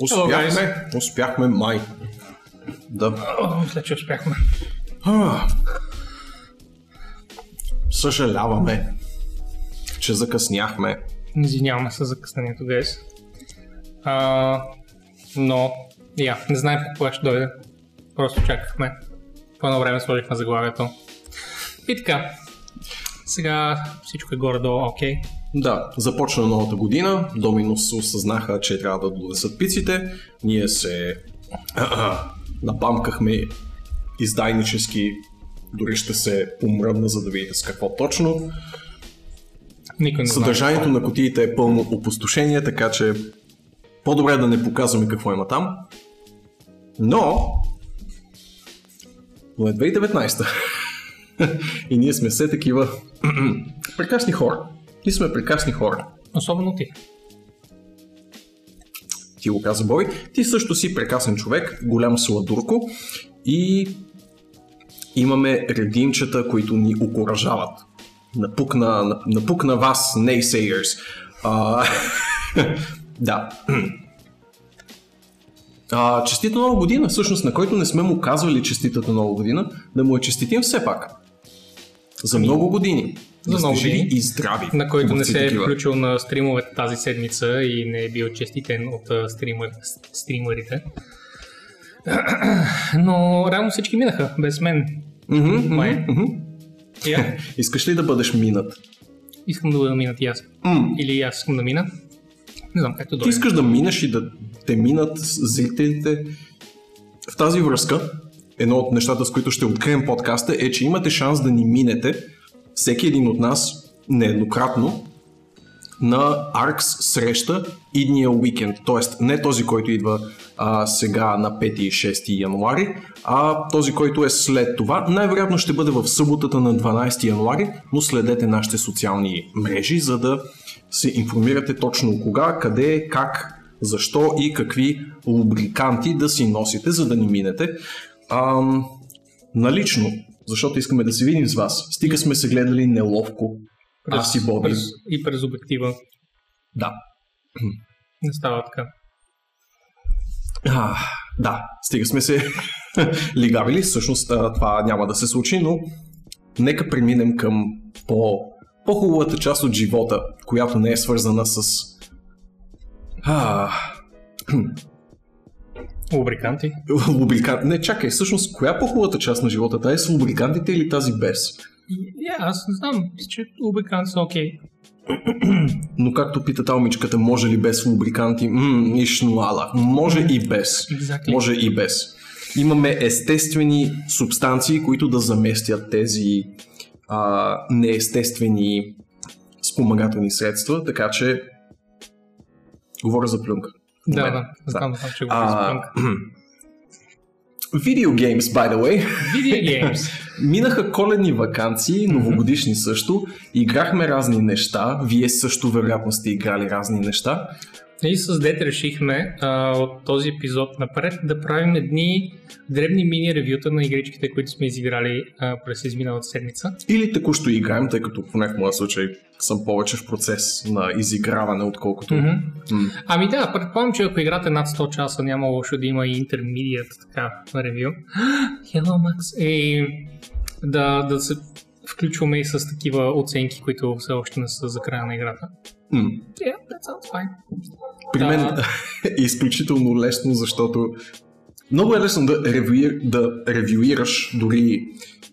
Успяхме, успяхме май. Да. Мисля, че успяхме. Съжаляваме, че закъсняхме. Извиняваме се за закъснението, гайс. А, но, я, не знаем какво ще дойде. Просто чакахме. По едно време сложихме заглавието. И така. Сега всичко е горе-долу окей. Да, започна новата година, Доминус осъзнаха, че трябва да донесат пиците, ние се напамкахме издайнически, дори ще се помръдна, за да видите с какво точно. Никой не знае. Съдържанието на кутиите е пълно опустошение, така че по-добре да не показваме какво има там. Но, но е 2019 и ние сме все такива прекрасни хора. Ние сме прекрасни хора. Особено ти. Ти го каза Бой. Ти също си прекрасен човек, голям сладурко и имаме редимчета, които ни окоръжават. Напукна, напукна вас, naysayers. А, да. А, честита нова година, всъщност на който не сме му казвали честитата нова година, да му я честитим все пак. За много години. За много години. и здрави. На който не се е такива. включил на стримовете тази седмица и не е бил честитен от стримър, стримърите. Но реално всички минаха, без мен. Мгм, Май. мгм. Я, Искаш ли да бъдеш минат? искам да бъда минат и аз. М. Или аз искам да мина. Не знам както Ти дойде. искаш да минеш и да те минат зрителите. В тази връзка, едно от нещата, с които ще открием подкаста е, че имате шанс да ни минете, всеки един от нас, нееднократно, на Аркс среща идния уикенд. Тоест, не този, който идва а, сега на 5 и 6 януари, а този, който е след това. Най-вероятно ще бъде в съботата на 12 януари, но следете нашите социални мрежи, за да се информирате точно кога, къде, как, защо и какви лубриканти да си носите, за да ни минете. Ам, налично, защото искаме да се видим с вас. Стига сме се гледали неловко. Аз и Боби. през, и през обектива. Да. Не става така. А, да, стига сме се лигавили. Всъщност това няма да се случи, но нека преминем към по, по-хубавата част от живота, която не е свързана с... А, Лубриканти. лубрикант. Не, чакай, всъщност, коя е по-хубавата част на живота? Тази с лубрикантите или тази без? Я, аз не знам, че лубриканти са окей. Но както пита талмичката, може ли без лубриканти? Ммм, ишнуала. Може и без. Exactly. Може и без. Имаме естествени субстанции, които да заместят тези а, неестествени спомагателни средства, така че говоря за плюнка. Да, Момент. да, знам, знам, че го А. Video games, by the way. Video games. Минаха коледни вакансии, новогодишни също. Играхме разни неща. Вие също вероятно сте играли разни неща. И с Дет решихме а, от този епизод напред да правим едни дребни мини ревюта на игричките, които сме изиграли а, през изминалата седмица. Или текущо играем, тъй като поне в моя случай съм повече в процес на изиграване, отколкото... Мгм. М. Ами да, предполагам, че ако играте над 100 часа, няма лошо да има и интермедиат така ревю. Hello, Max. И да, да се включваме и с такива оценки, които все още не са за края на играта. М. Yeah, that sounds fine. При Да. мен е изключително лесно, защото много е лесно да, ревюир, да ревюираш дори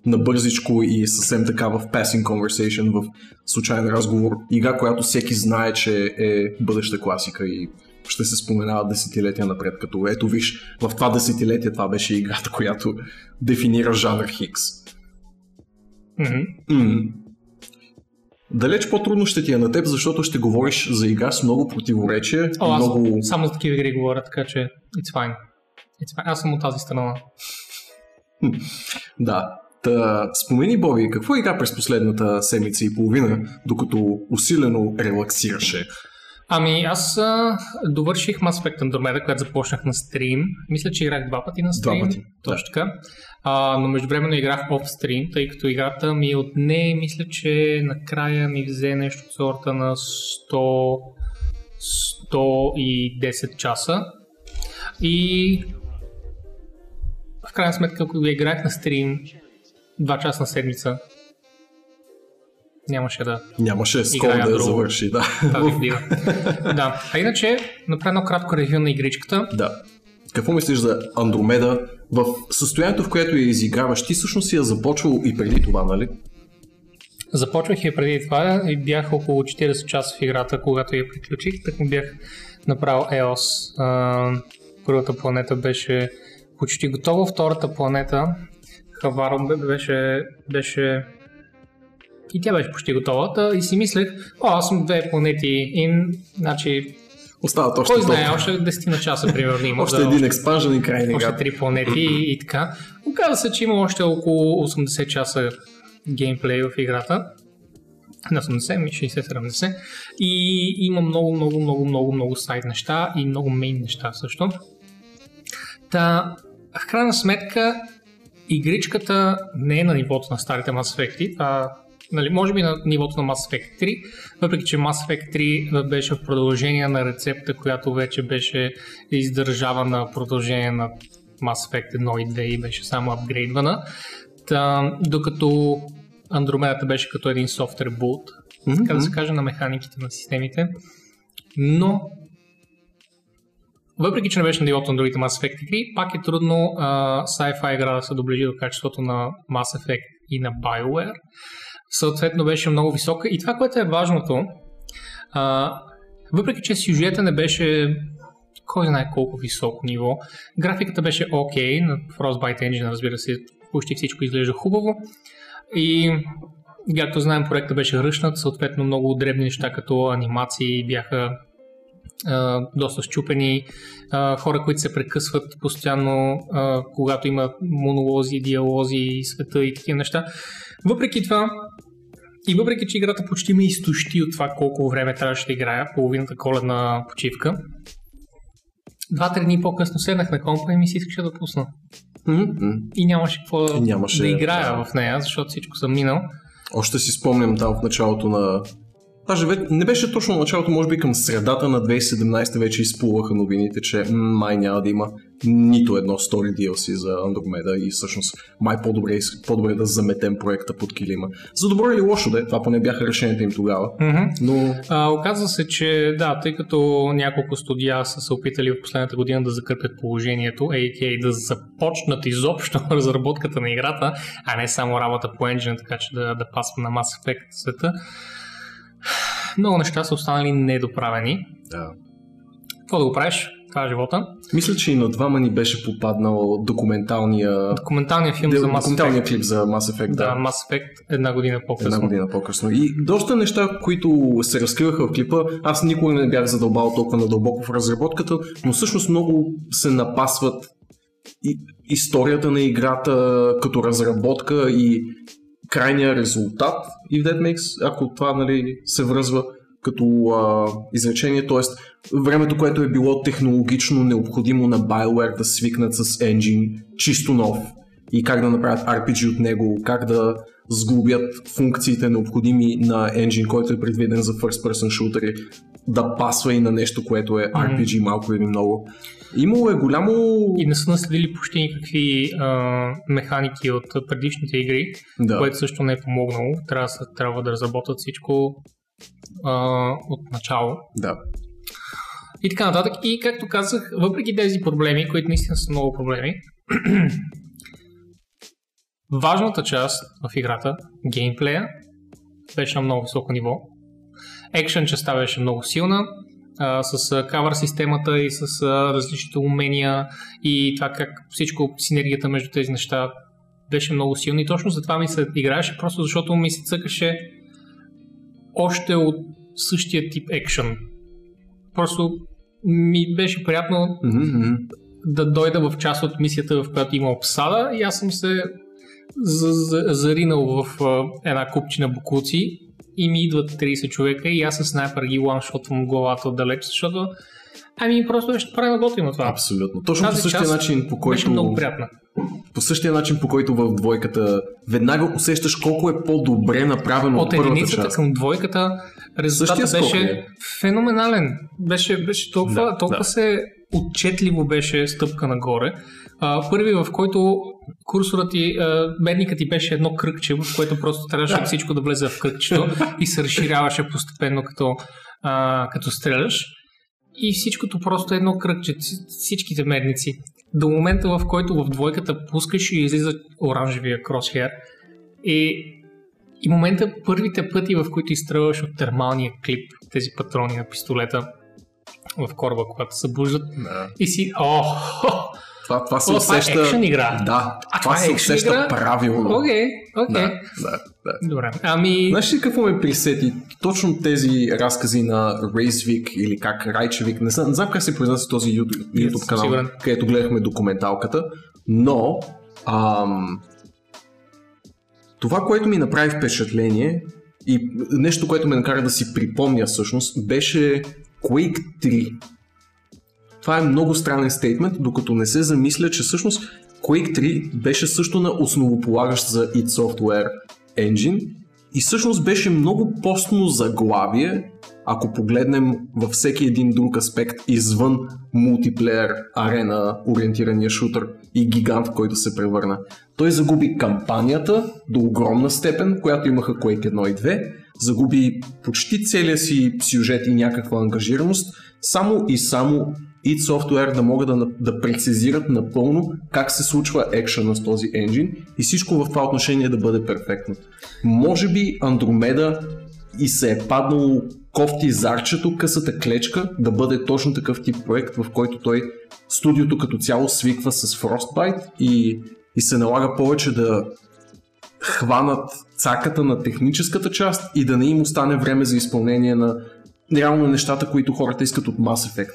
набързичко и съвсем така в passing conversation, в случайен разговор, игра, която всеки знае, че е бъдеща класика и ще се споменава десетилетия напред, като ето виж, в това десетилетие това беше играта, която дефинира жанр Хикс. Мгм. М. Далеч по-трудно ще ти е на теб, защото ще говориш за игра с много противоречия, О, аз много... само за такива игри говоря, така че it's fine. It's fine. Аз съм от тази страна. Да. Та, спомени, Боби, какво игра през последната седмица и половина, докато усилено релаксираше? Ами аз а, довърших Mass Effect Andromeda, която започнах на стрим. Мисля, че играх два пъти на стрим. Два пъти, Точно така. А, но междувременно играх оф стрим, тъй като играта ми отне, мисля, че накрая ми взе нещо от сорта на 100, 110 часа. И в крайна сметка, ако играх на стрим 2 часа на седмица, нямаше да Нямаше Играя да я завърши, да. тази да. А иначе, направя едно кратко ревю на игричката. да. Какво мислиш за Андромеда? В състоянието, в което я изиграваш, ти всъщност си я започвал и преди това, нали? Започвах я преди това и бях около 40 часа в играта, когато я приключих. Так му бях направил EOS. Първата планета беше почти готова, втората планета Хаварон бе- беше, беше и тя беше почти готова. Та, и си мислех, о, аз съм две планети и значи, Остават още кой знае, още 10 на часа примерно има. Още за- един експанжен и край още три планети и, и така. Оказва се, че има още около 80 часа геймплей в играта. На 80, ми 60-70. И има много, много, много, много, много сайт неща и много мейн неща също. Та, в крайна сметка, игричката не е на нивото на старите Mass Effect. А, нали, може би на нивото на Mass Effect 3, въпреки че Mass Effect 3 беше в продължение на рецепта, която вече беше издържавана в продължение на Mass Effect 1 и 2 и беше само апгрейдвана. Та, докато Андромедата беше като един софтуер булт, така да се каже, на механиките на системите. Но въпреки, че не беше на нивото на другите Mass Effect игри, пак е трудно а, sci-fi игра да се доближи до качеството на Mass Effect и на BioWare. Съответно беше много висока. И това, което е важното, а, въпреки, че сюжета не беше кой знае колко високо ниво, графиката беше окей, на Frostbite Engine, разбира се, почти всичко изглежда хубаво. И както знаем, проектът беше ръчнат, съответно много дребни неща като анимации бяха а, доста щупени, а, хора, които се прекъсват постоянно, а, когато има монолози, диалози света и такива неща. Въпреки това, и въпреки, че играта почти ме изтощи от това колко време трябваше да играя, половината коледна почивка, два-три дни по-късно седнах на компа и ми се искаше да пусна. И нямаше какво И нямаше, да играя да. в нея, защото всичко съм минал. Още си спомням там в началото на... Даже не беше точно началото, може би към средата на 2017 вече изплуваха новините, че май няма да има нито едно Story DLC за Andromeda и всъщност май по-добре, по-добре да заметем проекта под килима. За добро или лошо да е, това поне бяха решенията им тогава. Мгм. Но А, оказва се, че да, тъй като няколко студия са се опитали в последната година да закърпят положението, a.k.a. да започнат изобщо разработката на играта, а не само работа по енджина, така че да, да пасва на Mass Effect света, много неща са останали недоправени. да. Какво да го правиш? Това е живота. Мисля, че и на двама ни беше попаднал документалния, Документалният филм за Mass Effect. документалния клип за Mass Effect. Да, Mass Effect една година по-късно. Една година по-късно. И доста неща, които се разкриваха в клипа, аз никога не бях задълбал толкова надълбоко в разработката, но всъщност много се напасват и историята на играта като разработка и крайния резултат и в Dead Makes, ако това нали, се връзва като а, изречение, т.е. времето, което е било технологично необходимо на BioWare да свикнат с engine чисто нов и как да направят RPG от него, как да сглобят функциите необходими на engine, който е предвиден за first person шутери, да пасва и на нещо, което е RPG малко или много. Имало е голямо... И не са наследили почти никакви а, механики от предишните игри, Да. което също не е помогнало. Трябва, трябва да разработят всичко а, от начало. да. И така нататък. И както казах, въпреки тези проблеми, които наистина са много проблеми, важната част в играта, геймплея, беше на много високо ниво. Екшен частта беше много силна, а, с кавър системата и с а, различните умения и това как всичко, синергията между тези неща беше много силна и точно затова ми се играеше, просто защото ми се цъкаше още от същия тип екшен. Просто ми беше приятно мгм. да дойда в част от мисията, в която има обсада и аз съм се за- за- заринал в а, една купчина букуци и ми идват 30 човека и аз с снайпер ги ланшотвам главата отдалеч, защото ами просто беше правилно готино това. Абсолютно. Точно по Тази същия част начин, по Беше който... много приятна. по същия начин, по който в двойката веднага усещаш колко е по-добре направено от, От първата единицата част. към двойката резултатът Същия скок беше е? феноменален. Беше, беше толкова, Да, толкова да. се отчетливо беше стъпка нагоре. А, първи, в който курсорът ти, а, медникът ти беше едно кръгче, в което просто трябваше всичко да влезе в кръгчето и се разширяваше постепенно като, а, като стреляш. И всичкото просто едно кръгче, всичките медници. До момента, в който в двойката пускаш и излиза оранжевия кросхер. И, и момента, първите пъти, в които изстрелваш от термалния клип, тези патрони на пистолета в кораба, когато се събуждат. Да. И си, о, Това, това се О, това е усеща... екшън игра. Да, А, това, това е се усеща игра? правилно. окей, окей. Да, да, да. Добре. Ами, Знаеш ли какво ме присети? Точно тези разкази на Рейсвик или как Райчевик, не знам, не знам как се произнася този YouTube, YouTube канал, сигурен. където гледахме документалката, но ам, това, което ми направи впечатление и нещо, което ме накара да си припомня всъщност, беше Quake 3. Това е много странен стейтмент, докато не се замисля, че всъщност Quake 3 беше също на основополагащ за id Software engine и всъщност беше много постно заглавие, ако погледнем във всеки един друг аспект извън мултиплеер, арена, ориентирания шутър и гигант, който се превърна. Той загуби кампанията до огромна степен, която имаха Quake 1 и 2, загуби почти целия си сюжет и някаква ангажираност, само и само id Software да могат да, да прецизират напълно как се случва екшена с този енджин и всичко в това отношение да бъде перфектно. Може би Андромеда и се е паднало кофти зарчето, късата клечка да бъде точно такъв тип проект, в който той студиото като цяло свиква с Frostbite и, и се налага повече да хванат цаката на техническата част и да не им остане време за изпълнение на реално нещата, които хората искат от Mass Effect.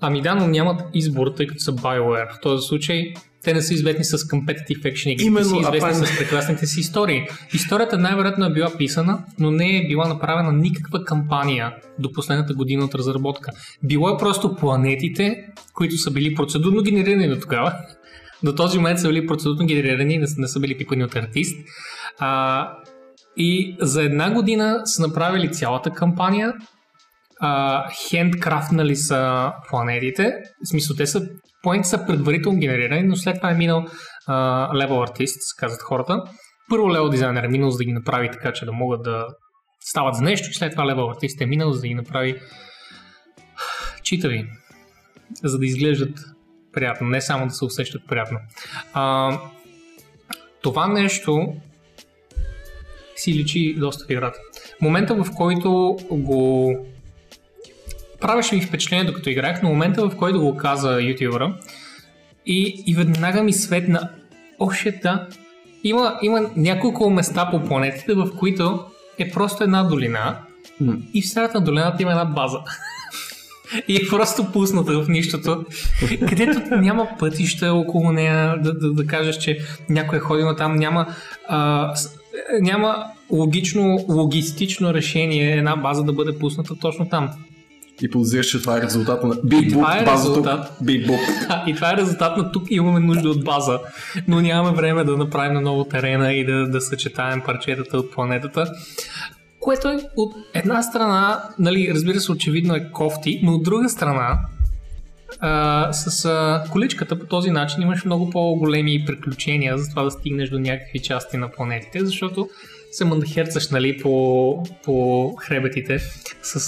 ами да, но нямат избор, тъй като са BioWare. В този случай те не са известни с competitive action игрите Именно, си, а известни е- с прекрасните си истории. Историята най-вероятно е била писана, но не е била направена никаква кампания до последната година от разработка. Било е просто планетите, които са били процедурно генерирани до тогава. До този момент са били процедурно генерирани, не, не са били пипани от артист. А, и за една година са направили цялата кампания, а, хендкрафтнали са планетите, в смисъл те са, планетите са предварително генерирани, но след това е минал левел артист, казват хората. Първо левел дизайнер е минал за да ги направи така, че да могат да стават за нещо след това левел артист е минал за да ги направи читави, за да изглеждат приятно, не само да се усещат приятно. А, това нещо си личи доста в играта. Момента, в който го правеше ми впечатление докато играх, но момента, в който го каза ютубъра и, и веднага ми светна още да. Има, има няколко места по планетите, в които е просто една долина и в средата на долината има една база. И е просто пусната в нищото, където няма пътища около нея, да, да, да кажеш, че някой е ходил там, няма, а, няма логично, логистично решение една база да бъде пусната точно там. И подозираш, че това е резултата на Big Boop, е база тук, резултат. Big Boop. А, и това е резултат на тук имаме нужда от база, но нямаме време да направим на ново терена и да, да съчетаем парчетата от планетата. Което е от една страна, нали, разбира се, очевидно е кофти, но от друга страна, а, с а, количката по този начин имаш много по-големи приключения за това да стигнеш до някакви части на планетите, защото се мандахерцаш нали, по, по хребетите с,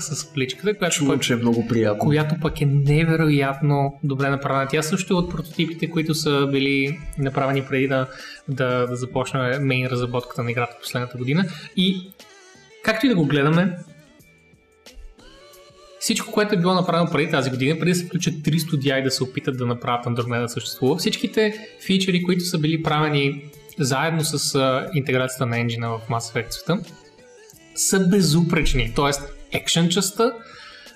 с количката, която Чувам, пък че е много приятно. която пък е невероятно добре направена. Тя също е от прототипите, които са били направени преди да, да, да започне мейн разработката на играта последната година. И както и да го гледаме, всичко, което е било направено преди тази година, преди да се включат три студия и да се опитат да направят Andromeda да съществува, всичките фичери, които са били правени заедно с интеграцията на енджина в Mass Effect света, са безупречни. Тоест, екшен частта,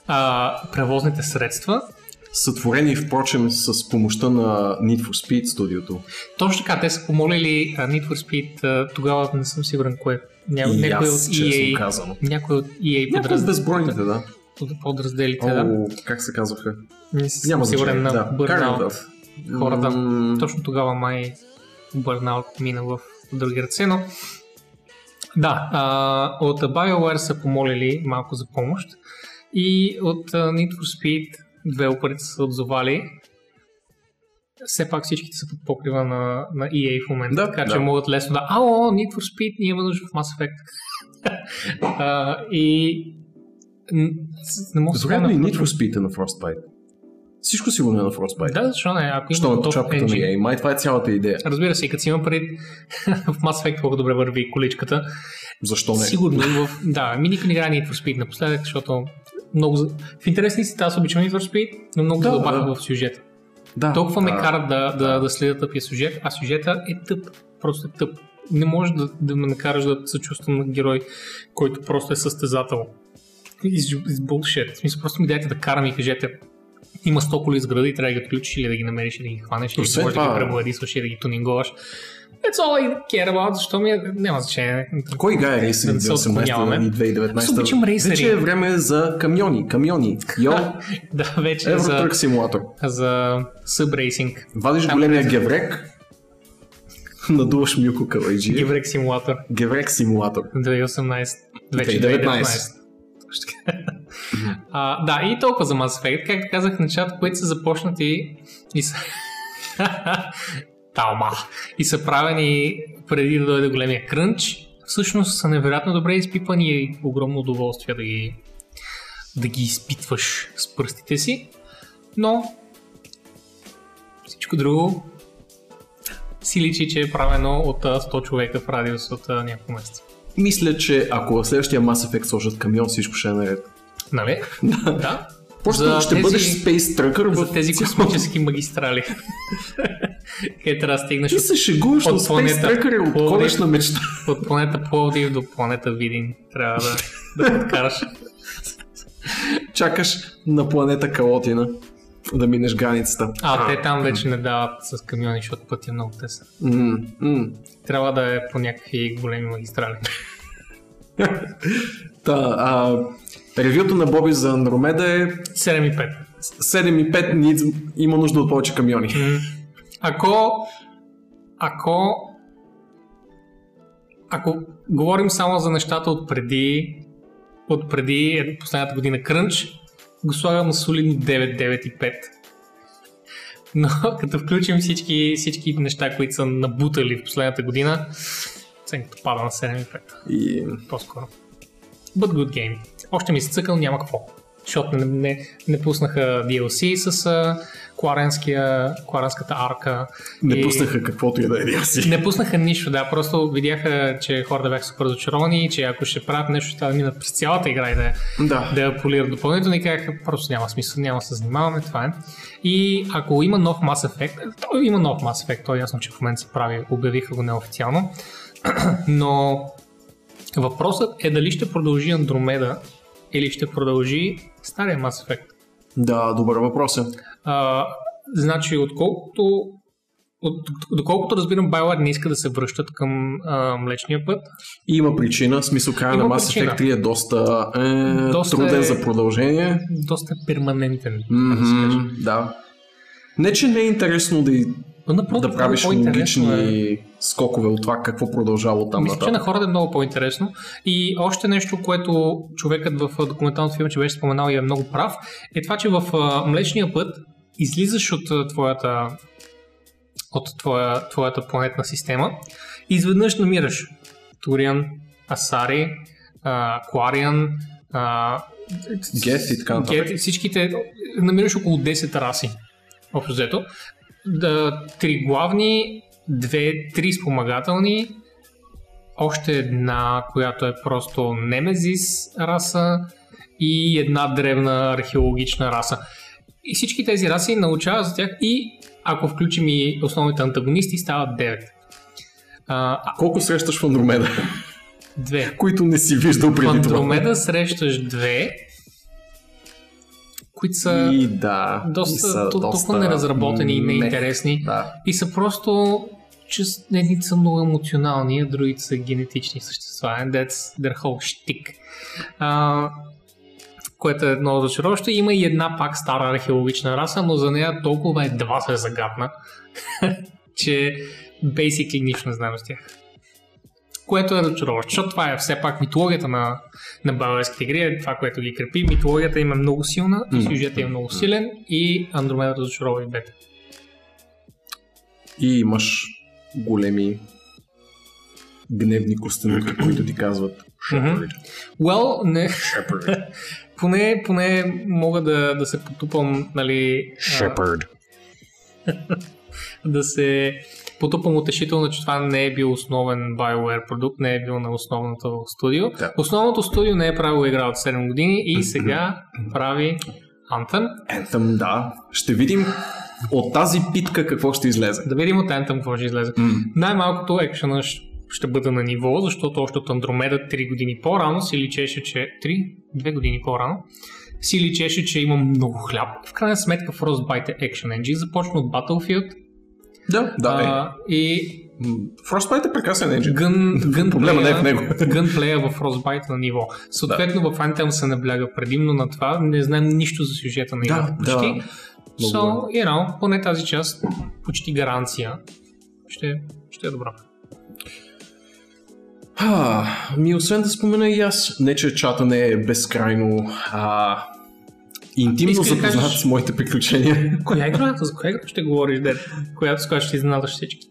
а, превозните средства. Сътворени, впрочем, с помощта на Need for Speed студиото. Точно така, те са помолили Need for Speed, тогава не съм сигурен кое. Ня, И някой аз, от EA, казано. някой от EA Някои от подраз... безбройните, да. под- подразделите, да. Как се казваха? Не съм Няма сигурен на да. Burnout. Хората. Точно тогава май Burnout мина в други ръце, но Да, а, от BioWare са помолили малко за помощ и от Need for Speed девелоперите са отзовали. Все пак всичките са под покрива на, на EA в момента, Да, така че да. могат лесно да Ало, Need for Speed, ние имаме нужда в Mass Effect. а, и не мога да се Вероятно и спомня- Need for Speed е на Frostbite. Всичко сигурно е на Frostbite. Да, защо не? Ако Що има на топ чапката на. EA. Май това е цялата идея. Разбира се, и като си има преди в Mass Effect колко добре върви количката, Защо не? Сигурно в... Да, ми никой не играе Need for Speed напоследък, защото много... В интересни си, аз обичам Need for Speed, но много Да, да, задълбаха да. в сюжета. Да, Толкова ме да. карат да, да, да следя тъпия сюжет, а сюжета е тъп. Просто е тъп. Не можеш да, да ме накараш да се чувствам на герой, който просто е състезател. Из, из bullshit. В смисъл, просто ми дайте да карам и кажете има 100 коли с града и трябва да ги отключиш или да ги намериш и да ги хванеш или Освен можеш да това- ги пребладисваш и да ги тунинговаш. It's all I care about, защо ми е... Няма значение. Кой играе рейсинг Да не се 2018 отклоняваме. и 2019? Аз обичам. Вече е време за камиони. Камиони. Йо, Да, вече е за, Евротрък симулатор. за събрейсинг. Вадиш големия геврек, надуваш Мюко Калайджи. Гиврек симулатор Геврек симулатор. 2018. Вече 2019. 2019. Точно така. а, да, и толкова за Mass Effect. Както казах в началото, които са започнати и са... Талма. И са правени преди да дойде големия крънч. Всъщност са невероятно добре изпипани и огромно удоволствие да ги, да ги изпитваш с пръстите си. Но всичко друго си личи, че е правено от а, 100 човека в радиус от няколко месеца. Мисля, че ако в следващия Mass Effect сложат камион, всичко ще е наред. Нали? да. Просто За ще тези- бъдеш Space Trucker За в тези космически магистрали. Къде трябва да стигнеш Ти се шегуваш, от планета Пловдив. отколешна мечта. от, планета Пловдив до планета Видин. Трябва да, да подкараш. Чакаш на планета Калотина да минеш границата. А, те там вече не дават с камиони, защото пътя е много тесен. М. Трябва да е по някакви големи магистрали. Та, а, ревюто на Боби за Андромеда е 7,5. 7,5 needs, има нужда от повече камиони. М. Ако ако ако говорим само за нещата от преди от преди е, последната година крънч, го слагам на солидно 9, 9 и 5. Но като включим всички, всички неща, които са набутали в последната година, оценката пада на 7 и 5. И По-скоро. But good game. Още ми се цъкал, няма какво. Защото не, не, не пуснаха DLC с а, кларенския, кларенската арка. не И- пуснаха каквото и да е DLC. Не пуснаха нищо, да. Просто видяха, че хората бяха супер разочаровани и че ако ще правят нещо, трябва да минат през цялата игра и да, Да. да я полират допълнително и казаха, просто няма смисъл, няма да се занимаваме, това е. И ако има нов Mass Effect, то има нов Mass Effect, то е ясно, че в момента се прави, обявиха го неофициално, но въпросът е дали ще продължи Андромеда или ще продължи стария Mass Effect. Да, добър въпрос е. А, значи, отколкото от, доколкото разбирам, BioWare не иска да се връщат към а, Млечния път. Има причина, смисъл края на Mass. Effect 3 е доста, е, Доста труден е- за продължение. Доста перманентен. да каже. Мгм, да. Не, че не е интересно да, напротив, да правиш по-интересно е. логични скокове от това какво продължава там Мисля, че на хората е много по-интересно. И още нещо, което човекът в документалното филм, че беше споменал и е много прав, е това, че в Млечния път излизаш от твоята от твоя, твоята планетна система и изведнъж намираш Туриан, Асари, а, Клариан, а, Гет и така нататък. Всичките, намираш около 10 раси, общо взето. Да, три главни, две, три спомагателни, още една, която е просто Немезис раса и една древна археологична раса. И всички тези раси научават за тях и ако включим и основните антагонисти, стават 9. А, Колко срещаш в Андромеда, две. които не си виждал преди това? Андромеда срещаш две, които са И да. и доста, са то- толкова неразработени и неинтересни. Да. И са просто, че едните са много емоционални, а другите са генетични същества. And that's their whole shtick. А, което е много зачароващо. Има и една пак стара археологична раса, но за нея толкова едва се загадна, че basically нищо не знаем с тях. Което е разочароващо, защото това е все пак митологията на, на българските игри, е това, което ги крепи. Митологията им е много силна, сюжетът е много силен и Андромеда разочарова и бета. И имаш големи гневни костенурки, които ти казват Shepherd. Well, не, поне, поне мога да, да се потупам, нали, Shepherd. да се потупам утешително, че това не е бил основен BioWare продукт, не е бил на основното студио. Да. Основното студио не е правило игра от 7 години и сега прави Anthem. Anthem, да. Ще видим от тази питка какво ще излезе. Да видим от Anthem какво ще излезе. М. Най-малкото екшена ще бъде на ниво, защото още от Андромеда 3 години по-рано си личеше, че... 3? 2 години по-рано си личеше, че има много хляб. В крайна сметка Frostbite е Action Engine, започна от Battlefield Да, да. е. а, и М, Frostbite е прекрасен енджин. гън, гън Проблема не е в него. Гънплея в Frostbite на ниво. Съответно в Anthem се набляга предимно на това. Не знаем нищо за сюжета на Да, играта почти. да. So, you know, поне тази част, почти гаранция, ще, ще е добра. А, ми освен да спомена и аз, не че чата не е безкрайно а, интимно Искаш да запознат кажеш- с моите приключения. Коя игра? За коя игра ще говориш, дед? Която с която ще изненадаш всички?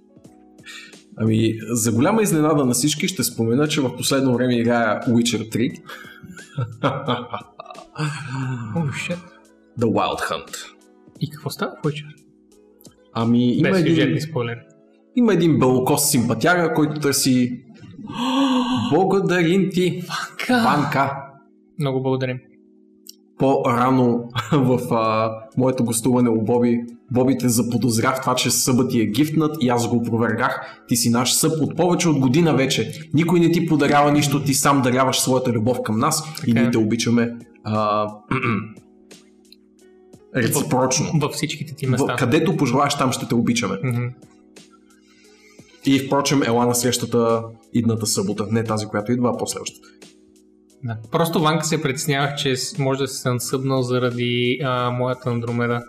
Ами, за голяма изненада на всички ще спомена, че в последно време играя Witcher 3. Oh, shit. The Wild Hunt. И какво става в Witcher? Ами, има Без един, спойлери. има един белокост симпатяга, който търси Благодарим ти, Ванка. Много благодарим. По-рано в а, моето гостуване у Боби, Боби те заподозрях в това, че събът ти е гифтнат и аз го опровергах. Ти си наш съб от повече от година вече. Никой не ти подарява нищо, ти сам даряваш своята любов към нас и Така е. ние те обичаме а, реципрочно. Във всичките ти В, места. където пожелаеш, там ще те обичаме. И впрочем, ела на срещата идната събота. Не тази, която идва, а последващата. Да. Просто Ванка се притеснявах, че може да се събнал заради а, моята Андромеда.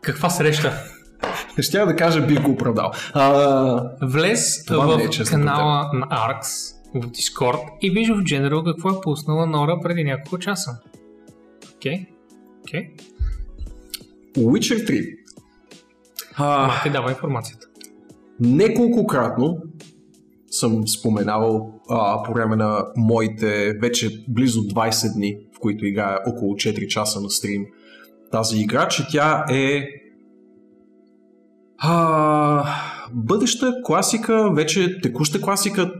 Каква среща? Ще да кажа, бих го оправдал. А, Влез Това в не е канала на Arx в Discord и виж в General какво е пуснала Нора преди няколко часа. Окей? Окей? Witcher 3. А, Ама ти дава информацията. Неколкократно съм споменавал а, по време на моите вече близо 20 дни, в които играя около 4 часа на стрим тази игра, че тя е а, бъдеща класика, вече текуща класика,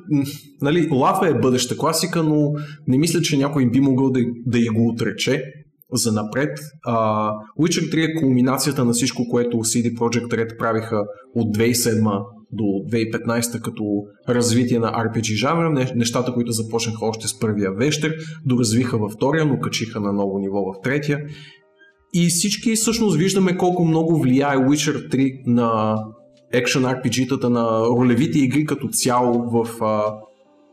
нали, Лафа е бъдеща класика, но не мисля, че някой би могъл да, да и го отрече за напред. А, Witcher 3 е кулминацията на всичко, което CD Projekt Red правиха от 2007 до 2015 като развитие на RPG жанра, Не- нещата, които започнаха още с първия вещер, доразвиха във втория, но качиха на ново ниво в третия. И всички всъщност виждаме колко много влияе Witcher 3 на екшен RPG-тата, на ролевите игри като цяло в а,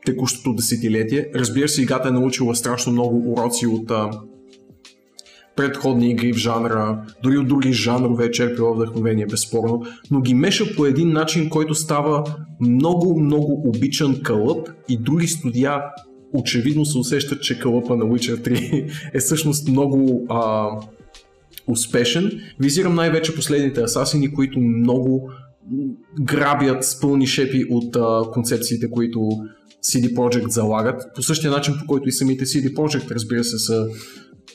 текущото десетилетие. Разбира се, играта е научила страшно много уроци от а, предходни игри в жанра, дори от други жанрове черпила вдъхновение, безспорно, но ги меша по един начин, който става много, много обичан кълъп и други студия очевидно се усещат, че кълъпа на Witcher 3 е всъщност много а, успешен. Визирам най-вече последните асасини, които много грабят с пълни шепи от а, концепциите, които CD Projekt залагат. По същия начин, по който и самите CD Projekt, разбира се, са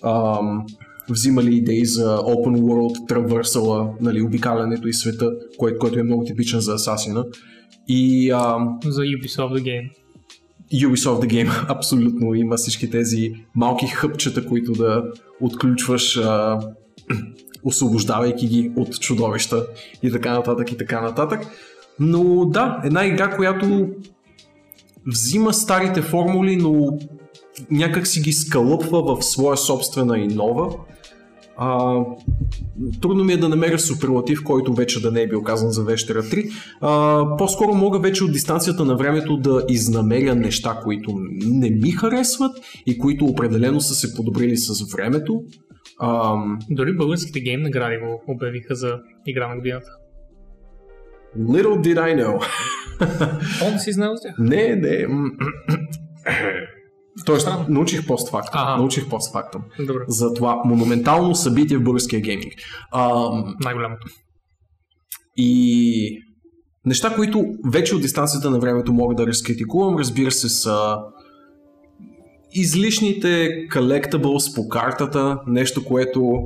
ам, взимали идеи за Open World, травърсала, нали, обикалянето и света, което, което е много типичен за Асасина. И ам, За Ubisoft The Game. Ubisoft The Game абсолютно има всички тези малки хъпчета, които да отключваш, а, освобождавайки ги от чудовища и така нататък и така нататък. Но да, една игра, която взима старите формули, но някак си ги скалъпва в своя собствена и нова. А, трудно ми е да намеря суперлатив, който вече да не е бил казан за Вещера 3. А, по-скоро мога вече от дистанцията на времето да изнамеря неща, които не ми харесват и които определено са се подобрили с времето. А, Дори българските гейм награди го обявиха за игра на годината. Little did I know. Он си знал с тях. не, не. Тоест, Странно. научих постфактум. Ага. Научих постфактум. Добре. За това монументално събитие в българския гейминг. Ам, Най-голямото. И неща, които вече от дистанцията на времето мога да разкритикувам, разбира се, са излишните collectibles по картата, нещо, което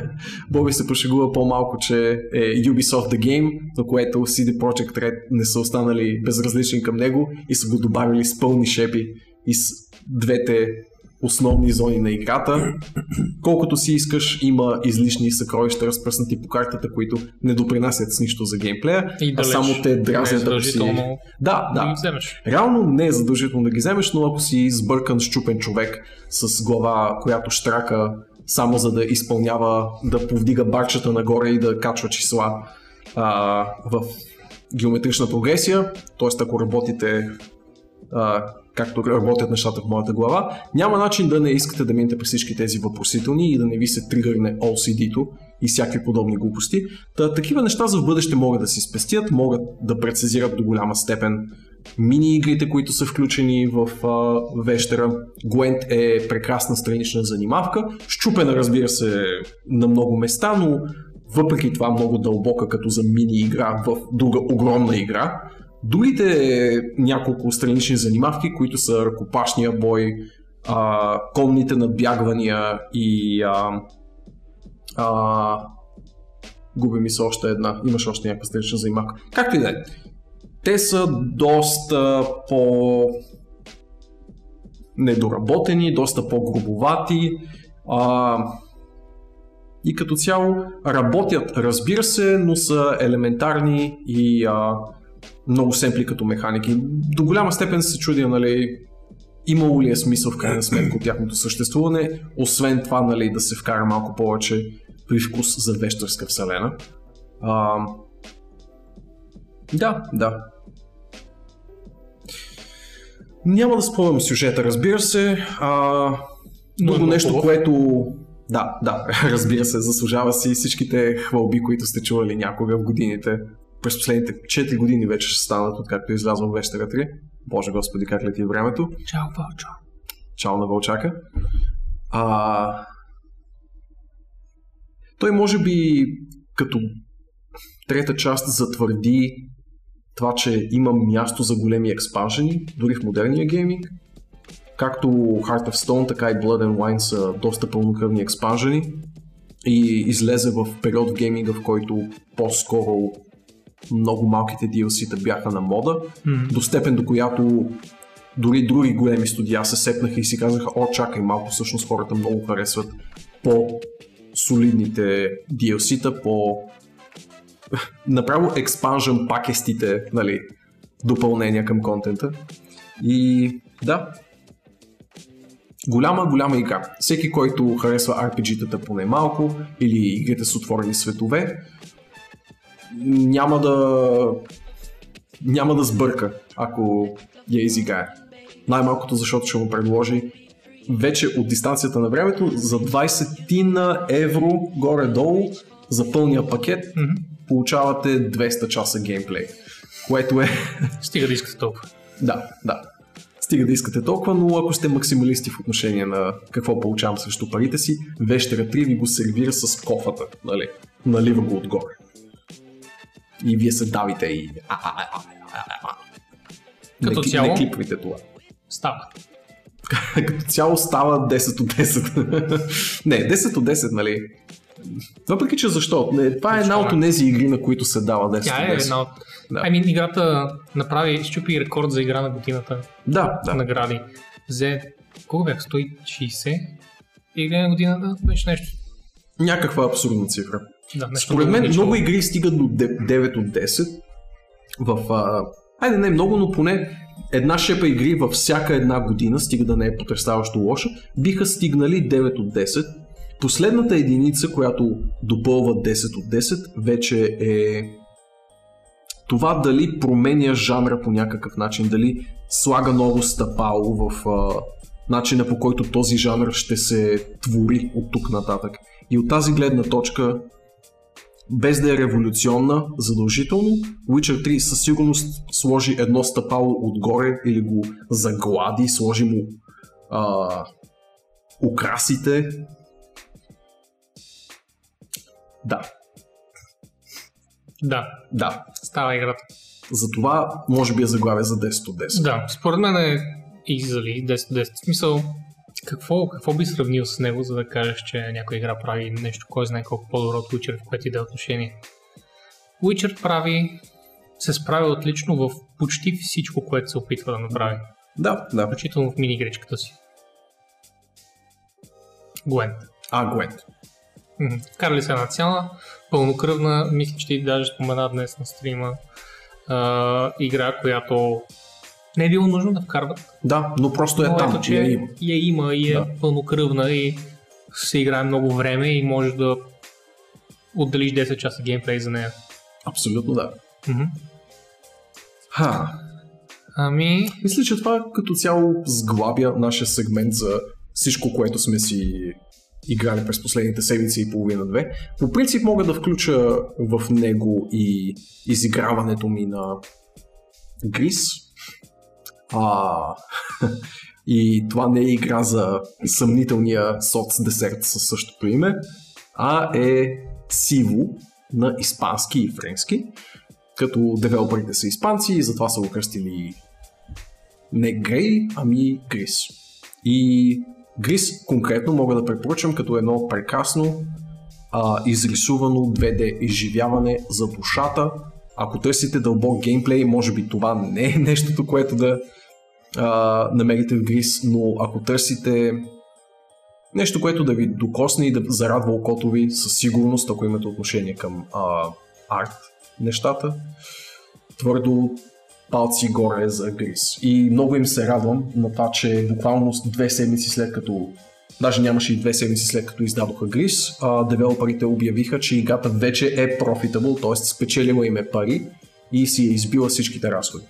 Боби се пошегува по-малко, че е Ubisoft The Game, на което CD Projekt Red не са останали безразлични към него и са го добавили с пълни шепи и с двете основни зони на играта. Колкото си искаш, има излишни съкровища разпръснати по картата, които не допринасят с нищо за геймплея, И а далеч само те е дразнят ако си... Да, да да. ги вземеш. Реално не е задължително да ги вземеш, но ако си сбъркан, щупен човек с глава, която штрака само за да изпълнява, да повдига барчета нагоре и да качва числа а, в геометрична прогресия, т.е. ако работите а, както работят нещата в моята глава, няма начин да не искате да минете през всички тези въпросителни и да не ви се тригърне OCD-то и всякакви подобни глупости. Та, такива неща за в бъдеще могат да си спестят, могат да прецизират до голяма степен мини-игрите, които са включени в а, вещера. Gwent е прекрасна странична занимавка, щупена разбира се на много места, но въпреки това много дълбока като за мини-игра в друга огромна игра. Другите няколко странични занимавки, които са ръкопашния бой, а, конните надбягвания и а, а, губи ми се още една, имаш още някаква странична занимавка. Както и да е. Те са доста по недоработени, доста по-грубовати а, и като цяло работят, разбира се, но са елементарни и а, много семпли като механики. До голяма степен се чудя, нали, имало ли е смисъл в крайна сметка от тяхното съществуване, освен това, нали, да се вкара малко повече привкус за вещерска вселена. А, да, да. Няма да спомням сюжета, разбира се. А, друго нещо, хубав. което... Да, да, разбира се, заслужава си всичките хвалби, които сте чували някога в годините. През последните 4 години вече ще станат, откакто е излязъл Вещера 3. Боже господи, как лети времето. Чао, Валчо. Чао на Вълчака. А... Той може би като трета част затвърди това, че има място за големи експанжени, дори в модерния гейминг. Както Heart of Stone, така и Blood and Wine са доста пълнокръвни експанжени и излезе в период в гейминга, в който по-скоро много малките DLC-та бяха на мода, М. до степен до която дори други големи студия се сепнаха и си казаха, о, чакай малко, всъщност хората много харесват по-солидните DLC-та, по направо експанжен пакестите, нали, допълнения към контента. И да, голяма, голяма игра. Всеки, който харесва RPG-тата поне малко или игрите с отворени светове, няма да няма да сбърка, ако я изиграе. Най-малкото защото ще му предложи вече от дистанцията на времето за 20 на евро горе-долу за пълния пакет Мгм. получавате 200 часа геймплей. Което е... Стига да искате толкова. да, да. Стига да искате толкова, но ако сте максималисти в отношение на какво получавам срещу парите си, Вещера 3 ви го сервира с кофата, нали? Налива го отгоре. И вие се давите и... а, а, а, а, а, а. Като не, цяло? Не клипвайте това. Става. Като цяло става 10 от 10. не, 10 от 10, нали? Въпреки, че защо? Не, това е една от тези игри, на които се дава 10 Тя е 10. една от... Да. Ами, играта направи, щупи рекорд за игра на годината. Да, да. Награди. Взе, колко бях, 160? Игра на годината беше нещо. Някаква абсурдна цифра. Да, Според мен много игри стигат до 9 от 10 в... А... Айде не много, но поне една шепа игри във всяка една година, стига да не е потрясаващо лоша, биха стигнали 9 от 10. Последната единица, която допълва 10 от 10, вече е това дали променя жанра по някакъв начин, дали слага ново стъпало в а, начина по който този жанр ще се твори от тук нататък. И от тази гледна точка без да е революционна задължително, Witcher 3 със сигурност сложи едно стъпало отгоре или го заглади, сложи му а, украсите. Да, Да, да. става играта. Затова може би е заглавие за 10 от 10. Да, според мен е easily 10 10. В смисъл, какво, какво би сравнил с него, за да кажеш, че някоя игра прави нещо, кой знае колко по-добро от Witcher, в което и да е отношение. Witcher прави, се справя отлично в почти всичко, което се опитва да направи. Да, да. Включително в мини-игричката си. Gwent. А. Мгм. Вкарали се една цяла, пълнокръвна, мисля, че ти даже спомена днес на стрима, а, игра, която не е било нужно да вкарват. Да, но просто е Но там. ето, че я има. я има и е Да. пълнокръвна и се играе много време и можеш да отделиш 10 часа геймплей за нея. Абсолютно да. Мгм. Ха. Ами, Мисля, че това като цяло сглабя нашия сегмент за всичко, което сме си играли през последните седмици и половина-две. По принцип мога да включа в него и изиграването ми на Грис. А, и това не е игра за съмнителния соц десерт със същото име, а е Сиво на испански и френски, като девелоперите са испанци и затова са го кръстили не Грей, ами Грис. И Грис конкретно мога да препоръчам като едно прекрасно а, изрисувано 2D изживяване за душата. Ако търсите дълбок геймплей, може би това не е нещото, което да а, намерите в Грис, но ако търсите нещо, което да ви докосне и да зарадва окото ви, със сигурност, ако имате отношение към а, арт нещата, твърдо палци горе за Грис. И много им се радвам на това, че буквално две седмици след като Даже нямаше и две седмици след като издадоха Грис, а, девелоперите обявиха, че играта вече е profitable, т.е. спечелила им е пари и си е избила всичките разходи.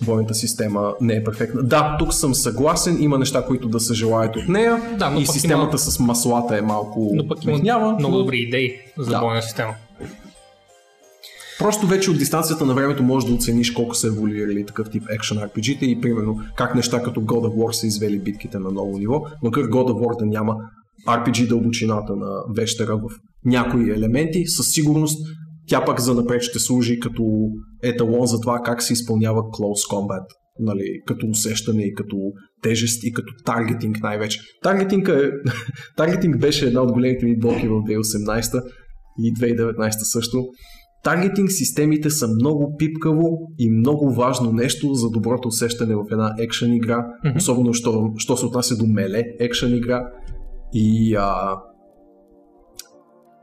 Бойната система не е перфектна. Да, тук съм съгласен, има неща, които да се желаят от нея Да, но и системата има- с маслата е малко но пък има мехнява, много но- добри идеи за Да. бойна система. Просто вече от дистанцията на времето можеш да оцениш колко са еволюирали такъв тип екшен RPG-та и примерно как неща като God of War са извели битките на ново ниво, макар God of War да няма RPG дълбочината на вещера в някои елементи, със сигурност тя пък за напред ще служи като еталон за това как се изпълнява Close Combat. Нали, като усещане и като тежест и като таргетинг най-вече. Таргетинг, е, таргетинг беше една от големите ми блоки в 2018 и 2019 също. Таргетинг системите са много пипкаво и много важно нещо за доброто усещане в една екшен игра, Мгм. особено що, що се отнася до меле екшен игра. И а,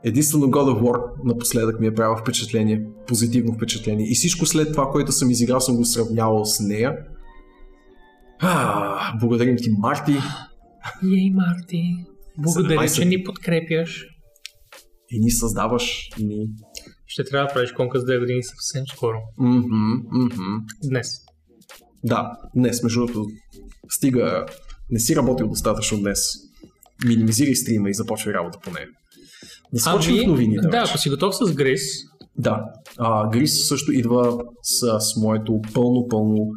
единствено God of War напоследък ми е правил впечатление, позитивно впечатление. И всичко след това, което съм изиграл, съм го сравнявал с нея. А, благодарим ти, Марти. Ей, Марти, благодаря, че ни подкрепяш. И ни създаваш, и ни... Ще трябва да правиш конка с 2 години съвсем скоро. Мгм, мгм. Днес. Да, днес, между другото, стига, не си работил достатъчно днес. Минимизирай стрима и започвай работа по нея. Да скочим в новините. да, ако си готов с Грис, да. А, Грис също идва с, с моето пълно, пълно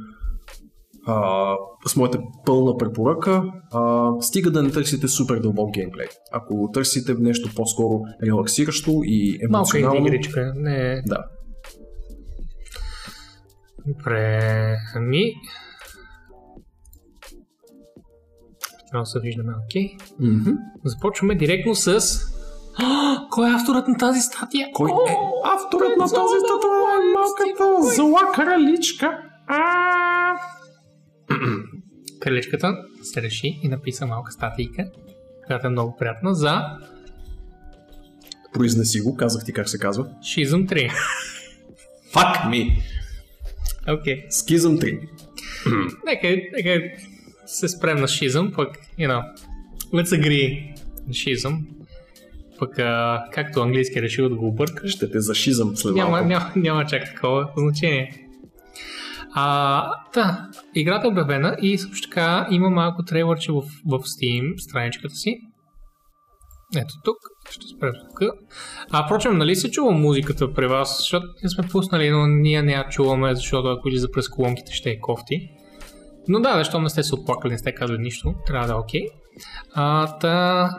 а, с моята пълна препоръка. А, стига да не търсите супер дълбок геймплей. Ако търсите нещо по-скоро релаксиращо и малка емоционално... инди игричка. Не, Да. Добре, ами... Трябва да се виждаме, окей. Мгм. Започваме директно с... А, Кой е авторът на тази статия? Кой е авторът на тази? Лавров, Малката зла краличка. А! Краличката се реши и написа малка статийка, която е много приятна, за Произнеси го, казах ти как се казва. Shizum 3. Fuck me! Окей. Скизъм 3. Нека, нека се спрем на Shizum, пък, you know, let's agree на Shizum. Пък, а, както английски е решил да го обърка, Ще те зашизъм след няма, няма, няма чак такова значение. А, да, играта е обявена и също така има малко трейлърче в, в Steam страничката си. Ето тук. Ще спрем тук. А, впрочем, нали се чува музиката при вас? Защото ние сме пуснали, но ние не я чуваме, защото ако излиза през колонките ще е кофти. Но да, защо не сте се оплакали, не сте казали нищо, трябва да е окей. А, та...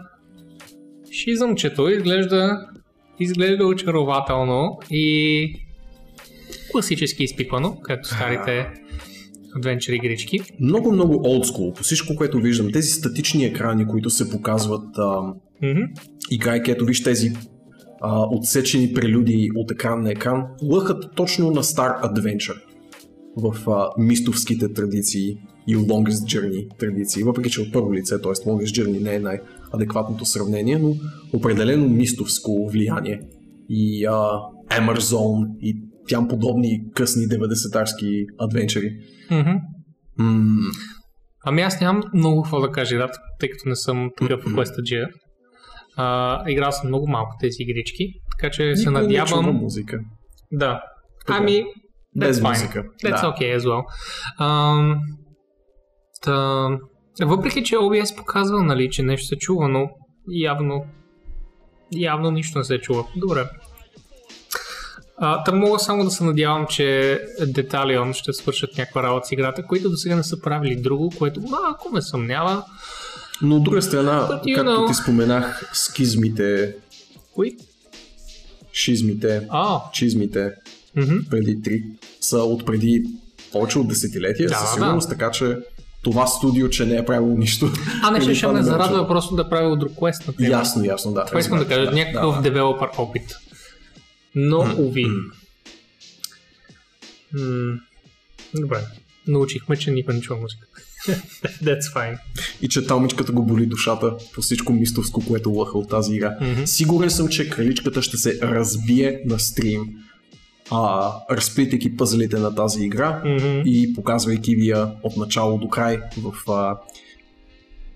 Шизъмчето изглежда, изглежда очарователно и класически изпипано, както старите адвенчър игрички. Много, много олдскул. По всичко, което виждам, тези статични екрани, които се показват, а, Мгм. играйки, ето виж тези а, отсечени прелюдии от екран на екран, лъхат точно на стар адвенчър в а, мистовските традиции и Longest Journey традиции, въпреки че от първо лице, т.е. Longest Journey не е най-адекватното сравнение, но определено мистовско влияние и а, Emerzone и тям подобни късни 90-тарски адвенчъри. Мгм. М- Ами аз нямам много какво да кажа, да, тъй като не съм такъв questaджия. А, играл съм много малко тези игрички, така че се Никой не чува надявам... музика. Да. Така. Ами, Без That's fine. музика. That's да. okay as well. Um, та, въпреки, че OBS показва, нали, че нещо се чува, но явно, явно нищо не се чува. Добре. А, мога само да се надявам, че Деталион ще свършат някаква работа с играта, които до сега не са правили друго, което малко ме съмнява. Но от друга страна, But you както know. ти споменах, скизмите, Кои? шизмите, А, чизмите мгм. преди три са от преди повече от десетилетия, Да, със да. сигурност, така че това студио, че не е правило нищо. а не ще, ще ме го зарадва просто да правя друг квест, например. Ясно, ясно, да. Това искам да кажа, някакъв да. девелопър опит. Но, уви. М, Добре. Научихме, че никой не чува музика. That's fine. И че талмичката го боли душата по всичко мистовско, което лъха от тази игра. Мгм. Сигурен съм, че краличката ще се разбие на стрим, а, разплитайки пъзелите на тази игра Мгм. и показвайки ви я от начало до край в а,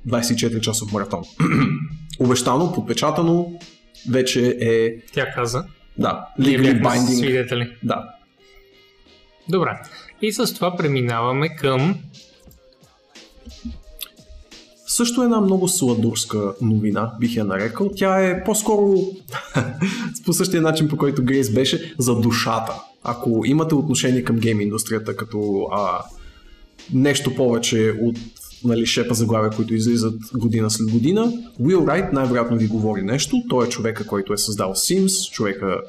24 часов маратон. Обещано, подпечатано, вече е, Тя каза. Да, legally binding. свидетели. Да. Добре. И с това преминаваме към... Също една много сладурска новина, бих я нарекал. Тя е по-скоро по същия начин, по който Грейс беше, за душата. Ако имате отношение към гейм индустрията като а, нещо повече от нали, шепа заглавия, които излизат година след година, Will Wright най-вероятно ви говори нещо. Той е човека, който е създал Sims, човека,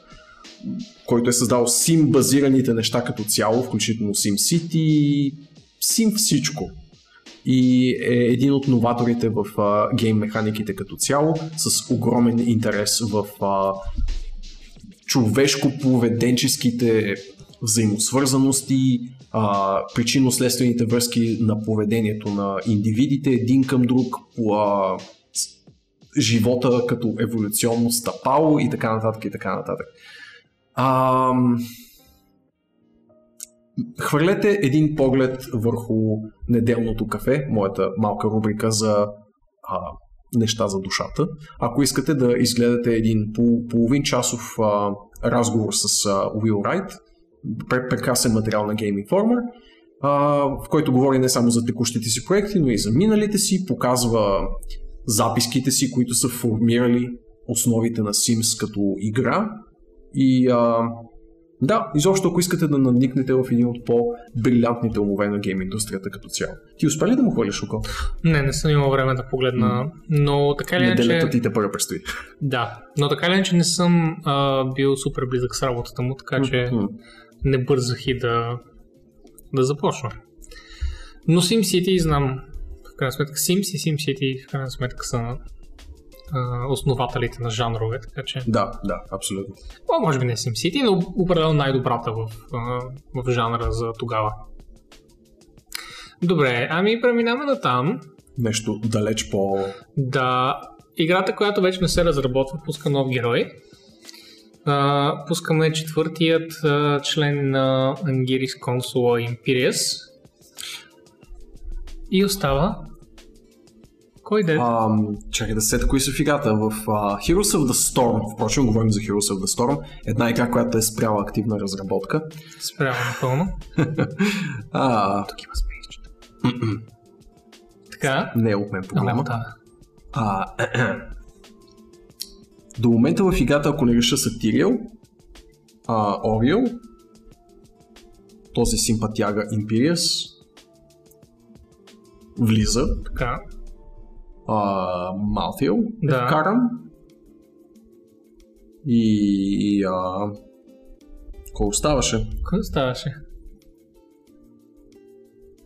който е създал Sim базираните неща като цяло, включително Sim City, Sim всичко и е един от новаторите в а, гейм механиките като цяло, с огромен интерес в а, човешко-поведенческите взаимосвързаности, а, причинно-следствените връзки на поведението на индивидите един към друг, а, живота като еволюционно стъпало и така нататък и така нататък. А, Хвърлете един поглед върху неделното кафе, моята малка рубрика за а, неща за душата. Ако искате да изгледате един пол, половин часов а, разговор с а, Wright, пре- прекрасен материал на Game Informer, в който говори не само за текущите си проекти, но и за миналите си, показва записките си, които са формирали основите на Sims като игра и а, да, изобщо ако искате да надникнете в един от по-брилянтните умове на гейм индустрията като цяло. Ти успя ли да му хвърлиш око? Не, не съм имал време да погледна, но така или Неделята иначе... ти те първа предстои. Да, но така или иначе не съм а, бил супер близък с работата му, така че М. не бързах и да, да започна. Но SimCity знам, в крайна сметка Sims и SimCity в крайна сметка са а, основателите на жанрове, така че... Да, да, абсолютно. О, може би не SimCity, но определено най-добрата в, а, в жанра за тогава. Добре, ами преминаваме на там. Нещо далеч по... Да, играта, която вече не се разработва, пуска нов герой. А, пускаме четвъртият а, член на Angiris консула Imperius. И остава... Кой де? А, чакай да сета кои са в играта. В а, Heroes of the Storm, впрочем говорим за Heroes of the Storm, една игра, която е спряла активна разработка. Спрямо напълно. А, Тук има спейсчета. Така. не е от мен проблема. да. А, До момента в играта, ако не реша са Тириел, а, Ориел, този симпатяга Импириас, влиза, Така. а, Малфил е Да. вкаран и а, кой оставаше? Кой ставаше?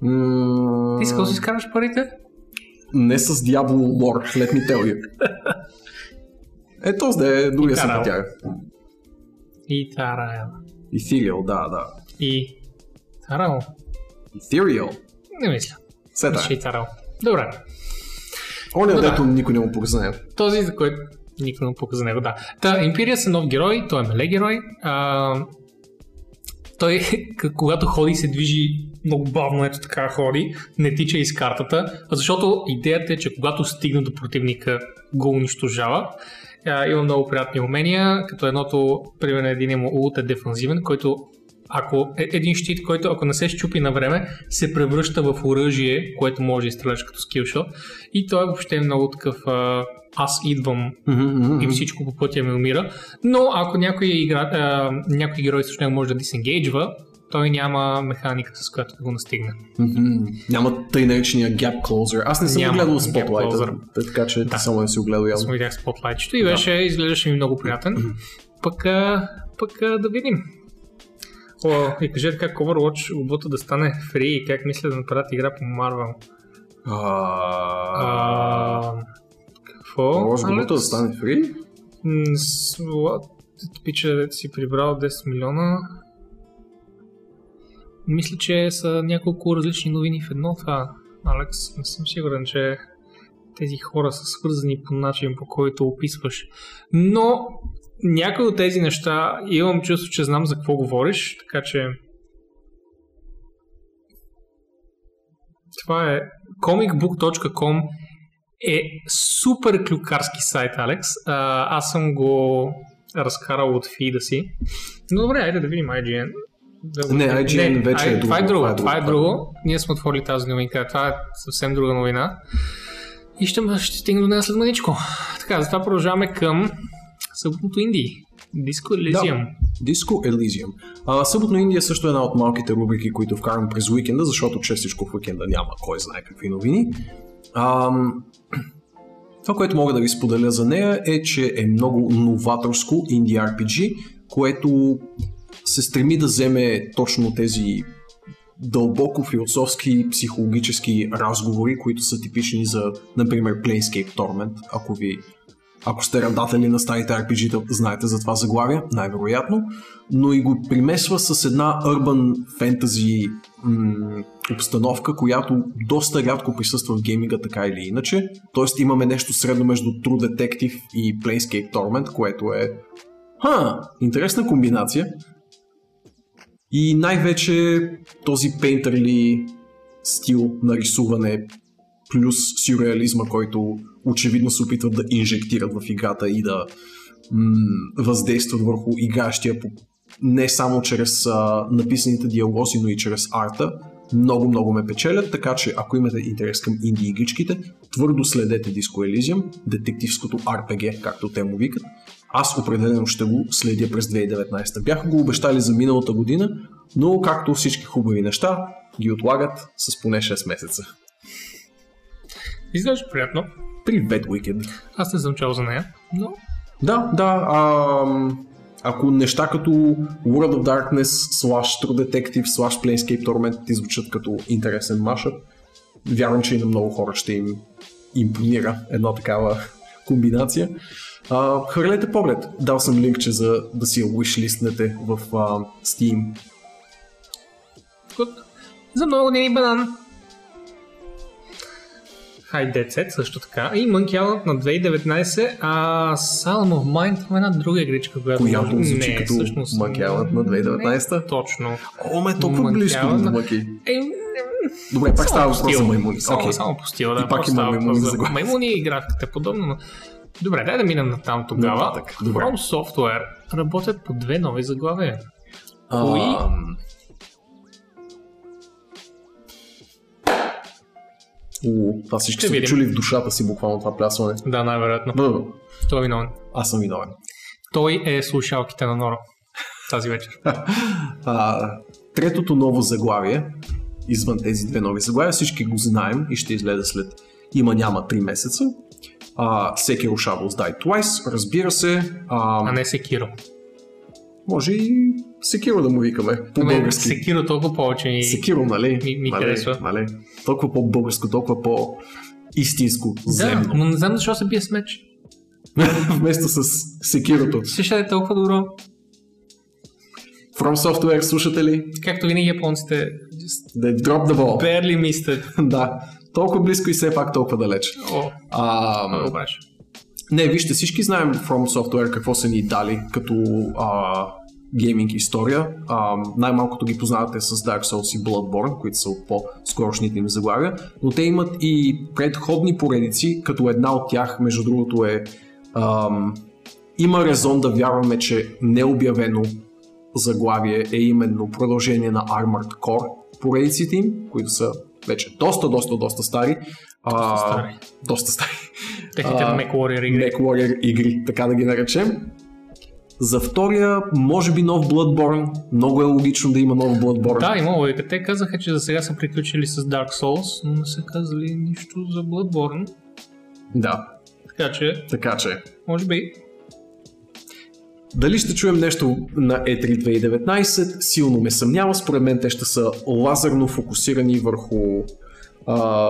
М- Ти искал да си изкараш парите? Не с Diablo лор, let me tell you. Е, този да е другия И Тарал. симпатяга. И Тараел. Ethereal, да, да. И Тарал. Ethereal. Не мисля. Мисля така. и Тарал. Добре. Оня, Но да. дето никой не му познае. Този, за който никой не му пука за него, да. Та, Импириас е нов герой, той е меле герой. А, той, когато ходи, се движи много бавно, ето така ходи, не тича из картата, защото идеята е, че когато стигне до противника, го унищожава. А, има много приятни умения, като едното, примерно един му улт е дефанзивен, който ако е един щит, който ако не се щупи на време, се превръща в оръжие, което може да изстреляш като скилшот. И той въобще е много такъв а, аз идвам и всичко по пътя ми умира. Но ако някой, игра, а, някой герой него може да дисенгейджва, той няма механика, с която да го настигне. Мгм. Няма тъй наречения Gap Closer. Аз не съм Няма гледал Spotlight, така че Да. само не си го гледал явно. му видях спотлайтчето и беше, изглеждаше ми много приятен. Пък, а, пък а, да видим. О, и кажете как Overwatch обута да стане фри и как мисля да направят игра по Marvel. Какво? Може Алекс? да стане фри? Пича, си прибрал 10 милиона. Мисля, че са няколко различни новини в едно това, Алекс. Не съм сигурен, че тези хора са свързани по начин, по който описваш. Но някои от тези неща имам чувство, че знам за какво говориш, така че това е comicbook.com е супер клюкарски сайт, Алекс. А, аз съм го разкарал от фида си. Но добре, айде да видим IGN. Да Не. IGN вече е Това е друго, друго. Това е друго. Ние сме отворили тази новинка. Това е съвсем друга новина. И ще, ще стигнем до нея след маничко. Така, затова продължаваме към съботното Инди. Диско Elysium. Disco Elysium. А, Съботно Индия също е една от малките рубрики, които вкарвам през уикенда, защото честичко в уикенда няма кой знае какви новини. Ам, това, което мога да ви споделя за нея е, че е много новаторско инди RPG, което се стреми да вземе точно тези дълбоко философски, психологически разговори, които са типични за, например, Planescape Torment, ако ви ако сте радатели на старите RPG-та, знаете за това заглавие, най-вероятно, но и го примесва с една urban fantasy м- обстановка, която доста рядко присъства в гейминга така или иначе. Тоест имаме нещо средно между True Detective и Planescape Torment, което е Ха, интересна комбинация. И най-вече този пейнтърли стил на рисуване плюс сюрреализма, който очевидно се опитват да инжектират в играта и да м- въздействат върху игращия по- не само чрез а, написаните диалози, но и чрез арта. Много, много ме печелят, така че ако имате интерес към инди игричките, твърдо следете Disco Elysium, детективското RPG, както те му викат. Аз определено ще го следя през 2019. Бяха го обещали за миналата година, но както всички хубави неща, ги отлагат с поне 6 месеца. Изглежда приятно. Привет, Уикенд! Аз не съм чул за нея, но Да, да. А, ако неща като World of Darkness, slash True Detective, slash Planescape Torment ти звучат като интересен машъп, вярвам, че и на много хора ще им импонира една такава комбинация. А, хвърлете поглед. Дал съм линкче за да си я wishlistнете в а, Steam. Good. За много години банан. High Dead Set също така. И Monkey Island на 2019, а Salon of Mind е една друга игричка, която... Която може- звучи не, като всъщност, Monkey Island на 2019. Не, точно. О, ме е толкова Monkey близко до Island. Monkey. Е, Добре, пак става въпрос за маймуни. Само, само по стил, да. И пак има маймуни за заглавието. Маймуни и графиката е подобно, но... Добре, дай да минем на там тогава. Нататък, добре. From Software работят по две нови заглавия. А, Кои? Това всички видим. чули в душата си буквално това плясване. Да, най-вероятно. Това е виновен. аз съм виновен. Той е слушалките на Нора тази вечер. А, третото ново заглавие, извън тези две нови заглавия, всички го знаем и ще излезе след има-няма 3 месеца. А, Sekiro Shadows Die Twice, разбира се. А, А не Секиро. може и Sekiro да му викаме Ами, по-български. Секиро толкова повече ни... Секиро, нали? Ми- ми нали? харесва. Нали? Толкова по-българско, толкова по-истинско, Да, земно. но не знам защо се бие с меч. Вместо с Секирото. Ще е толкова добро. From Software, слушате ли? Както винаги японците Да drop the ball. barely missed it. да. Толкова близко и все пак толкова далеч. О, А, браш. Не, вижте, всички знаем From Software какво са ни дали като а, гейминг история. А, най-малкото ги познавате с Dark Souls и Bloodborne, които са от по-скорошните им заглавия, но те имат и предходни поредици, като една от тях, между другото е ам, има резон да вярваме, че необявено заглавие е именно продължение на Armored Core поредиците им, които са вече доста, доста, доста стари. Доста стари. Техните А, Mac Warrior игри. Mac Warrior игри, така да ги наречем. За втория, може би нов Bloodborne. Много е логично да има нов Bloodborne. Да, има логика. Те казаха, че за сега са приключили с Dark Souls, но не са казали нищо за Bloodborne. да. Така че, Така че, може би, дали ще чуем нещо на E E3 2019, силно ме съмнява. Според мен те ще са лазерно фокусирани върху... А...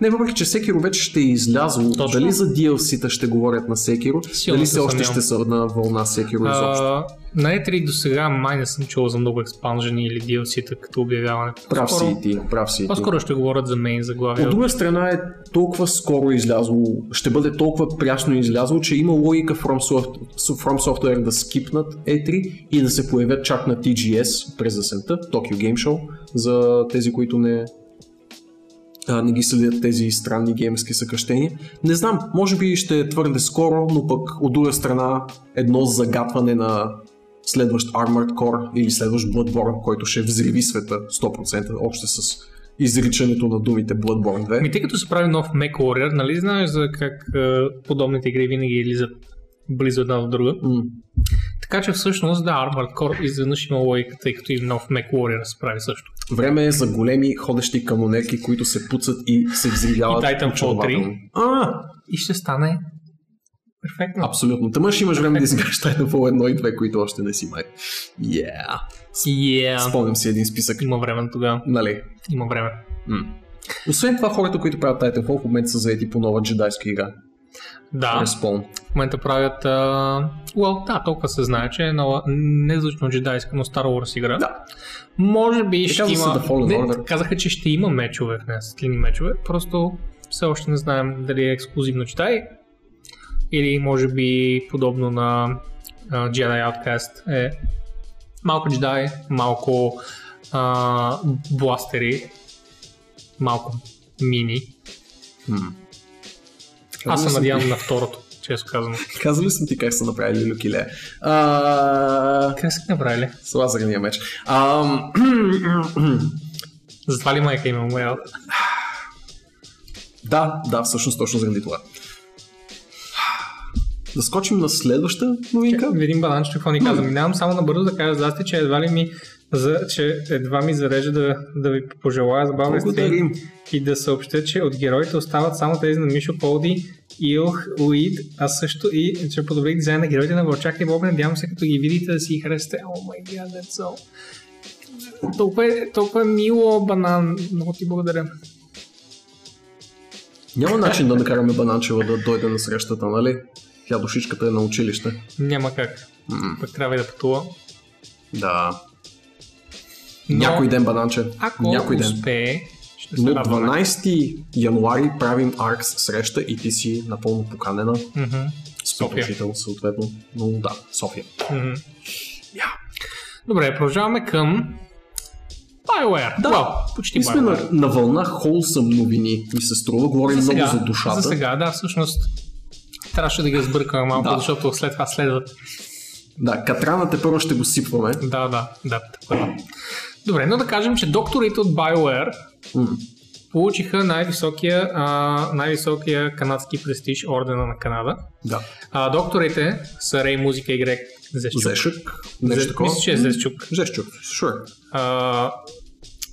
Не, въпреки че Sekiro вече ще е излязло. Точно. Дали за DLC-та ще говорят на Sekiro, Силно дали се все още ще са на вълна Sekiro изобщо. а, на E3 до сега май не съм чул за много експанжени или DLC-та като обявяване. Прав си и ти, прав си и ти. По-скоро ще говорят за мейн заглавия. От друга страна е толкова скоро излязло, ще бъде толкова прясно излязло, че има логика From, Soft, From Software да скипнат E3 и да се появят чак на TGS през есента, Tokyo Game Show, за тези, които не, а, не ги следят тези странни геймски съкръщения. Не знам, може би ще е твърде скоро, но пък от друга страна едно загатване на следващ Armored Core или следващ Bloodborne, който ще взриви света 100%, още с изричането на думите Bloodborne 2. Ми тъй като се прави нов Mac Warrior, нали знаеш за как а, подобните игри винаги излизат близо една до друга? М, Така че всъщност да, Armored Core изведнъж има логика, тъй като и нов Mac Warrior се прави също. Време е за големи ходещи камонерки, които се пуцат и се взривяват. И Titanfall очарователно. А, И ще стане перфектно. абсолютно. Тъмън ще имаш време да изиграш Titanfall 1 и 2, които още не си май. Yeah. Yeah. Спомням си един списък. Има време тогава. Нали? Има време. М. Освен това, хората, които правят Titanfall, в момента са заети по нова джедайска игра. Да, Respawn. в момента правят... Uh... Well, да, толкова се знае, че е нова, не звучно джедайска, но Star Wars игра. Да. Може би Те ще има... The Не, Order. казаха, че ще има мечове в нея, светлини мечове. Просто все още не знаем дали е ексклюзивно читай или може би подобно на uh, Jedi Outcast е малко джедай, малко uh, бластери, малко мини. М. Аз се надявам на второто, често казвам. Казвали съм ти как са направили Люкиле. А, Как са направили? с лазерния меч. Ам, Затова ли майка има умрял? Да, да, всъщност точно заради това. Да скочим на следваща новинка. Видим бананче, какво ни каза. Минавам само набързо да кажа здрасти, че едва ли ми за, че едва ми зарежа да, да ви пожелая стрим Благодарим. и да съобщя, че от героите остават само тези на Мишо Полди, Илх, Уид, а също и че подобрих дизайн на героите на Вълчак и Боб. Надявам се, като ги видите да си ги харесате. О май гад, that's. Толкова е, толкова е мило, банан. Много ти благодаря. Няма начин да накараме Бананчева да дойде на срещата, нали? Тя душичката е на училище. Няма как. М, Пък трябва и да пътува. Да. Но, Някой ден, Бананче. ако Някой ден. успее, ще се Но радваме. 12 януари правим Аркс среща и ти си напълно поканена. София. пригласител, съответно. Но да, София. Я. Добре, продължаваме към BioWare. Да. Wow, почти И сме на, на вълна холсъм новини, ми се струва. Говорим много за душата. За сега, да, всъщност трябваше да ги сбъркаме малко, Да. защото след това следват. Да, катраната първо ще го сипваме. Да, да, да, така. Добре, но да кажем, че докторите от BioWare М. получиха най-високия, а, най-високия канадски престиж ордена на Канада. Да. А, докторите са Рей Музика и Грег Зещук. Зешък. Нещо Зе- такова. Мисля, че е Зещук. Зешчук, sure. А,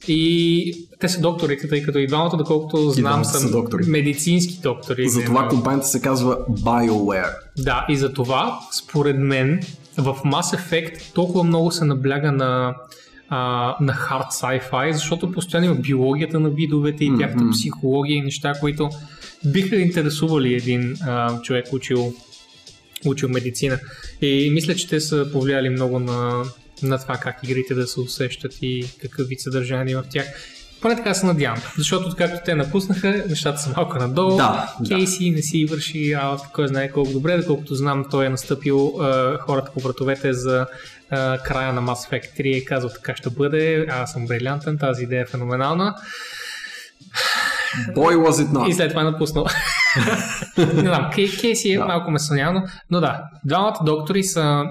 и те са докторите, тъй като и двамата, доколкото знам, са, са доктори. медицински доктори. Затова Не, компанията се казва BioWare. Да, и за това, според мен, в Mass Effect толкова много се набляга на, а, на hard sci-fi, защото постоянно има биологията на видовете и тяхната Мгм. психология и неща, които биха интересували един а, човек учил, учил медицина. И мисля, че те са повлияли много на, на това как игрите да се усещат и какъв вид съдържание има в тях. Поне така се надявам, защото както те напуснаха, нещата са малко надолу. Да, да. Кейси не си върши работа, кой знае колко добре, доколкото знам, той е настъпил а, хората по вратовете за а, края на Mass Effect 3 и е казал така ще бъде, аз съм брилянтен, тази идея е феноменална Boy was it и not. след това е напуснал. не знам, Кей, Кейси е Да. малко месоняно, но да, двамата доктори са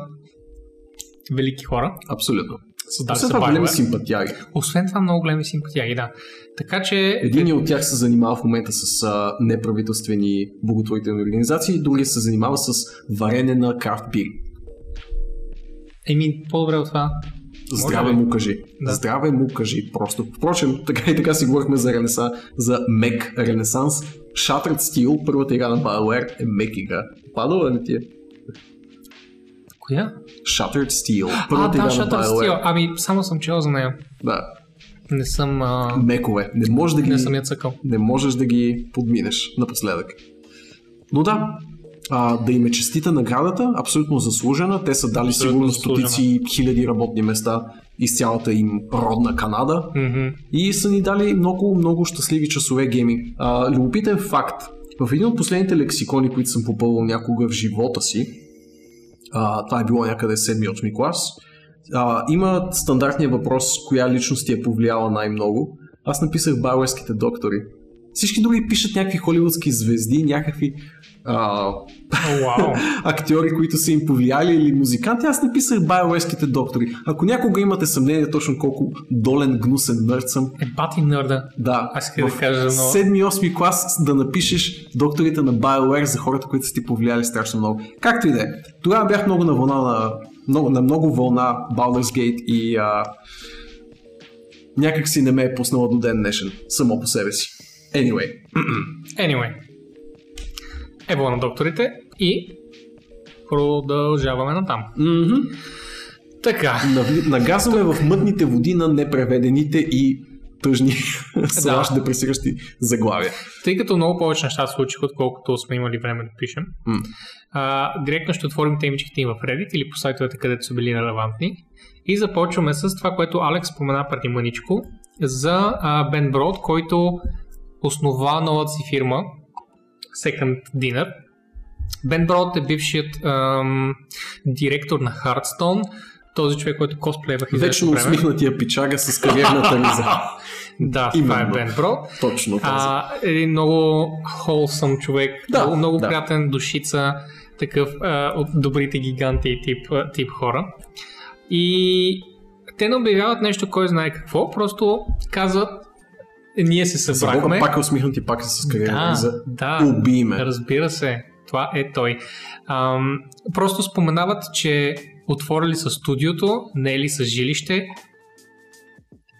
велики хора, Абсолютно. създали Освен това големи симпатияги. Освен това много големи симпатияги, да. Така че Един от тях се занимава в момента с а, неправителствени благотворителни организации, другия се занимава с варене на крафт бир. Еми, по-добре от това. Здраве му кажи. Да. Здраве му кажи. Просто. Впрочем, така и така си говорихме за Ренеса, за мек Ренесанс. Shattered Steel, първата игра на BioWare е мек игра. Падала ли ти е? Коя? Shattered Steel, А, първата да, игра на Shutter BioWare. Steel. Ами, само съм чел за нея. Да, Не съм, а, мекове. Не можеш да ги не съм я цъкал. не можеш да ги подминеш напоследък. Но да, а, да им е честита наградата, абсолютно заслужена. Те са дали Абсолютно сигурно стотици хиляди работни места из цялата им родна Канада Мгм. и са ни дали много, много щастливи часове гейминг. А, любопитен факт. В един от последните лексикони, които съм попълвал някога в живота си, а, това е било някъде 7-8 клас, а, има стандартния въпрос, коя личност ти е повлияла най-много. Аз написах Бауерските доктори. Всички други пишат някакви холивудски звезди, някакви а, актьори, които са им повлияли или музиканти. Аз написах Bioware-ските доктори. Ако някога имате съмнение точно колко долен, гнусен нърд съм, Е, бати нърда. да, Аз исках да кажа, но- 7-8 клас да напишеш докторите на BioWare за хората, които са ти повлияли страшно много. Както и да е. Тогава бях много на вълна на много, на много вълна Baldur's Gate и а, някак си не ме е пуснала до ден днешен, само по себе си. Anyway, Anyway. Ево на докторите и продължаваме натам. mm-hmm. Така. Нагазваме в мътните води на непреведените и тъжни, слаш депресиращи заглавия. Тъй като много повече неща се случиха, отколкото сме имали време да пишем, М. а, директно ще отворим темичките им в Reddit или по сайтовете, където са били релевантни. И започваме с това, което Алекс спомена преди мъничко за а, Бен Брод, който основа новата си фирма Second Dinner. Бен Брод е бившият ам, директор на Hearthstone, този човек, който косплеевах Вечно известно време. усмихнатия пичага с кариерната риза. Да, това е. Бен Брод. Точно този. А, един много холсъм човек, Да, много, много да. приятен душица, такъв а, от добрите гиганти тип, тип хора. И те не обявяват нещо, кой знае какво, просто казват, «Е, ние се За събрахме. Бога, пак е усмихнат и пак е с кариерна да, риза. да, Уби ме. разбира се, това е той. Ам, просто споменават, че отворили са студиото, наели са жилище,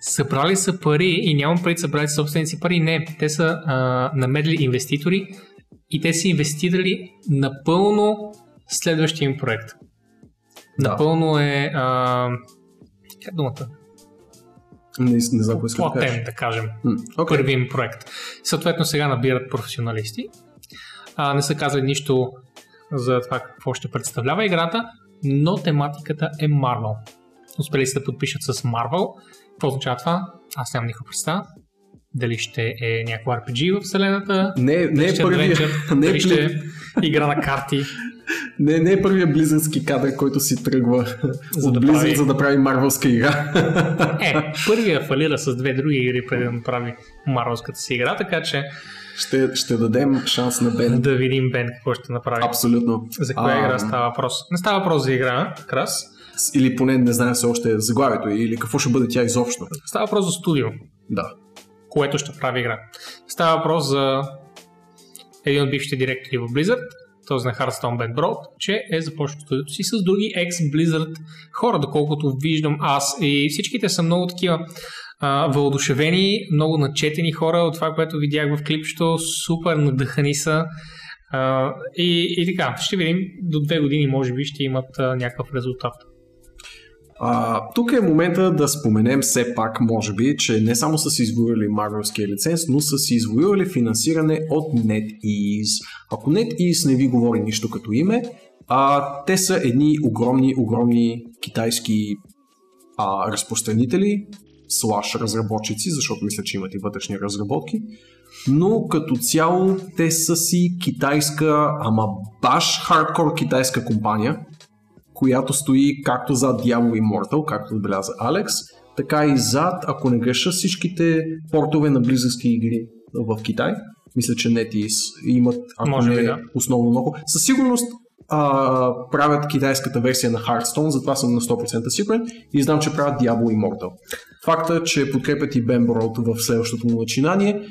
събрали са пари и нямам преди събрали собствените си пари. Не, те са а, намерили инвеститори и те са инвестирали напълно следващия им проект. Да. Напълно е... А, как е думата? Не, не знам кой иска да. Платен, да кажем окей. първи им проект. Съответно сега набират професионалисти. А, не са казали нищо за това какво ще представлява играта, но тематиката е Marvel. Успели са да подпишат с Marvel. Какво означава това? Аз нямам никаква представа. Дали ще е някакво RPG в вселената, Не, не е ще първия, Adventure, не е, дали ще е игра на карти. Не, не е първия близърски кадър, който си тръгва За от да Blizzard, прави- за да прави марвелска игра. Е, първия фалира с две други игри преди да направи Марвелската си игра, така че ще, ще дадем шанс на Бен. да видим Бен какво ще направи. Абсолютно. За коя А, игра става въпрос? Не става въпрос за игра, крас. Или поне не знае все още заглавието или какво ще бъде тя изобщо. Става въпрос за студио. Да. което ще прави игра. Става въпрос за един от бившите директори в Blizzard, този на Hearthstone Ben Broad, че е започнал студиото си с други ex-Blizzard хора, доколкото виждам аз. И всичките са много такива въодушевени, много начетени хора от това, което видях в клипчето, супер надъхани са. А, и, и така, ще видим, до две години може би ще имат а, някакъв резултат. А, тук е момента да споменем все пак, може би, че не само са си извоювали марвелския лиценз, но са си извоювали финансиране от NetEase. Ако NetEase не ви говори нищо като име, а, те са едни огромни, огромни китайски а, разпространители, слаш разработчици, защото мисля, че имат и вътрешни разработки, но като цяло те са си китайска, ама баш хардкор китайска компания, която стои както зад Diablo Immortal, както отбеляза Алекс, така и зад, ако не греша, всичките портове на близъцки игри в Китай. Мисля, че NetEase имат, ако Може не би, да. основно много. Със сигурност а, правят китайската версия на Hearthstone, затова съм на 100% сигурен и знам, че правят Diablo Immortal. Факта, че подкрепят и Ben Broad в следващото му начинание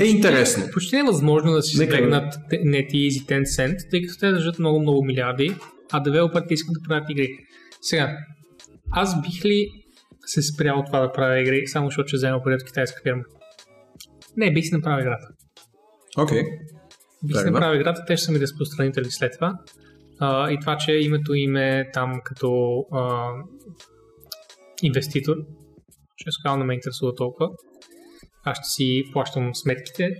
е интересно. Почти невъзможно да си избегнат NetEase и Tencent, тъй като те държат много-много милиарди, а девелоперите искат да правят игри. Сега, аз бих ли се спрял от това да правя игри, само защото ще взема пари от китайска фирма? Не, бих си направил играта. Окей. Бих си направил играта, те ще са ми разпространители след това. А, и това, че името им е там като а, инвеститор, често казвам не ме интересува толкова. Аз ще си плащам сметките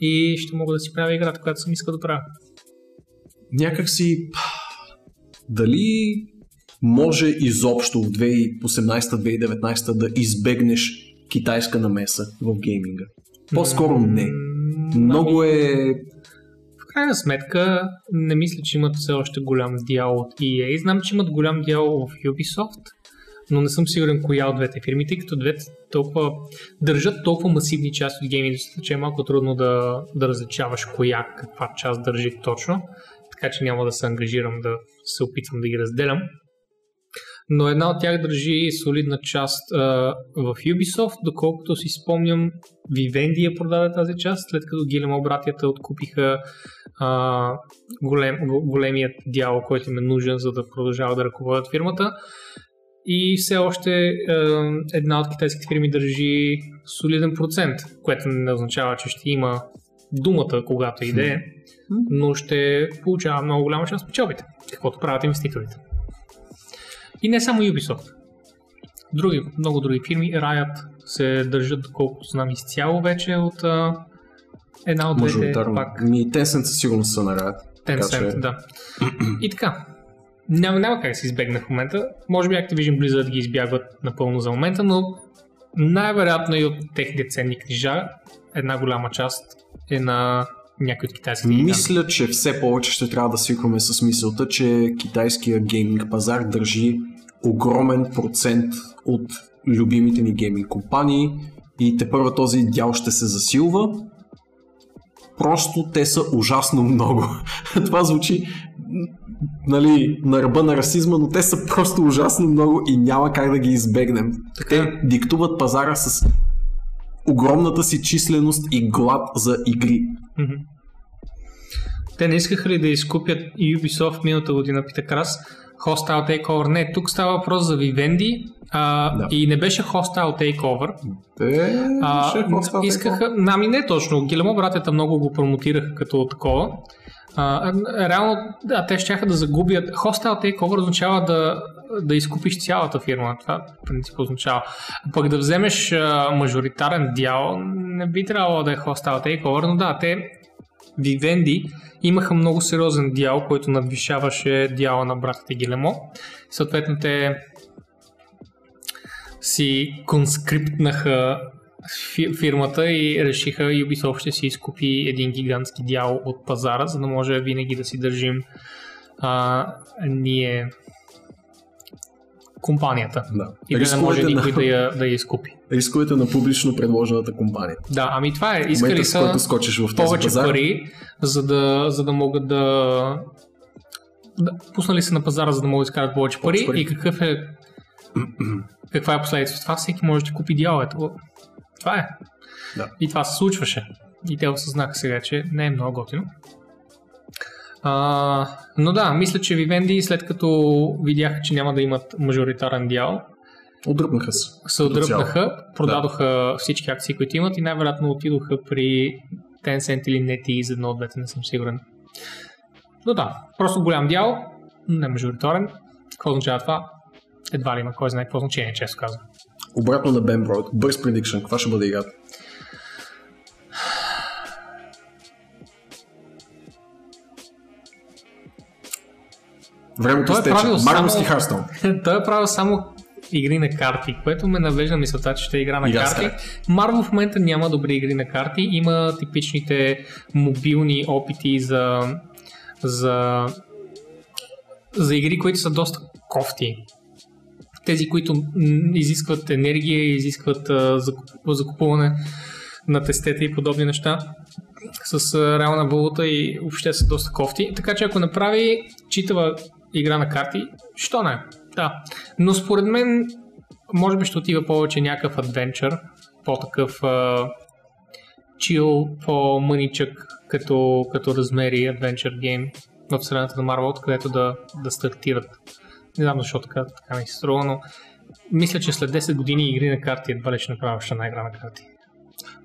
и ще мога да си правя играта, която съм искал да правя. Някак си дали може изобщо в 2018-2019 да избегнеш китайска намеса в гейминга? По-скоро не. Много е... В крайна сметка, не мисля, че имат все още голям дял от EA. Знам, че имат голям дял в Ubisoft, но не съм сигурен коя от двете фирми, тъй като двете толкова държат толкова масивни части от гейм индустрията, че е малко трудно да, да различаваш коя каква част държи точно, така че няма да се ангажирам да се опитвам да ги разделям. Но една от тях държи солидна част а, в Ubisoft, доколкото си спомням, Vivendi я продаде тази част, след като Гилемо братята откупиха а, голем, го- големият дял, който им е нужен, за да продължават да ръководят фирмата. И все още е, една от китайските фирми държи солиден процент, което не означава, че ще има думата, когато иде, но ще получава много голяма част от печалбите, каквото правят инвеститорите. И не само Ubisoft. Други, много други фирми, Riot се държат, доколкото знам, изцяло вече от а, една от двете пак Ми, Tencent със сигурност са наред. Tencent, че- да. И така. Няма, няма как да се избегне в момента. Може би Activision Blizzard ги избягват напълно за момента, но най-вероятно и от техните ценни книжа една голяма част е на някои от китайските гиганти. Мисля, че все повече ще трябва да свикваме с мисълта, че китайския гейминг пазар държи огромен процент от любимите ни гейминг компании и те първа този дял ще се засилва. Просто те са ужасно много. Това звучи нали, на ръба на расизма, но те са просто ужасно много и няма как да ги избегнем. Така е. Те диктуват пазара с огромната си численост и глад за игри. Те не искаха ли да изкупят Ubisoft миналата година, пита Крас, Hostile Takeover? Не, тук става въпрос за Vivendi а, Да. и не беше Hostile Takeover. Те А, ще хостел искаха, нами не точно, Гилемо братята много го промотираха като такова. Реално, да, те ще да загубят. Hostile Takeover означава да, да изкупиш цялата фирма. Това в принцип означава. Пък да вземеш а, мажоритарен дял, не би трябвало да е Hostile Takeover, но да, те Vivendi имаха много сериозен дял, който надвишаваше дяла на братите Гилемо. Съответно те си конскриптнаха фирмата и решиха Ubisoft ще си изкупи един гигантски дял от пазара, за да може винаги да си държим а, ние компанията. Да. И да не може никой на, да я, да я изкупи. рисковете на публично предложената компания. Да, ами това е. Искали момента, с който са скочиш в повече пазар, пари, за да, за да могат да, да... Пуснали се на пазара, за да могат да изкарат повече пари. Повече пари. И какъв е... каква е последица? Това всеки може да купи дял. Това е. Да. И това се случваше. И те осъзнаха сега, че не е много готино. А, но да, мисля, че Vivendi, след като видяха, че няма да имат мажоритарен дял, Отдръпнаха се. се отдръпнаха, продадоха всички акции, които имат и най-вероятно отидоха при Tencent или NetEase, за едно от двете, не съм сигурен. Но да, просто голям дял, не мажоритарен. Какво означава това? Едва ли има кой знае какво значение, често казвам. Обратно на Ben Broad. Бърз предикшн. Каква ще бъде играта? Времето е стече. Марвелски само- Харстон. Той е правил само игри на карти, което ме навежда мисълта, че ще игра на Игра с карти. Марвел в момента няма добри игри на карти. Има типичните мобилни опити за, за, за игри, които са доста кофти. Тези, които изискват енергия, изискват а, закуп- закупуване на тестета и подобни неща с реална валута и въобще са доста кофти. Така че ако направи читава игра на карти, що не? Да. Но според мен, може би ще отива повече някакъв адвенчър, по-такъв чил, по-мъничък като, като размери адвенчър гейм в вселената на Marvel, където да, да стартират. Не знам защо така, така ми се струва, но мисля, че след 10 години игри на карти едва ли ще направя още една игра на карти.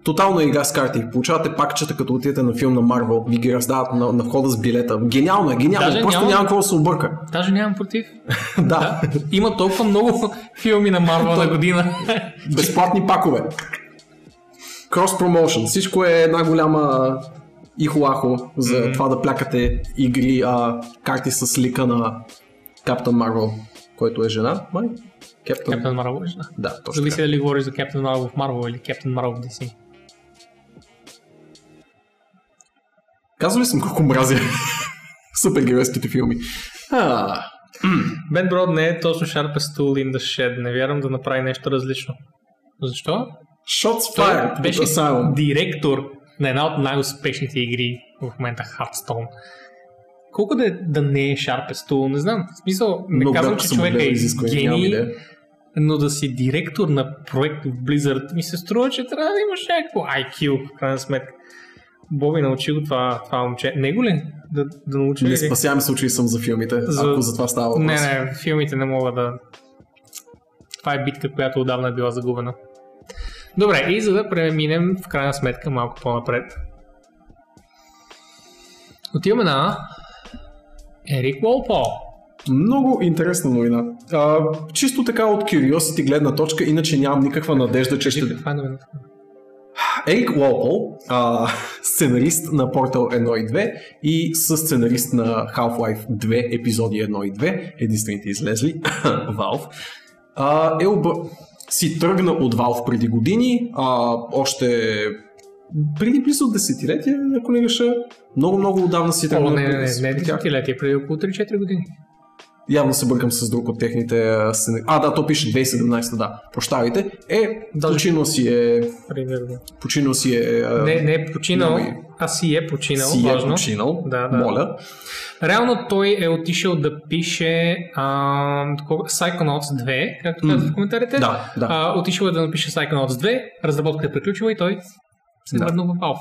Тотална игра с карти. Получавате пакчета, като отидете на филм на Марвел. Ви ги раздават на, на входа с билета. Гениално е, гениално. Даже Просто няма- няма какво да се обърка. Даже нямам против. да. Има толкова много филми на Марвел на година. Безплатни пакове. Cross promotion. Всичко е една голяма ихолахо за Мгм. това да плякате игри, а, карти с лика на Каптън Марвел, който е жена. Май? Каптън. Каптен Марвел, виж, да. Да, точно Зависи дали говориш за Captain Marvel в Marvel или Captain Marvel в DC. Казвали съм колко мразя супергеройските филми. А, Бен Брод не е точно Sharpest Tool in the Shed. Не вярвам да направи нещо различно. Защо? shots fired. беше директор на една от най-успешните игри в момента Hearthstone. Колко да, да не е Sharpest Tool, не знам. В смисъл, не Много казвам, че човек е гений, но да си директор на проект в Blizzard ми се струва, че трябва да имаш някакво IQ, в крайна сметка. Боби научи го това, това момче. Него ли? Да, да научи? Не спасявам случаи съм за филмите, За- ако за това става въпрос. Не, не, филмите не мога да... Това е битка, която отдавна е била загубена. Добре, и за да преминем в крайна сметка малко по-напред. Отиваме на Ерик Уолпол. Много интересна новина. А, чисто така от curiosity гледна точка, иначе нямам никаква надежда, че ще... Каква е новината? Ерик Уолпол, а, сценарист на Portal 1 и 2 и сценарист на Half-Life 2 епизоди 1 и 2, единствените излезли, Valve, а, е об... си тръгна от Valve преди години, а, още преди близо десетилетие, ако не греша, много-много отдавна си О, тръгна. не, не, не, не, десетилетие, преди около 3-4 години. Явно се бъркам с друг от техните а, да, то пише 2017, да. Прощавайте. Е, Даже- починал си е... Примерно. Починал си е... Не, не е починал, и- а си е починал, си е важно. починал. Да, да. Моля. Реално той е отишъл да пише а, Psychonauts 2, както казват в коментарите. Да, да. А, отишъл е да напише Psychonauts 2, разработката е приключила и той се е Да. върнал в.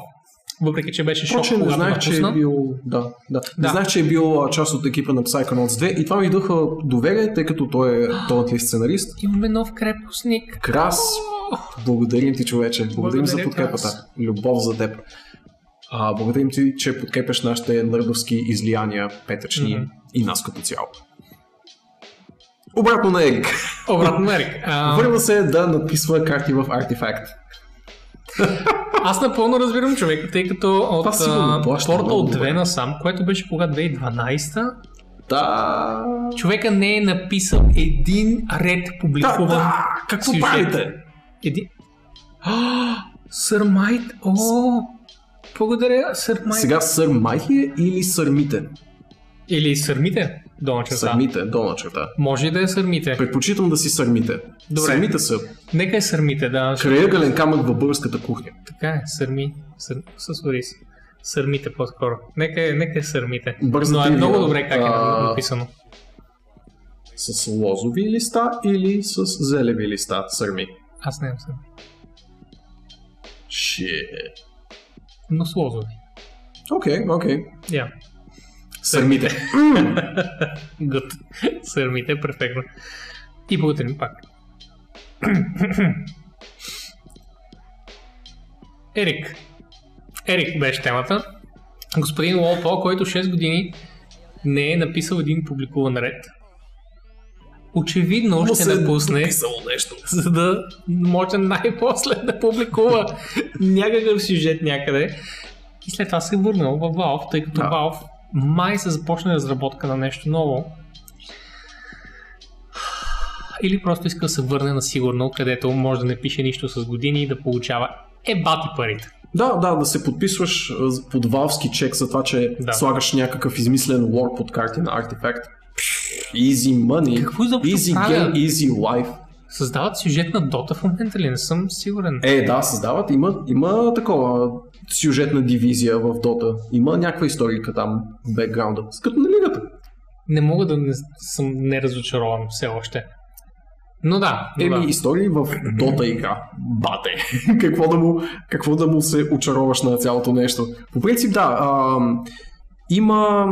Въпреки, че беше шок, Впрочем, не когато знаех, че е бил... Да, да. Да. Не знаех, че е бил а, част от екипа на Psychonauts 2 и това ми духа доверие, тъй като той е талантлив сценарист. Имаме нов крепостник. Крас, благодарим ти, човече. Благодарим за Благодаря, подкрепата. Крас. Любов за теб. А, благодарим ти, че подкрепяш нашите нърдовски излияния, петъчни Мгм. и нас като цяло. Обратно на Ерик. Обратно на Ерик. Върна се да надписва карти в Artifact. Аз напълно разбирам човека, тъй като от Portal много 2 добре. насам, което беше кога 2012 Да. човека не е написал един ред Да, публикуван да. Какво сюжет. правите? Един... А, Сър Майт, о, благодаря, Сър Майт. Сега Сър Майх е или Сърмите? Или сърмите, долна черта. Сърмите, долна черта. Може и да е сърмите. Предпочитам да си сърмите. Добре. Сърмите са Нека е сърмите, да. краягален камък в българската кухня. Така е, сърми. Сър... С ориз. Сърмите по-скоро. Нека е, нека е сърмите. Бърза Но е много добре как е А, написано. С лозови листа или с зелеви листа сърми? Аз не съм. Shit. но с лозови. Окей, окей. Yeah. Сърмите. Good. Сърмите, перфектно. И благодарим пак. Ерик. Ерик беше темата. Господин Лолпо, който 6 години не е написал един публикуван ред. Очевидно Му ще е напусне, нещо. за да може най-после да публикува някакъв сюжет някъде. И след това се е върнал в Valve, тъй като Да. Valve май се започне разработка на нещо ново. Или просто иска да се върне на сигурно, където може да не пише нищо с години и да получава ебати парите. Да, да, да се подписваш под валвски чек за това, че Да. слагаш някакъв измислен лор под карти на артефакт. Easy money, Какво easy game, easy life. Създават сюжет на Dota в момента ли? Не съм сигурен. Е, да, създават. Има, има такова сюжетна дивизия в Dota. Има някаква историка там в бекграунда. Като на лигата. Не мога да не съм неразочарован все още. Но да, но Еми, да. истории в Dota игра. Бате. какво, да му, какво да му се очароваш на цялото нещо. По принцип, да. А, има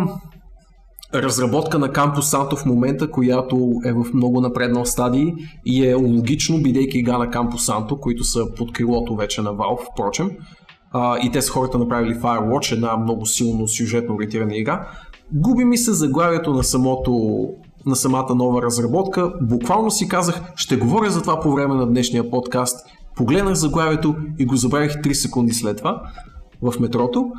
разработка на Кампус Санто в момента, която е в много напреднал стадий и е логично, бидейки игра на Кампус Санто, които са под крилото вече на Valve, впрочем. А, и те са хората направили Firewatch, една много силно сюжетно ориентирана игра. Губи ми се заглавието на самото на самата нова разработка. Буквално си казах, ще говоря за това по време на днешния подкаст. Погледнах заглавието и го забравих 3 секунди след това в метрото.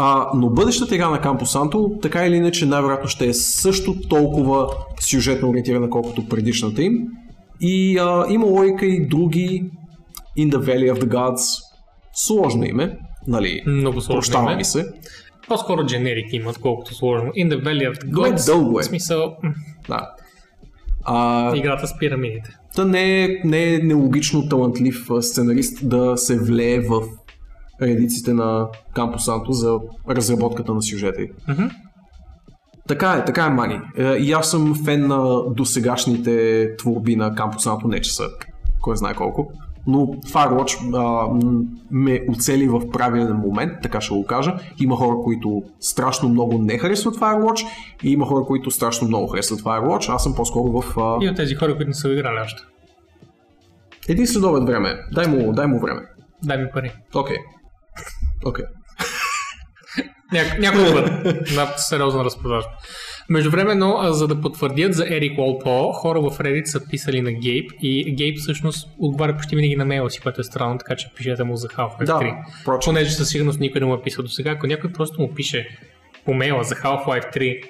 А, но бъдещата игра на Кампо Санто, така или иначе, най-вероятно ще е също толкова сюжетно ориентирана, колкото предишната им. И а, има логика и други In the Valley of the Gods. Сложно име, нали? Много сложно Прощава име. ми се. По-скоро дженерик имат, колкото сложно. In the Valley of the Gods. дълго е. В смисъл, Да. А, играта с пирамидите. Та не е, не е нелогично талантлив сценарист да се влее в редиците на Кампо Санто за разработката на сюжета й. Мгм. Така е, така е, Мани. Е, И аз съм фен на досегашните творби на Кампо Санто, не че са кой знае колко. Но Firewatch а, ме оцели в правилен момент, така ще го кажа. Има хора, които страшно много не харесват Firewatch и има хора, които страшно много харесват Firewatch. Аз съм по-скоро в а, И от тези хора, които не са играли още. един следобед време. Дай му, дай му време. Дай ми пари. Окей. Окей. Ня- някой път на сериозна разпродажба. Междувременно, за да потвърдят за Ерик Уолпо, хора в Reddit са писали на Гейб и Гейб всъщност отговаря почти винаги на мейла си, което е странно, така че пишете му за Half-Life Да, 3. впрочем. Понеже със сигурност никой не му е писал до сега, ако някой просто му пише по мейла за Half-Life 3,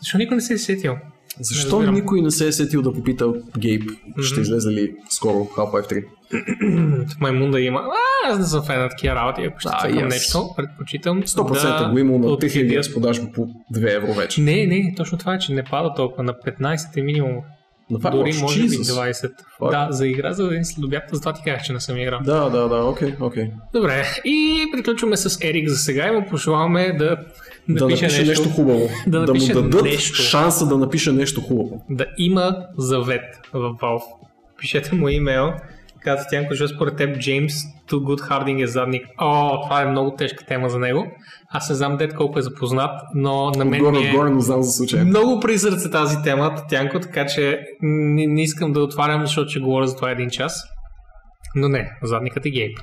защо никой не се е сетил? Защо разбирам. никой не се е сетил да попита Гейб, ще излезе ли скоро Half-Life 3? В Маймунда има. А, аз не съм фен на такива работи. Ако ще Да, цъкам аз. нещо, предпочитам 100% да го има на отидя- 3000 с продажба по 2 евро вече. Не, не, точно това е, че не пада толкова. На 15 е минимум. На това Дори лошо, може би Jesus. 20. Fuck. Да, за игра за един следобед, затова ти казах, че не съм играл. Да, да, да, окей, окей. Добре, и приключваме с Ерик за сега и му пожелаваме да, да, Да пише напише нещо хубаво. Да Да напише му дадат нещо. шанса да напише нещо хубаво. да има завет в Valve. Пишете му имейл. Каза Тянко, че според теб Джеймс Too Good Harding е задник. О, това е много тежка тема за него. Аз не знам дед колко е запознат, но на мен Отгоре, ми е... отгоре, но знам за случая. Много при сърце тази тема, Татянко, така че не, не искам да отварям, защото ще говоря за това един час. Но не, задникът е гейб.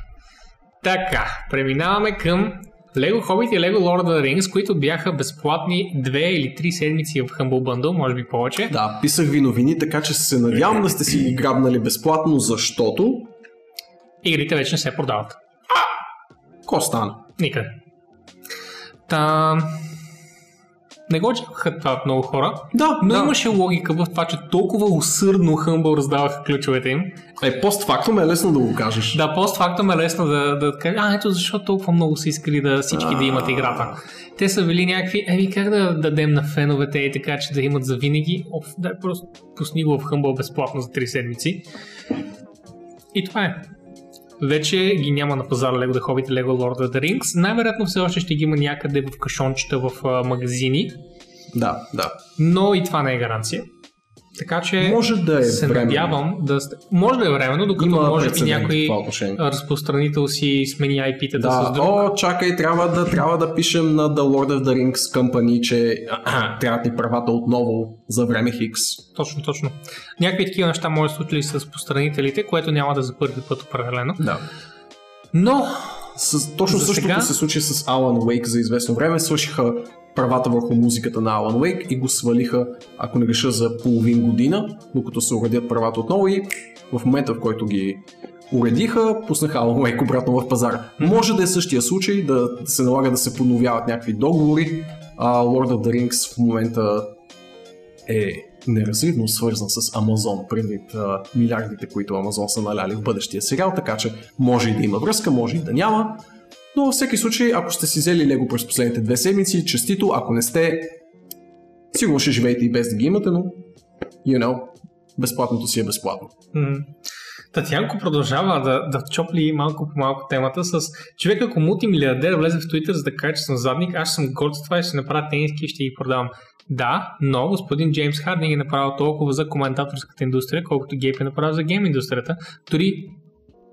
Така, преминаваме към Lego Hobbit и Lego Lord of the Rings, които бяха безплатни две или три седмици в Humble Bundle, може би повече. Да, писах ви новини, така че се надявам да сте си ги грабнали безплатно, защото... Игрите вече не се продават. Ко стана? Никъде. Та... Не го очакваха това от много хора, Да, но да. имаше логика в това, че толкова усърдно Humble раздаваха ключовете им. Е, постфактум е лесно да го кажеш. Да, постфактум е лесно да, да кажа, а ето защо толкова много са искали да всички да имат играта. Те са били някакви, еми как да дадем на феновете и така, че да имат за винаги. Оф, дай просто пусни го в Humble безплатно за 3 седмици. И това е. Вече ги няма на пазара Lego The Hobbit и Lego Lord of the Rings. Най-вероятно все още ще ги има някъде в кашончета в магазини, Да, да. но и това не е гаранция. Така че Може да е се временно. надявам да... Може да е временно, докато Има може би някой разпространител си смени IP-тата Да, с друг. о, чакай, трябва да, трябва да пишем на The Lord of the Rings Company, че трябва ни правата отново за време Хикс. Точно, точно. Някакви такива неща може да случили с разпространителите, което няма да за първи път определено. Да. Но, С, точно За същото сега- се случи с Alan Wake за известно време. Свършиха правата върху музиката на Alan Wake и го свалиха, ако не реша, за половин година, докато се уредят правата отново и в момента, в който ги уредиха, пуснаха Alan Wake обратно в пазара. Може да е същия случай, да, да се налага да се подновяват някакви договори. А, Lord of the Rings в момента е неразривно свързан с Амазон, предвид а, милиардите, които Амазон са наляли в бъдещия сериал, така че може и да има връзка, може и да няма. Но във всеки случай, ако сте си взели Лего през последните две седмици, честито, ако не сте, сигурно ще живеете и без да ги имате, но, you know, безплатното си е безплатно. м- Татянко продължава да, да чопли малко по малко темата с човек ако мултимилиардер влезе в Twitter за да каже, че съм задник, аз съм горд с това и ще направя тениски и ще ги продавам. Да, но господин Джеймс Хардинг е направил толкова за коментаторската индустрия, колкото Гейп е направил за гейм индустрията. Дори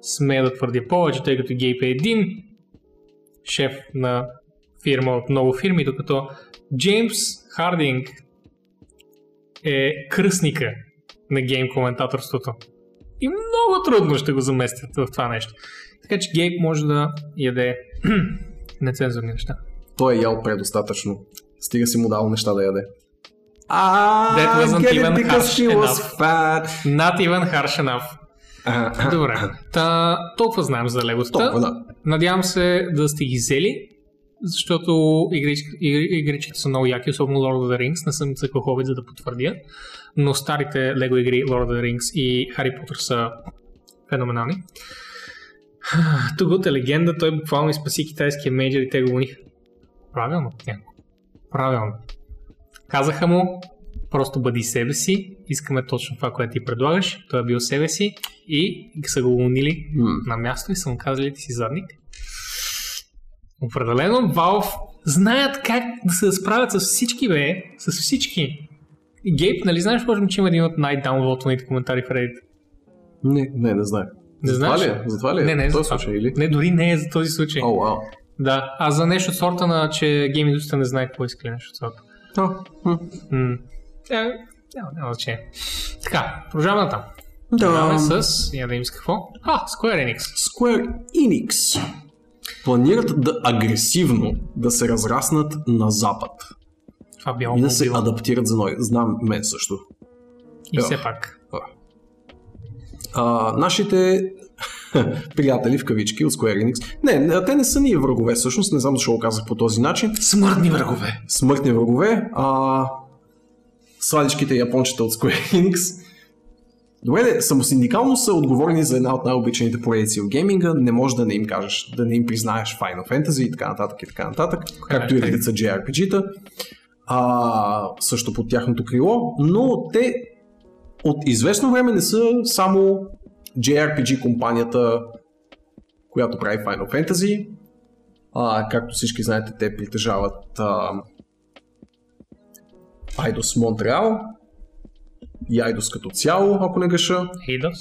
смея да твърдя повече, тъй като Гейп е един шеф на фирма от много фирми, докато Джеймс Хардинг е кръстника на гейм коментаторството. И много трудно ще го заместят в това нещо. Така че Гейб може да яде нецензурни неща. Той е ял предостатъчно. Стига си му дал неща да яде. А, That wasn't even harsh enough. fat. Not even harsh enough. А, Добре. Та, толкова знаем за леготата. Толкова, да. Надявам се да сте ги взели, защото игрич- игри- игричките са много яки, особено Lord of the Rings. Не съм цъкал хобит, за да потвърдя. Но старите Lego игри Lord of the Rings и Harry Potter са феноменални. Тугът е легенда, той буквално изпаси китайския мейджор и те го униха. Правилно, някакво. Правилно. Казаха му, просто бъди себе си, искаме точно това, което ти предлагаш. Той е бил себе си и са го унили М. на място и са му казали ти си задник. Определено Valve знаят как да се справят с всички, бе. С всички. Гейб, нали знаеш, може би, че има един от най-даунлоудваните коментари в Reddit? Не, не, не знае. Не знаеш? това ли е? За това ли е? Не, не, В за този това. случай, или? Не, дори не е за този случай. О, вау. Да, а за нещо от сорта на, че гейм индустрията не знае какво иска нещо от сорта. М. Е, няма, няма значение. Така, продължаваме натам. Продължаваме Да. с, я да им с какво? А, Square Enix. Square Enix планират да агресивно да се разраснат на запад Това било и да се мобилно. адаптират за нови. Знам мен също. И все пак. А, нашите приятели в кавички от Square Enix. Не, те не са ни врагове, всъщност, не знам защо го казах по този начин. Смъртни врагове. Смъртни врагове, а сладичките япончета от Square Enix. Добре, де, самосиндикално са отговорни за една от най-обичаните поредици в гейминга. Не може да не им кажеш, да не им признаеш Final Fantasy и така нататък и така нататък, както и така. редица JRPG-та. А, също под тяхното крило, но те от известно време не са само JRPG компанията, която прави Final Fantasy. А, както всички знаете, те притежават а, Eidos Montreal и Eidos като цяло, ако не греша. Хейдос.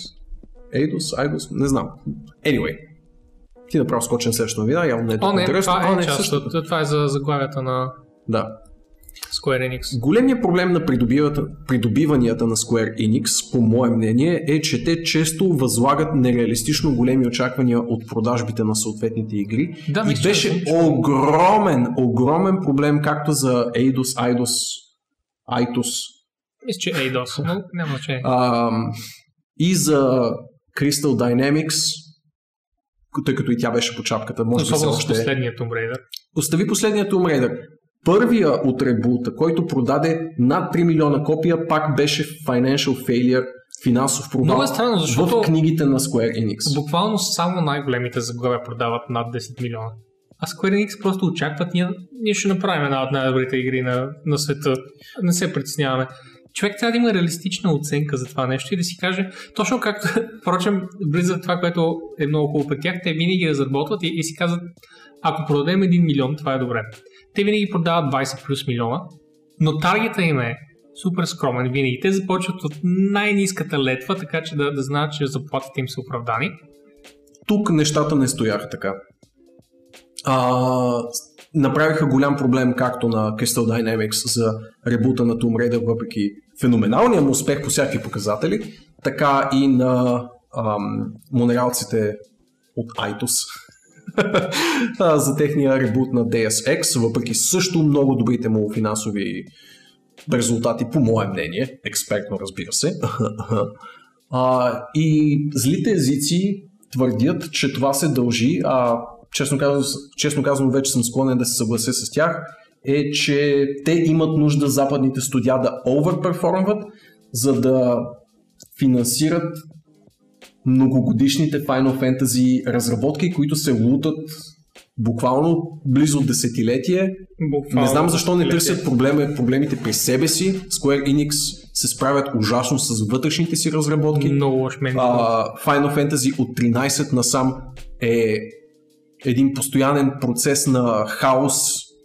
Eidos, Eidos, не знам. Anyway, ти направо скочен следващата новина, явно не е толкова интересно. това А, е част. Това е за заглавията на Да. Square Enix. Големият проблем на придобиванията на Square Enix, по мое мнение, е, че те често възлагат нереалистично големи очаквания от продажбите на съответните игри. Да, и мисля, беше чувал. огромен, огромен проблем както за Eidos, Eidos, Aitos, Мисля, че Eidos, но няма значение. и за Crystal Dynamics, тъй като и тя беше по чапката, може би Особено с още е. последния Tomb Raider. Остави последния Tomb Raider. Първия от ребута, който продаде над 3 милиона копия, пак беше financial failure, финансов провал Много е странно, защото- в книгите на Square Enix. Буквално само най-големите заглавия продават над 10 милиона. А Square Enix просто очакват, ние, ние ще направим една от най-добрите игри на, на света. Не се притесняваме. Човек трябва да има реалистична оценка за това нещо и да си каже, точно както, впрочем, Blizzard това, което е много хубаво при тях, те винаги разработват и, и си казват, ако продадем 1 милион, това е добре. Те винаги продават 20 плюс милиона, но таргета им е супер скромен винаги. Те започват от най-низката летва, така че да, да знаят, че заплатите им са оправдани. Тук нещата не стояха така. А, направиха голям проблем както на Crystal Dynamics за ребута на Tomb Raider, въпреки феноменалния му успех по всякакви показатели, така и на ам, монреалците от Aitos за техния ребут на Deus Ex, въпреки също много добрите му финансови резултати, по мое мнение, експертно разбира се. а, и злите езици твърдят, че това се дължи, а честно казано, честно казано вече съм склонен да се съглася с тях, е, че те имат нужда западните студия да overperformват, за да финансират многогодишните Final Fantasy разработки, които се лутат буквално близо десетилетие. Буквално не знам защо не търсят проблеми, проблемите при себе си. Square Enix се справят ужасно с вътрешните си разработки. Много лош Final Fantasy от 13 насам е един постоянен процес на хаос,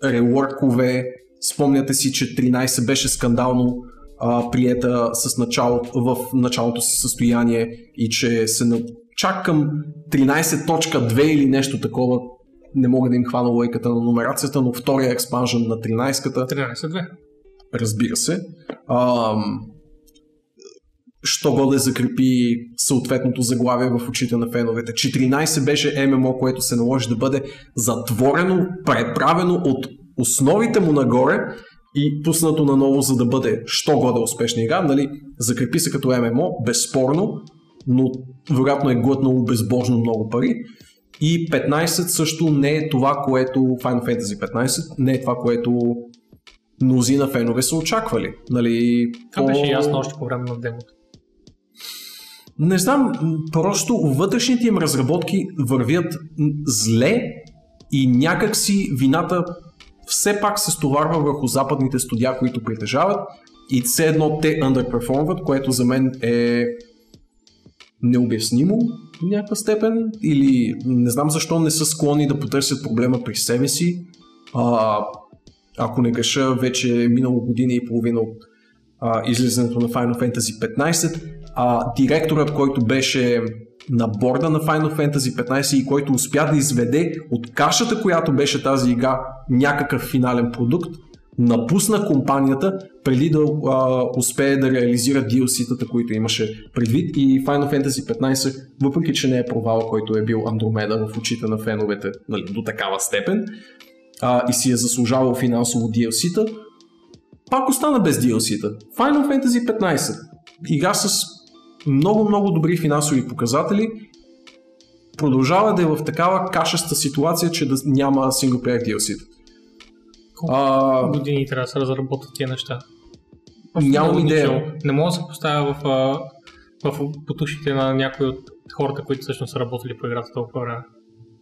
реворкове. Спомняте си, че 13 беше скандално а, приета с начало, в началото си състояние и че се на, чак към 13.2 или нещо такова не мога да им хвана лойката на нумерацията, но втория експанжен на 13-ката. 13.2. Разбира се. Ам, що го да закрепи съответното заглавие в очите на феновете. 14 беше ММО, което се наложи да бъде затворено, преправено от основите му нагоре и пуснато наново, за да бъде що годе успешна игра. Нали? Закрепи се като ММО, безспорно, но вероятно е глътнало безбожно много пари. И 15 също не е това, което Final Fantasy 15 не е това, което мнозина фенове са очаквали. Нали, това по... беше ясно още по време на демото. Не знам, просто вътрешните им разработки вървят зле и някакси вината все пак се стоварва върху западните студия, които притежават и все едно те underperformват, което за мен е необяснимо в някаква степен или не знам защо не са склонни да потърсят проблема при себе си. А, ако не греша, вече е минало година и половина от а, излизането на Final Fantasy 15, а директорът, който беше на борда на Final Fantasy 15 и който успя да изведе от кашата, която беше тази игра, някакъв финален продукт, напусна компанията преди да а, успее да реализира DLC-тата, които имаше предвид и Final Fantasy 15, въпреки че не е провал, който е бил Андромеда в очите на феновете нали, до такава степен а, и си е заслужавал финансово DLC-та, пак остана без DLC-та. Final Fantasy 15. Игра с много-много добри финансови показатели, продължава да е в такава кашеста ситуация, че да няма синглплеер DLC. Колко а... години трябва да се разработват тия неща? Нямам идея. Не мога да се поставя в, в, в потушите на някои от хората, които всъщност са работили по играта толкова време.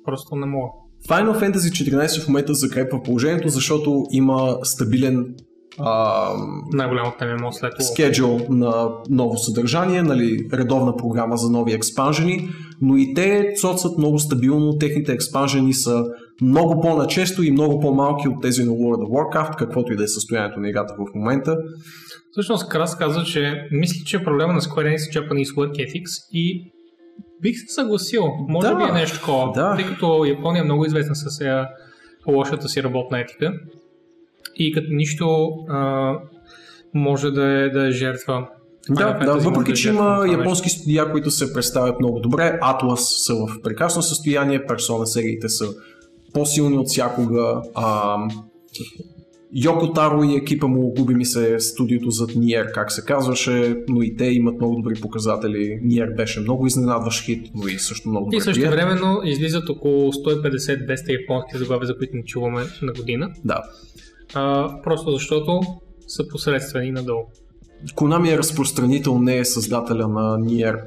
Просто не мога. Final Fantasy 14 в момента закрепва положението, защото има стабилен най-голямото ММО след. Скеджул на ново съдържание, нали, редовна програма за нови експанжени, но и те цоцат много стабилно, техните експанжени са много по-начесто и много по-малки от тези на World of Warcraft, каквото и да е състоянието на играта в момента. Всъщност Крас каза, че мисли, че проблема на Square Enix е Japanese Work Ethics и бих се съгласил. Може да, би е нещо такова, да. тъй като Япония е много известна с лошата си работна етика и като нищо а, може да е, да е жертва. Да, да, въпреки че има японски студия, които се представят много добре, Atlas са в прекрасно състояние, персона сериите са по-силни от всякога. А, Йоко Таро и екипа му, губи ми се студиото зад Ниер, как се казваше, но и те имат много добри показатели. Ниер беше много изненадващ хит, но и също много добър И също времено излизат около 150-200 японски заглави, за които не чуваме на година. Да а, просто защото са посредствени надолу. Konami е разпространител, не е създателя на Nier.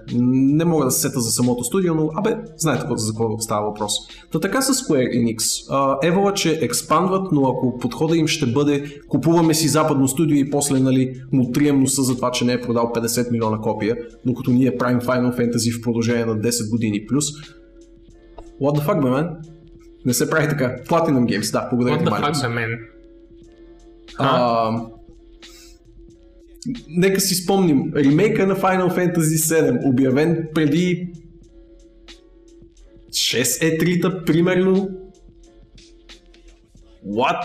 Не мога да се сета за самото студио, но абе, знаете за какво става въпрос. Та така с Square Enix. Евала, че експандват, но ако подхода им ще бъде купуваме си западно студио и после нали, му трием носа за това, че не е продал 50 милиона копия, докато ние правим Final Fantasy в продължение на 10 години плюс. What the fuck, бе, мен? Не се прави така. Platinum Games, да, благодаря What the fuck, бе, мен? А, нека си спомним, ремейка на Final Fantasy 7, обявен преди 6 E3-та, примерно. What?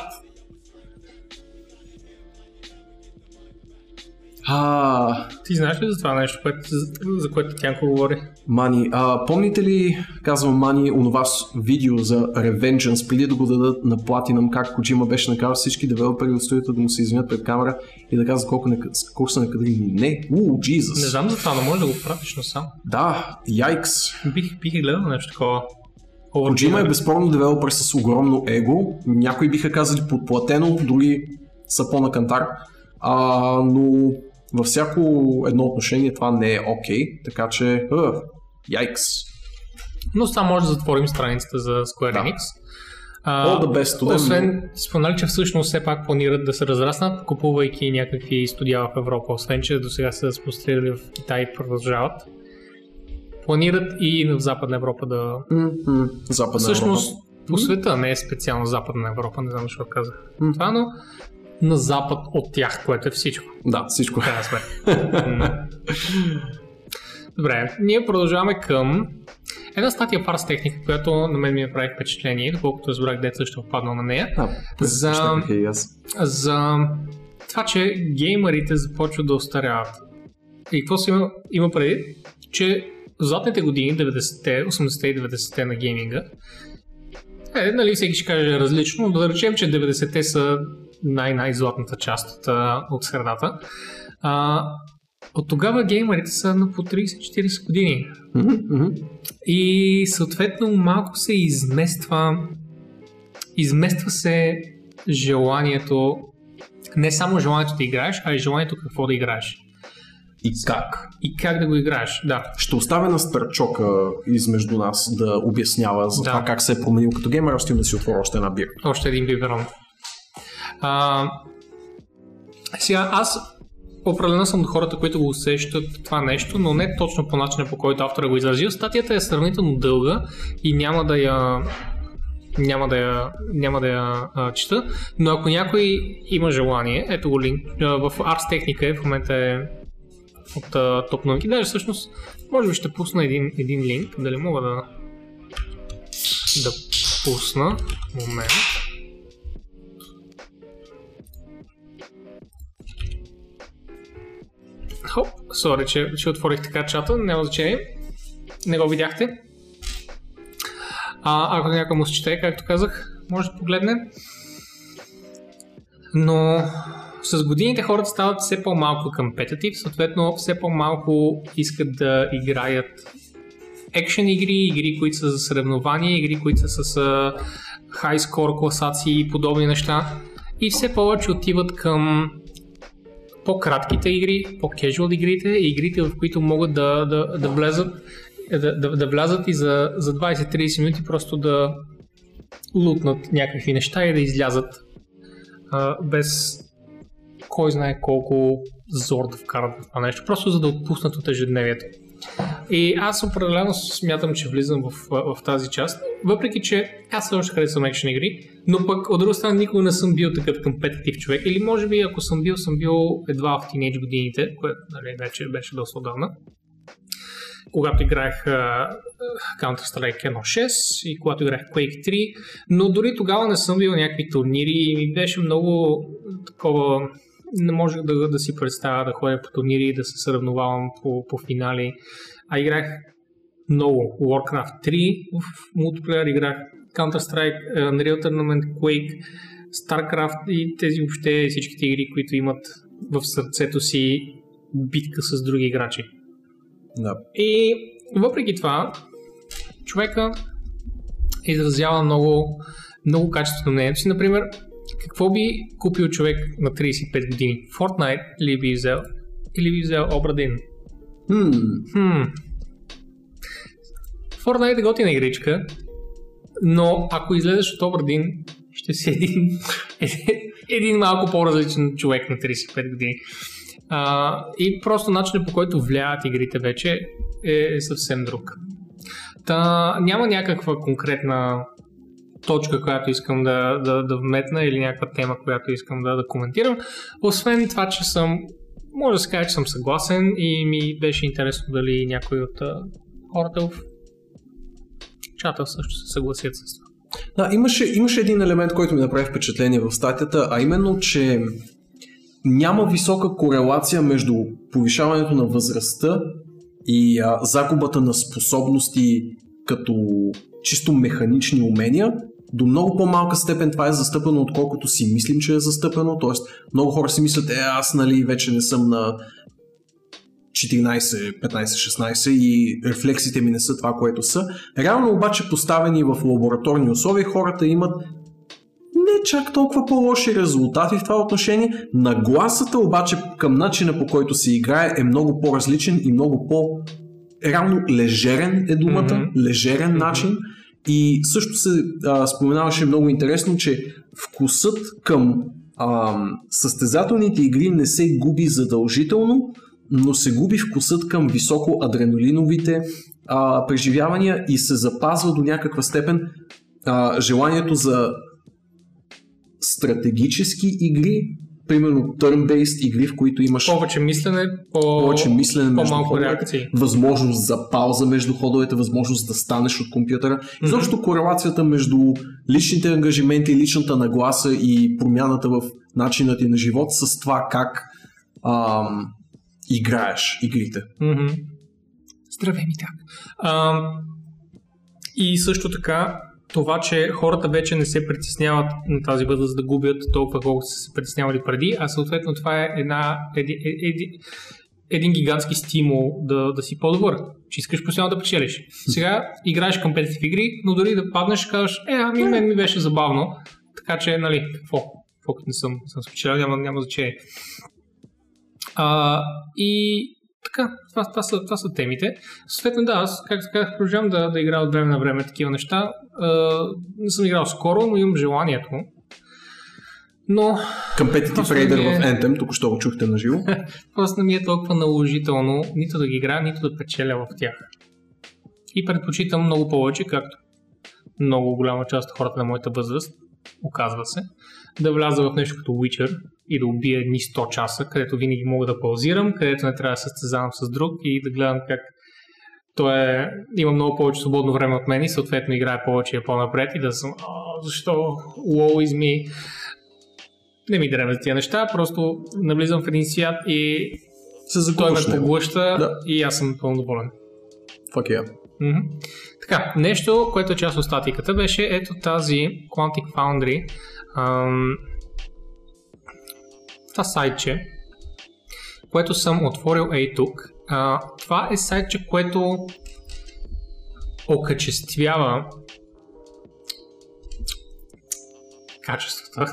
А, Ти знаеш ли за това нещо, което, за, за което Тянко говори? Мани, а, помните ли, казвам Мани, онова видео за Revengeance, преди да го дадат на Platinum, как Коджима беше накарал всички девелопери от студиото да му се извинят пред камера и да казват колко, не, колко са накадрили. Не, уу, Не Jesus. знам за това, но може да го пратиш насам. Да, яйкс. Бих, бих гледал нещо такова. Коджима е безспорно девелопер с огромно его. Някои биха казали подплатено, други са по-на кантар. А, но във всяко едно отношение това не е окей, okay, така че, а, яйкс. Но сега може да затворим страницата за Square Да. Enix. All the best to them. Освен, спомнали, че всъщност все пак планират да се разраснат, купувайки някакви студия в Европа. Освен, че до сега са спострирали в Китай и продължават. Планират и в Западна Европа да... М-м, Западна всъщност, Европа. по света, не е специално Западна Европа, не знам защо казах М. това, но на запад от тях, което е всичко. Да, всичко. сметка. М. Добре, ние продължаваме към една статия в Ars Technica, която на мен ми направи впечатление, доколкото разбрах деца ще попаднал на нея, А, За- и аз. за това, че геймерите започват да остаряват. И какво си има, има преди? Че в златните години, 90-те, 80-те и 90-те на гейминга, е, нали, всеки ще каже различно, но да речем, че 90-те са най-най-златната част от, от средата. А, от тогава геймерите са на по 30-40 години. И съответно малко се измества измества се желанието не само желанието да играеш, а и желанието какво да играеш. И как? И как да го играеш, да. Ще оставя на Старчока измежду нас да обяснява за Да. това как се е променил като геймер. Аз ще им да си отворя още една бира. Още един биберон. А, сега, аз определено съм от хората, които го усещат това нещо, но не точно по начина, по който автора го изразил. Статията е сравнително дълга и няма да я няма да я, няма да я а, чета, но ако някой има желание, ето го линк, а, в Ars Technica е, в момента е от а, топ новинки. Даже всъщност, може би ще пусна един, един линк, дали мога да да пусна. Момент. Хоп, сори, че, че отворих така чата, няма значение. Не го видяхте. А, ако някой му се чете, както казах, може да погледне. Но с годините хората стават все по-малко компетитив, съответно все по-малко искат да играят екшен игри, игри, които са за съревнования, игри, които са с хай скор класации и подобни неща. И все повече отиват към по-кратките игри, по-кежуал игрите, и игрите, в които могат да, да, да влезат да, да, да влязат и за, за 20-30 минути просто да лутнат някакви неща и да излязат а, без кой знае колко зор да вкарат в това нещо, просто за да отпуснат от ежедневието. И аз определено смятам, че влизам в, в, тази част, въпреки че аз също харесвам екшен игри, но пък от друга страна никога не съм бил такъв компетитив човек, или може би ако съм бил, съм бил едва в тинейдж годините, което нали, вече беше доста отдавна когато играех uh, Counter-Strike 1.6 и когато играех Quake 3, но дори тогава не съм бил някакви турнири и ми беше много такова не можех да, да си представя да ходя по турнири да се съревновавам по, по финали. А играх много. Warcraft 3 в мултиплеер, играх Counter-Strike, Unreal Tournament, Quake, StarCraft и тези въобще всичките игри, които имат в сърцето си битка с други играчи. Да. И въпреки това, човека изразява много, много качествено мнението си. Например, какво би купил човек на 35 години? Fortnite ли би взел? Или би взел Обрадин? Хм, Хм. Fortnite е готина игричка, но ако излезеш от Обрадин, ще си един, един малко по-различен човек на 35 години. А, и просто начинът по който влияят игрите вече е, е съвсем друг. Та, няма някаква конкретна точка, която искам да, да, да вметна или някаква тема, която искам да, да коментирам. Освен това, че съм може да се каже, че съм съгласен и ми беше интересно дали някой от хората в чата също се съгласят с това. Да, имаше, имаше един елемент, който ми направи впечатление в статията, а именно, че няма висока корелация между повишаването на възрастта и а, загубата на способности като чисто механични умения. До много по-малка степен това е застъпено, отколкото си мислим, че е застъпено. Тоест, много хора си мислят, е, аз нали вече не съм на 14, 15, 16 и рефлексите ми не са това, което са. Реално обаче поставени в лабораторни условия, хората имат не чак толкова по-лоши резултати в това отношение. Нагласата обаче към начина по който се играе е много по-различен и много по- реално лежерен е думата, mm-hmm. лежерен mm-hmm. начин. И също се а, споменаваше много интересно, че вкусът към а, състезателните игри не се губи задължително, но се губи вкусът към високо адреналиновите а, преживявания и се запазва до някаква степен а, желанието за стратегически игри, примерно turn-based игри, в които имаш повече мислене, по... повече мислене между по-малко ходовете, реакции. възможност за пауза между ходовете, възможност да станеш от компютъра. Изобщо корелацията между личните ангажименти, личната нагласа и промяната в начина ти на живот с това как ам, играеш игрите. Мгм. Здравей ми так. А, и също така, това, че хората вече не се притесняват на тази възраст да губят толкова колкото са се притеснявали преди, а съответно това е една, еди, еди, един гигантски стимул да, да си по-добър, че искаш постоянно да печелиш. Сега играеш компетитив игри, но дори да паднеш, казваш, е, ами мен ми беше забавно, така че, нали, какво? Какво не съм, съм спечелял, няма, няма значение. А, и така, това, това, са, това са темите. Съответно, да, аз, както казах, продължавам да, да играя от време на време такива неща. А, не съм играл скоро, но имам желанието. Но Просто Raider е- в Anthem, тук що го чухте на живо. просто не ми е толкова наложително нито да ги играя, нито да печеля в тях. И предпочитам много повече, както много голяма част от хората на моята възраст, оказва се, да вляза в нещо като Witcher и да убия едни 100 часа, където винаги мога да паузирам, където не трябва да състезавам с друг и да гледам как той е, има много повече свободно време от мен и съответно играе повече и е по-напред и да съм, защо is me. Не ми дреме за тия неща, просто навлизам в един свят и Се той ме поглъща Да. и аз съм пълно доволен. Fuck yeah. Мгм. Така, нещо, което е част от статиката, беше ето тази Quantic Foundry. Ам, това сайтче, което съм отворил ей тук. А, това е сайтче, което окачествява качеството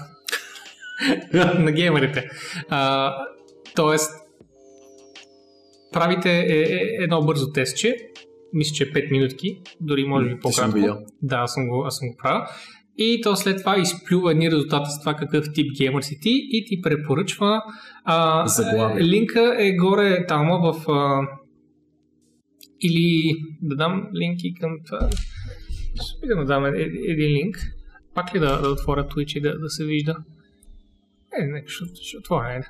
на геймерите. А, тоест, правите е, е, едно бързо тестче, мисля, че е 5 минутки, дори може би по-кратко. Да, аз съм го, аз съм го правил. И то след това изплюва едни резултати с това какъв тип геймър си ти и ти препоръчва. А, Заглавие. линка е горе там в... А, или да дам линки към това. Ще опитам да дам е- един линк. Пак ли да, да отворя Twitch и да, да се вижда? Е, нека ще, ще отворя. Айде.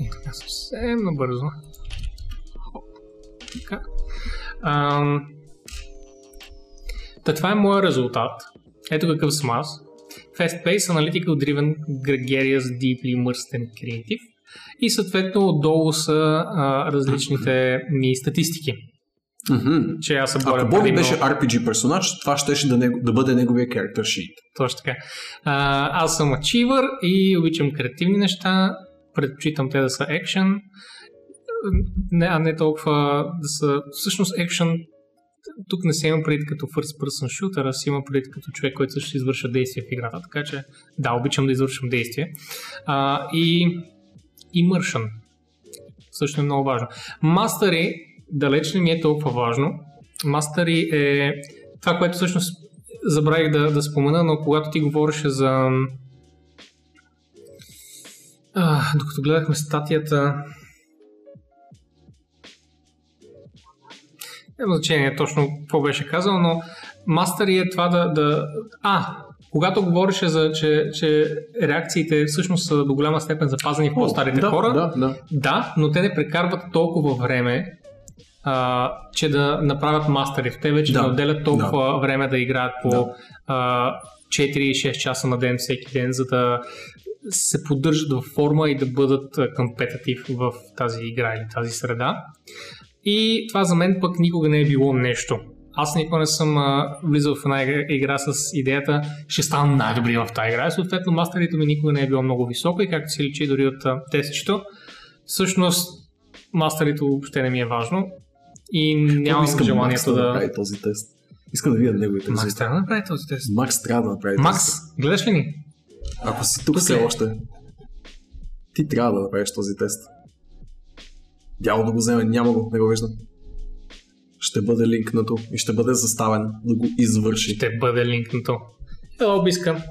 И така съвсем набързо. Хоп. Така. Ам, Та това е моят резултат. Ето какъв съм аз. Fast-paced, analytical driven, gregarious, deeply immersed and creative. И съответно отдолу са а, различните ми статистики. Мгм. Че аз се боря Ако Боби беше RPG персонаж, това щеше да, него, да бъде неговия character sheet. Точно така. А, аз съм ачивър и обичам креативни неща. Предпочитам те да са екшен, не, а не толкова да са... Всъщност екшен тук не се има предвид като first person shooter, а си има предвид като човек, който също извършва действие в играта. Така че да, обичам да извършвам действие. А, и immersion също е много важно. Мастъри далеч не ми е толкова важно. Мастъри е това, което всъщност забравих да, да спомена, но когато ти говореше за... А, докато гледахме статията... Няма значение точно какво беше казал, но мастъри е това да... да... А, когато говореше за, че, че реакциите всъщност са до голяма степен запазени в по-старите да, хора, Да, да. да, но те не прекарват толкова време, а, че да направят мастери. Те вече Да, да, отделят толкова време да играят по Да. а, 4-6 часа на ден всеки ден, за да се поддържат в форма и да бъдат компетитив в тази игра или тази среда. И това за мен пък никога не е било нещо. Аз никога не съм а, влизал в една игра, игра с идеята, ще стана най-добри в тази игра. И съответно, мастерито ми никога не е било много високо и както се личи дори от тестчето, всъщност мастерито въобще не ми е важно и нямам Искам Макс желанието да да... направи този тест. Искам да видя неговите Макс трябва да направи този тест. Макс трябва да направи Макс, тест. гледаш ли ни? Ако си тук Тук все е. още, ти трябва да направиш този тест. Дяло да го вземе, няма го, не го виждам. Ще бъде линкнато и ще бъде заставен да го извърши. Ще бъде линкнато. Ело, биска.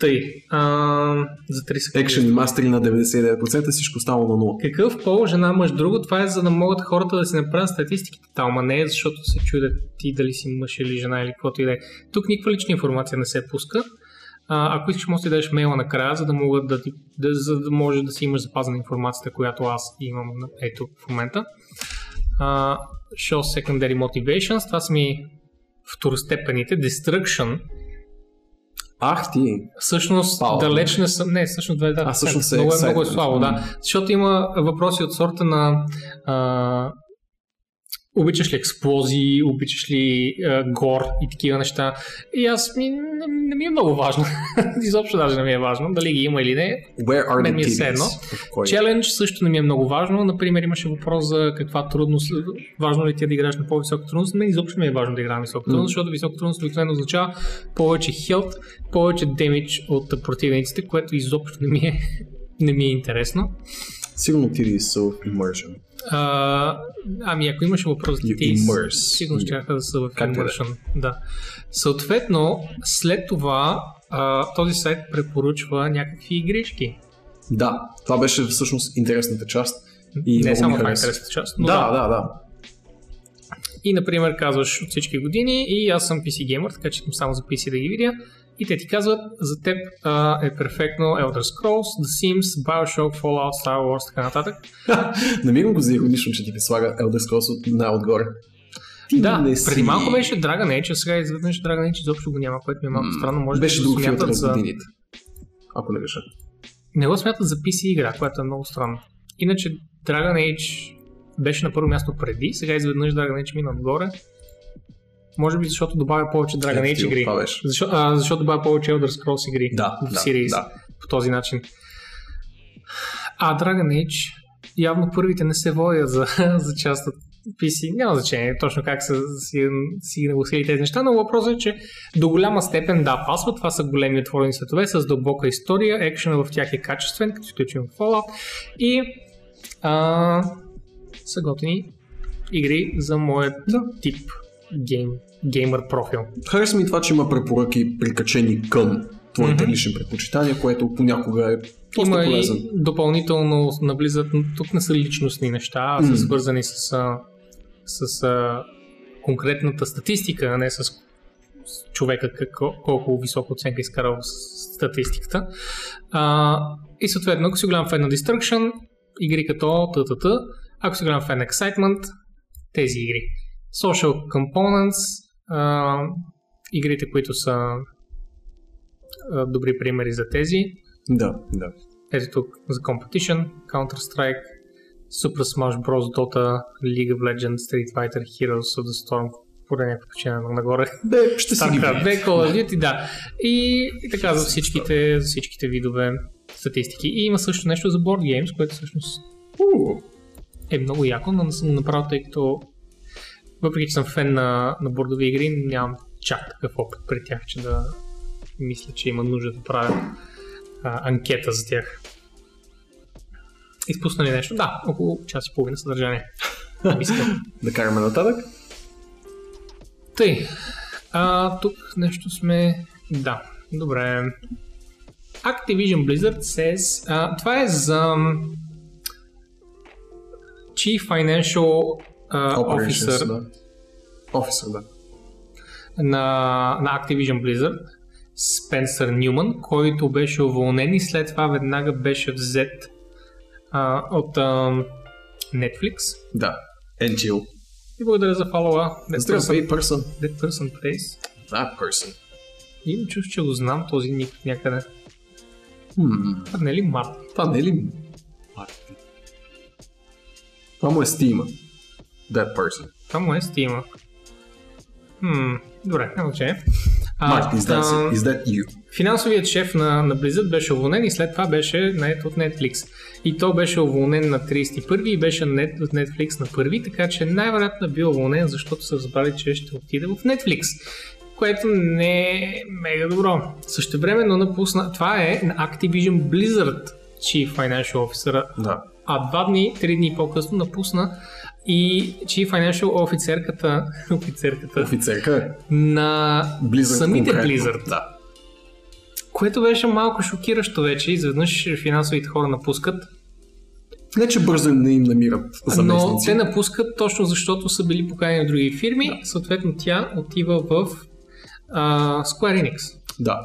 Тъй, а, за 3 секунди. И мастери на 99%, всичко става на 0. Какъв пол, жена, мъж, друго, това е за да могат хората да си направят статистиките там, а не е защото се чудят ти дали си мъж или жена или каквото и да е. Тук никаква лична информация не се пуска. А, ако искаш, може да дадеш мейла накрая, за да, могат да, ти, да, за да може да си имаш запазена информацията, която аз имам ето в момента. А, show secondary motivations, това са ми второстепените. Destruction, Ах ти! Всъщност, Пао. далеч не съм. Не, всъщност 2 да. А, всъщност е много, е, много е слабо, да. Защото има въпроси от сорта на а, обичаш ли експлозии, обичаш ли а, гор и такива неща. И аз ми, не, не ми е много важно. Изобщо даже не ми е важно дали ги има или не. Where are Мен ми е все titties? едно. Челендж също не ми е много важно. Например, имаше въпрос за каква трудност. Важно ли ти е да играеш на по-висока трудност? Мен изобщо ми е важно да играя на висока трудност, Мгм. защото висока трудност обикновено означава повече хелт, повече демидж от противниците, което изобщо не ми е, не ми е интересно. Сигурно titties са в immersion. А, ами ако имаше въпрос за immerse. сигурно ще да са в да immersion. Да. Съответно, след това а, този сайт препоръчва някакви игрички. Да, това беше всъщност интересната част. И не само това е интересната част. Но Да, да, да. И, например, казваш от всички години и аз съм PC геймър, така че искам само за PC да ги видя. И те ти казват, за теб а, е перфектно Elder Scrolls, The Sims, Bioshock, Fallout, Star Wars, така нататък. Намирам го за иронично, че ти ми слага Elder Scrolls от най-отгоре. Ти Да, не си... преди малко беше Dragon Age, а сега изведнъж Dragon Age изобщо го няма, което ми е малко странно. Може Беше да го смятат за... годините. Ако не греша. Не го смятат за PC игра, което е много странно. Иначе Dragon Age беше на първо място преди, сега изведнъж Dragon Age мина отгоре. Може би защото добавя повече Dragon Age Ефтино, игри. Защо, а, защото добавя повече Elder Scrolls игри Да, в да, Series да. по този начин. А Dragon Age явно първите не се водят за, за част от PC. Няма значение точно как са си, си нагласили тези неща, но въпросът е, че до голяма степен да, пасва. Това са големи отворени светове с дълбока история, екшена в тях е качествен, като изключим Fallout и а, са готини игри за моят Да. тип гейм, геймър профил. Хареса ми това, че има препоръки прикачени към твоите Мгм. лични предпочитания, което понякога е Има полезен. и допълнително навлизат, но тук не са личностни неща, а са М. свързани с, с а, конкретната статистика, а не с, с човека какво, колко висока оценка е изкарал с статистиката. А, и съответно, ако си голям фен на Destruction, игри като ТТТ, ако си голям фен на Excitement, тези игри. Social Components, а, игрите, които са а, добри примери за тези. Да, да. Ето тук за Competition, Counter-Strike, Super Smash Bros. Dota, League of Legends, Street Fighter, Heroes of the Storm, по някаква причина нагоре. Бе, ще си ги 2, Call of Duty, да. И, и така за всичките, за всичките видове статистики. И има също нещо за board games, което всъщност е много яко, но не съм направил, тъй като въпреки че съм фен на, на бордови игри, нямам чак такъв опит при тях, че да мисля, че има нужда да правя а, анкета за тях. Изпусна ли нещо? Да, около час и половина съдържание. Да караме нататък. Тъй, а, тук нещо сме... Да, добре. Activision Blizzard says... А, това е за Chief Financial а, Officer да. Officer, да. на, на Activision Blizzard Спенсър Нюман, който беше уволнен и след това веднага беше взет а, от а, Netflix. Да. NGO. И благодаря за. That Здравей, person, that person place. That person. Имам чувство, че го знам този ник някъде. Hmm. Това не е ли Март? Това не е ли Марти? Това му е стима. That person. Това му е Стима. Хм, добре, няма значение. Марти, is that, is that you? Финансовият шеф на, на Blizzard беше уволнен и след това беше нает от Netflix. И то беше уволнен на 31 и беше нет, от Netflix на 1, така че най-вероятно е бил уволнен, защото са разбрали, че ще отиде в Netflix. Което не е мега добро. Също времено напусна... Това е на Activision Blizzard Chief Financial Officer. Да. А два дни, три дни по-късно напусна и Chief Financial Officerката, офицерката Офицерка е. на Blizzard самите конкретно. Blizzard. Да. Което беше малко шокиращо вече. Изведнъж финансовите хора напускат. Не, че бързо не им намират Но заместници. те напускат точно защото са били поканени в други фирми. Съответно тя отива в а, Square Enix. Да.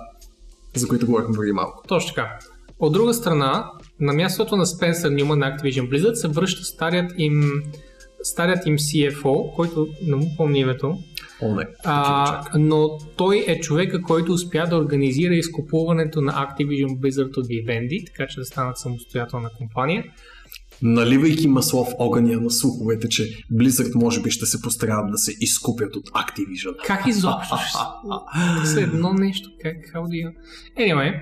За които говорихме преди малко. Точно така. От друга страна, на мястото на Спенсър Нюман на Activision Blizzard се връща старият им, старият им CFO, който не му помня името, О, не. А, но той е човека, който успя да организира изкупуването на Activision Blizzard от Vivendi, така че да станат самостоятелна компания. Наливайки масло в огъня на слуховете, че Blizzard може би ще се постараят да се изкупят от Activision. Как изобщо? се- Са едно нещо. Как? You... Anyway.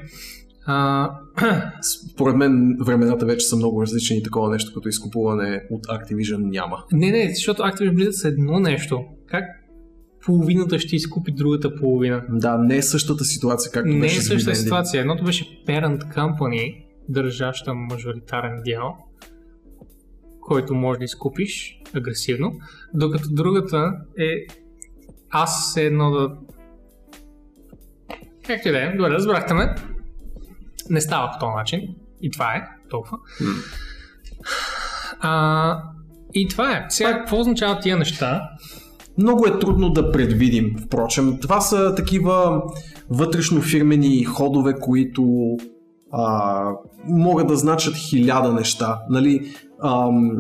А, Според мен времената вече са много различни и такова нещо като изкупуване от Activision няма. не, не, защото Activision Blizzard са едно нещо. Как половината ще изкупи другата половина? Да, не е същата ситуация, както Не беше е с същата ситуация. Едното беше parent company, държаща мажоритарен дял, който може да изкупиш агресивно, докато другата е аз едно да... Както и да е, добре, разбрахте ме. Не става по този начин. И това е толкова. А, и това е. Сега, какво означават тия неща? Много е трудно да предвидим, впрочем. Това са такива вътрешнофирмени ходове, които а, могат да значат хиляда неща. Нали, ам,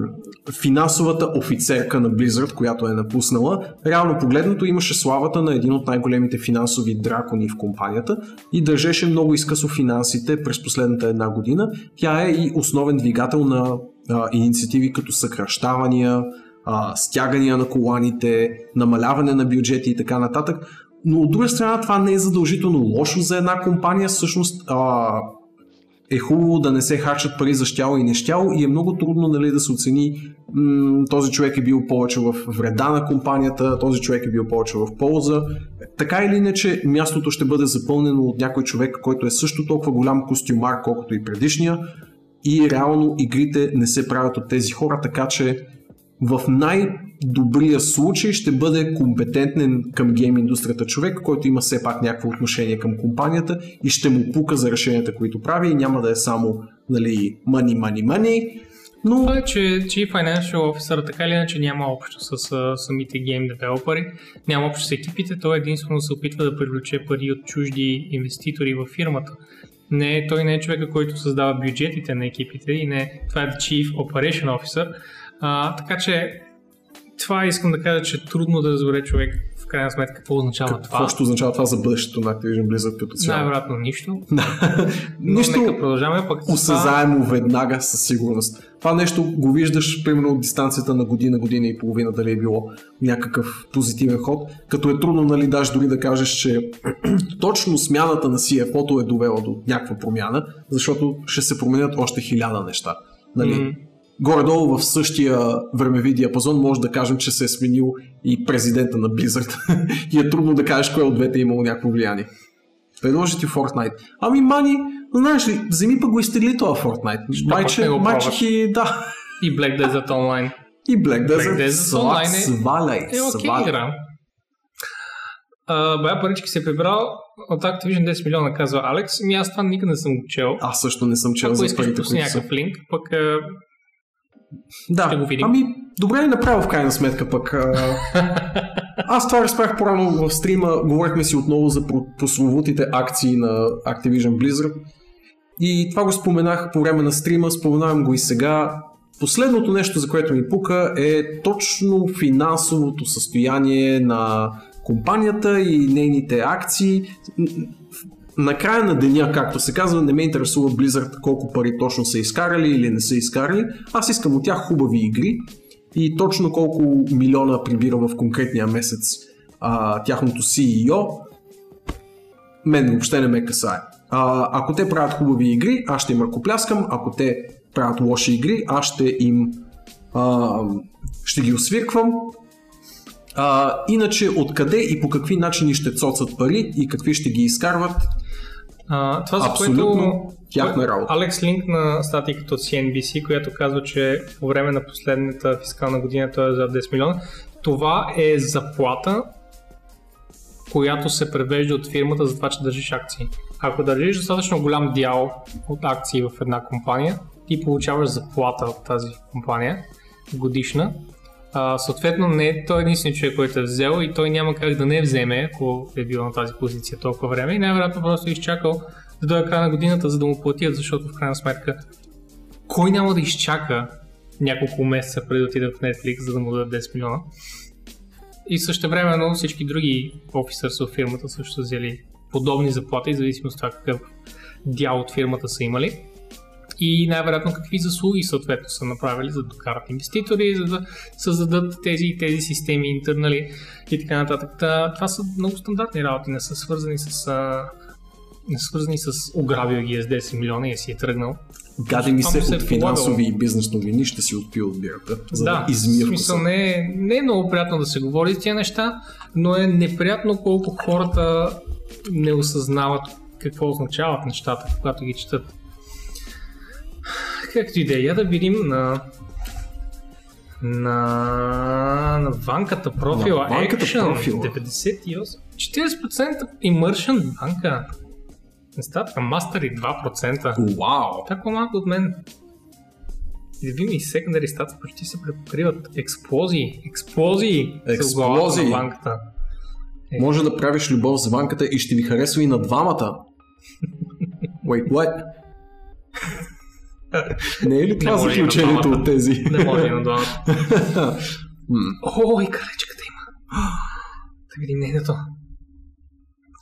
финансовата офицерка на Blizzard, която е напуснала, реално погледнато имаше славата на един от най-големите финансови дракони в компанията и държеше много изкъсо финансите през последната една година. Тя е и основен двигател на а, инициативи като съкръщавания, а, стягания на коланите, намаляване на бюджети и така нататък. Но от друга страна това не е задължително лошо за една компания. Всъщност а, е хубаво да не се харчат пари за щяло и нещяло и е много трудно нали, да се оцени м- този човек е бил повече в вреда на компанията, този човек е бил повече в полза. Така или иначе, мястото ще бъде запълнено от някой човек, който е също толкова голям костюмар, колкото и предишния и реално игрите не се правят от тези хора, така че в най-добрия случай ще бъде компетентен към гейм индустрията човек, който има все пак някакво отношение към компанията и ще му пука за решенията, които прави и няма да е само нали, money, money, money, но Това е, че Chief Financial Officer така или иначе няма общо с а, самите гейм девелопери, няма общо с екипите, той единствено се опитва да привлече пари от чужди инвеститори във фирмата. Не, той не е човека, който създава бюджетите на екипите и не, това е Chief Operation Officer. А, така че това искам да кажа, че е трудно да разбере човек в крайна сметка какво означава какво това. ще означава това за бъдещето на Activision Blizzard като цяло? Най-вероятно нищо. Но Нищо нека продължаваме пък. с това- веднага със сигурност. Това нещо го виждаш примерно от дистанцията на година, година и половина, дали е било някакъв позитивен ход, като е трудно нали даже дори да кажеш, че точно смяната на CFO-то е довела до някаква промяна, защото ще се променят още хиляда неща. Нали? М. Горе-долу в същия времеви диапазон може да кажем, че се е сменил и президента на Blizzard. и е трудно да кажеш кой от двете е имало някакво влияние. Предложи ти Fortnite. Ами, Мани, знаеш ли, вземи пък го изтегли това Fortnite. Пък Майче, майче ти, да. И Black Desert Online. И Black Desert, Desert сва- Online е- сваляй, Е, окей сваляй. игра. Бая парички се е прибрал от Activision 10 милиона, казва Алекс. Ами аз това никъде не съм чел. Аз също не съм чел Ако за парите, които са. някакъв линк, пък Да, Ще го видим. ами добре ли направил в крайна сметка пък. Аз това разправях по-рано в стрима, говорихме си отново за про- прословутите акции на Activision Blizzard. И това го споменах по време на стрима, споменавам го и сега. Последното нещо, за което ми пука е точно финансовото състояние на компанията и нейните акции. Накрая на деня, както се казва, не ме интересува Blizzard колко пари точно са изкарали или не са изкарали. Аз искам от тях хубави игри и точно колко милиона прибира в конкретния месец а, тяхното CEO, мен въобще не ме касае. А, ако те правят хубави игри, аз ще им ръкопляскам, ако те правят лоши игри, аз ще им а, ще ги освирквам. А, иначе откъде и по какви начини ще цоцат пари и какви ще ги изкарват, А, това, за Абсолютно което тяхна работа. Алекс линк на статиката от CNBC, която казва, че по време на последната фискална година той е за 10 милиона. Това е заплата, която се превежда от фирмата за това, че държиш акции. Ако държиш достатъчно голям дял от акции в една компания, ти получаваш заплата от тази компания годишна. А, съответно, не той е единствен човек, който е взел и той няма как да не вземе, ако е бил на тази позиция толкова време и най-вероятно просто е изчакал да дойде края на годината, за да му платят, защото в крайна сметка кой няма да изчака няколко месеца преди да отиде в Netflix, за да му дадат 10 милиона. И също времено всички други офисърс от фирмата също са взели подобни заплати, в зависимост от това какъв дял от фирмата са имали. И най-вероятно какви заслуги съответно са направили, за да докарат инвеститори, за да създадат тези и тези системи интернали и така нататък. Та, това са много стандартни работи, не са свързани с а, не са свързани с ограбил ги е с 10 милиона и си е тръгнал. гади ми се се е от финансови и бизнес новини, ще си отпил от бирата, за да, да, измия в смисъл не е, не е много приятно да се говори за тия неща, но е неприятно колко хората не осъзнават какво означават нещата, когато ги четат. Както и да е, я да видим на на, на ванката профила. На ванката Action, профила. 98. 40% immersion банка. Не става така, мастери 2%. Вау! Така малко от мен. Видими и секундари статс почти се препокриват. Експлозии. Експлозии. Експлозии. на банката. Може да правиш любов с банката и ще ви харесва и на двамата. Wait, what? Не е ли това заключението от тези? Не може и на двамата. О, и кралечката има. Да видим нейното.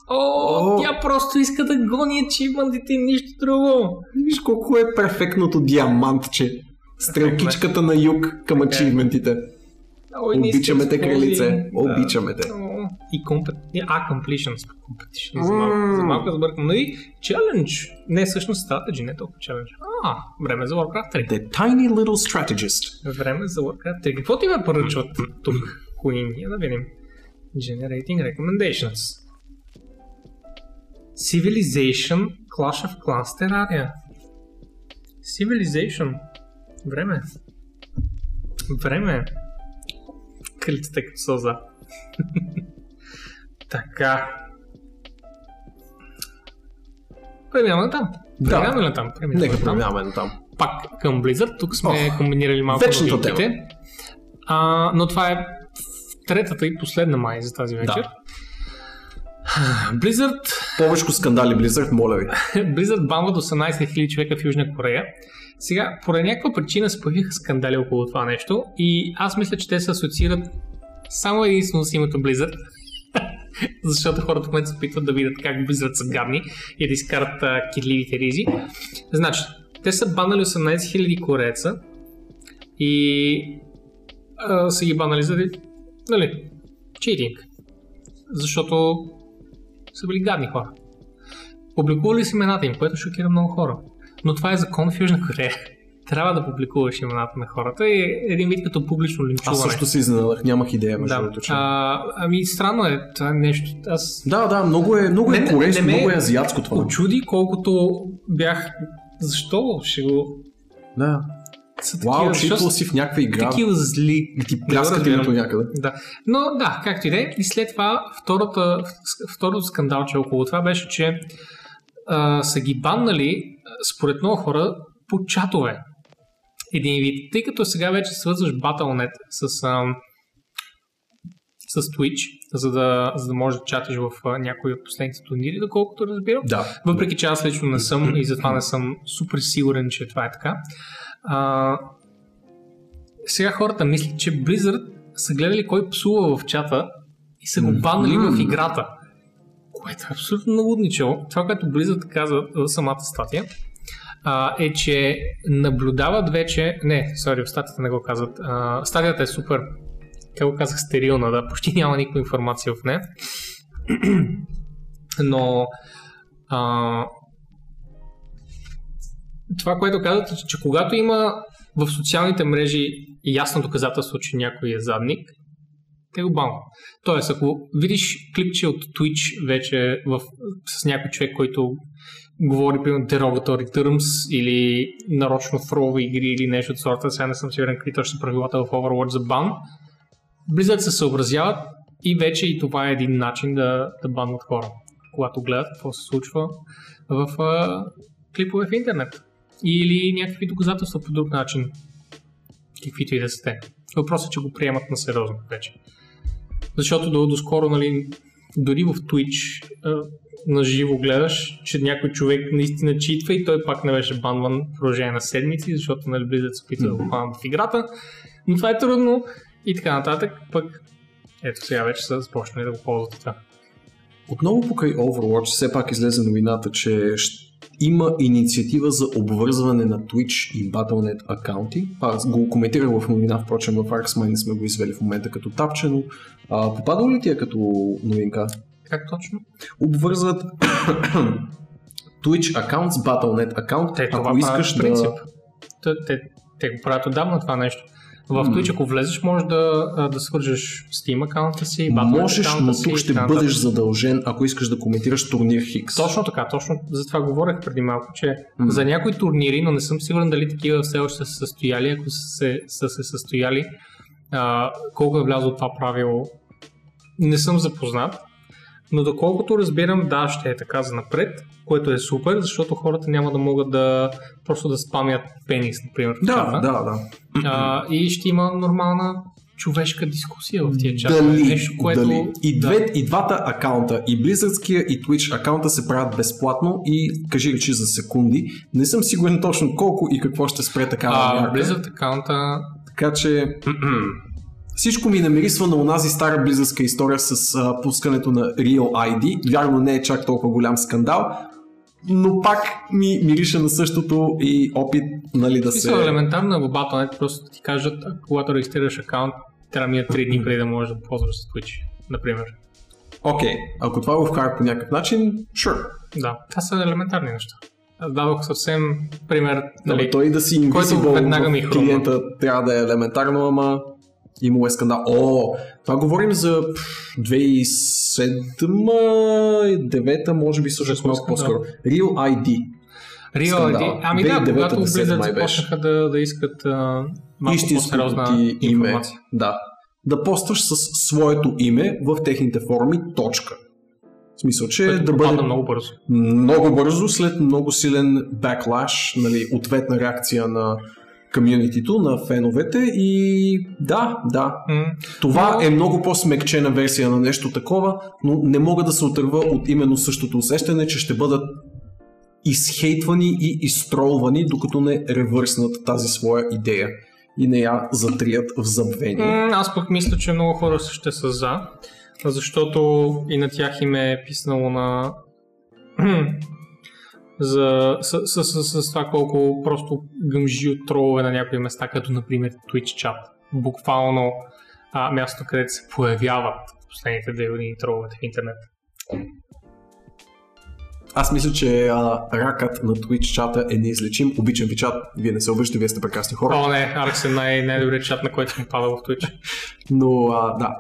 О, тя просто иска да гони ачивментите и нищо друго. Виж колко е перфектното диамантче. Стрелкичката на юг към ачивментите. Ой, не иска Обичаме те, кралице. Обичаме те. И компет... А, completions. Competition. За малко, за малко сбъркам. Но и challenge. Не, всъщност strategy, не толкова challenge. А, време за Warcraft 3. The tiny little strategist. Време за Warcraft 3. Какво ти ме поръчват тук, Queen? Я да видим. Generating recommendations. Civilization Clash of Clans Terraria. Civilization. Време. Време. Крилицата като сълза. Така. Преминаваме там. Да. Преминаваме ли там? Преминаваме Нека преминаваме на там. Пак към Blizzard. Тук сме Ох, комбинирали малко вечната новинките. А, но това е третата и последна май за тази вечер. Да. Blizzard, Повечко скандали Blizzard, моля ви. Blizzard банват 18 000 човека в Южна Корея. Сега, поради някаква причина се появиха скандали около това нещо и аз мисля, че те се асоциират само единствено с името Blizzard. Защото хората в момента се опитват да видят как Blizzard са гадни и да изкарат а, кидливите ризи. Значи, те са банали 18 000 кореца и а, са ги банали заради, нали, читинг. Защото са били гадни хора. Публикували са имената им, което шокира много хора. Но това е закон в Южна Корея. Трябва да публикуваш имената на хората и е един вид като публично линчуване. Аз също се изненадах, нямах идея, между да. другото. че- А, ами странно е това нещо. Аз Да, да, много е, много е корейско, много е азиатско това. очуди колкото бях... Защо ще го... Да. Са Вау, такива, чипвал защо си в някаква игра. такива зли. И ти пляскат името някъде. Да. Но да, както и да е. И след това втората, второто скандалче около това беше, че а, са ги баннали, според много хора, по чатове. Един вид. Тъй като сега вече свързваш Battle.net с, ам, с Twitch, за да, за да можеш да чатиш в а, някои от последните турнири, доколкото разбирам. Да. Въпреки че аз лично не съм и затова не съм супер сигурен, че това е така. А, сега хората мислят, че Blizzard са гледали кой псува в чата и са го банали в играта. Което е абсолютно налудничево. Това, което Blizzard каза в самата статия, а, е, че наблюдават вече... Не, сори, в статията не го казват. А, статията е супер, как го казах, стерилна, да, почти няма никаква информация в нея. Но а, това, което казват, е, че, че когато има в социалните мрежи ясно доказателство, че някой е задник, те го банват. Тоест, ако видиш клипче от Twitch вече в, с някой човек, който говори, примерно, derogatory terms или нарочно фрове игри или нещо от сорта, сега не съм сигурен какви точно правилата в Overwatch за бан, Blizzard се съобразяват и вече и това е един начин да, да банват хора, когато гледат какво се случва в а, клипове в интернет. Или някакви доказателства по друг начин, каквито и да са те. Въпросът е, че го приемат на сериозно вече. Защото до, доскоро, нали, дори в Twitch на живо гледаш, че някой човек наистина читва и той пак не беше банван в продължение на седмици, защото нали, Blizzard се опитва да го банват в играта. Но това е трудно и така нататък. Пък ето сега вече са започнали да го ползват това. Отново покрай Overwatch все пак излезе новината, че има инициатива за обвързване на Twitch и Battle.net акаунти. Аз го коментирах в новина, впрочем в Arxmine сме го извели в момента като тапче, но а, попадало ли ти е като новинка? Как точно? Обвързват Twitch акаунт с Battle.net акаунт, Те това ако правят искаш по принцип. да... Те, те, те го правят отдавна това нещо. В М. Twitch, ако влезеш, можеш да, да свържеш Steam акаунта си, Battle.net Можеш, но тук ще нататък. бъдеш задължен, ако искаш да коментираш турнир Хикс. Точно така, точно за това говорех преди малко, че М. за някои турнири, но не съм сигурен дали такива все още са се състояли, ако се, са се състояли, а, колко е влязло това правило, не съм запознат, но доколкото разбирам, да, ще е така за напред, което е супер, защото хората няма да могат да просто да спамят пенис, например, Да, чата. да, да. А, и ще има нормална човешка дискусия в тия чата. Дали, Нещо, което... дали. И, да. две, и двата акаунта, и Blizzardския и Twitch акаунта се правят безплатно и кажи речи за секунди. Не съм сигурен точно колко и какво ще спре такава А, мярка. Blizzard акаунта Така че всичко ми намирисва на онази стара близърска история с а, пускането на Real ID. Вярно не е чак толкова голям скандал, но пак ми мирише на същото и опит нали, да се... Елементарно в Battle.net просто да ти кажат, когато регистрираш акаунт, трябва да минат 3 дни преди да можеш да ползваш Twitch, например. Окей, ако това го вкара по някакъв начин, sure. Да, това са елементарни неща. Аз дадох съвсем пример, Нали, нали, той да си който веднага ми в хрумна. клиента трябва да е елементарно, ама имало е скандал. О, това говорим за пф, 2007-2009, може би За малко по-скоро. Real ID. Real скандал. ID. Ами да, 2009-та, когато 10 Blizzard май беше. започнаха да, да искат а, малко по-сериозна информация. Да. Да постваш с своето име в техните форуми, точка. В смисъл, че Което да бъде много бързо. много бързо, след много силен баклаш, нали, ответна реакция на комьюнитито, на феновете и да, да. М, Това Но- е много по-смекчена версия на нещо такова, но не мога да се отърва от именно същото усещане, че ще бъдат изхейтвани и изтролвани, докато не ревърснат тази своя идея и не я затрият в забвение. М, Аз пък мисля, че много хора ще са за, защото и на тях им е писнало на за, с, с, с, с, това колко просто гъмжи от тролове на някои места, като например Twitch чат. Буквално а, място, където се появяват последните две години троловете в интернет. Аз мисля, че а, ракът на Twitch чата е неизлечим. Обичам ви чат, вие не се обиждате, вие сте прекрасни хора. О, не, Аркс е най- най-добрият чат, на който съм падал в Twitch. Но а, да.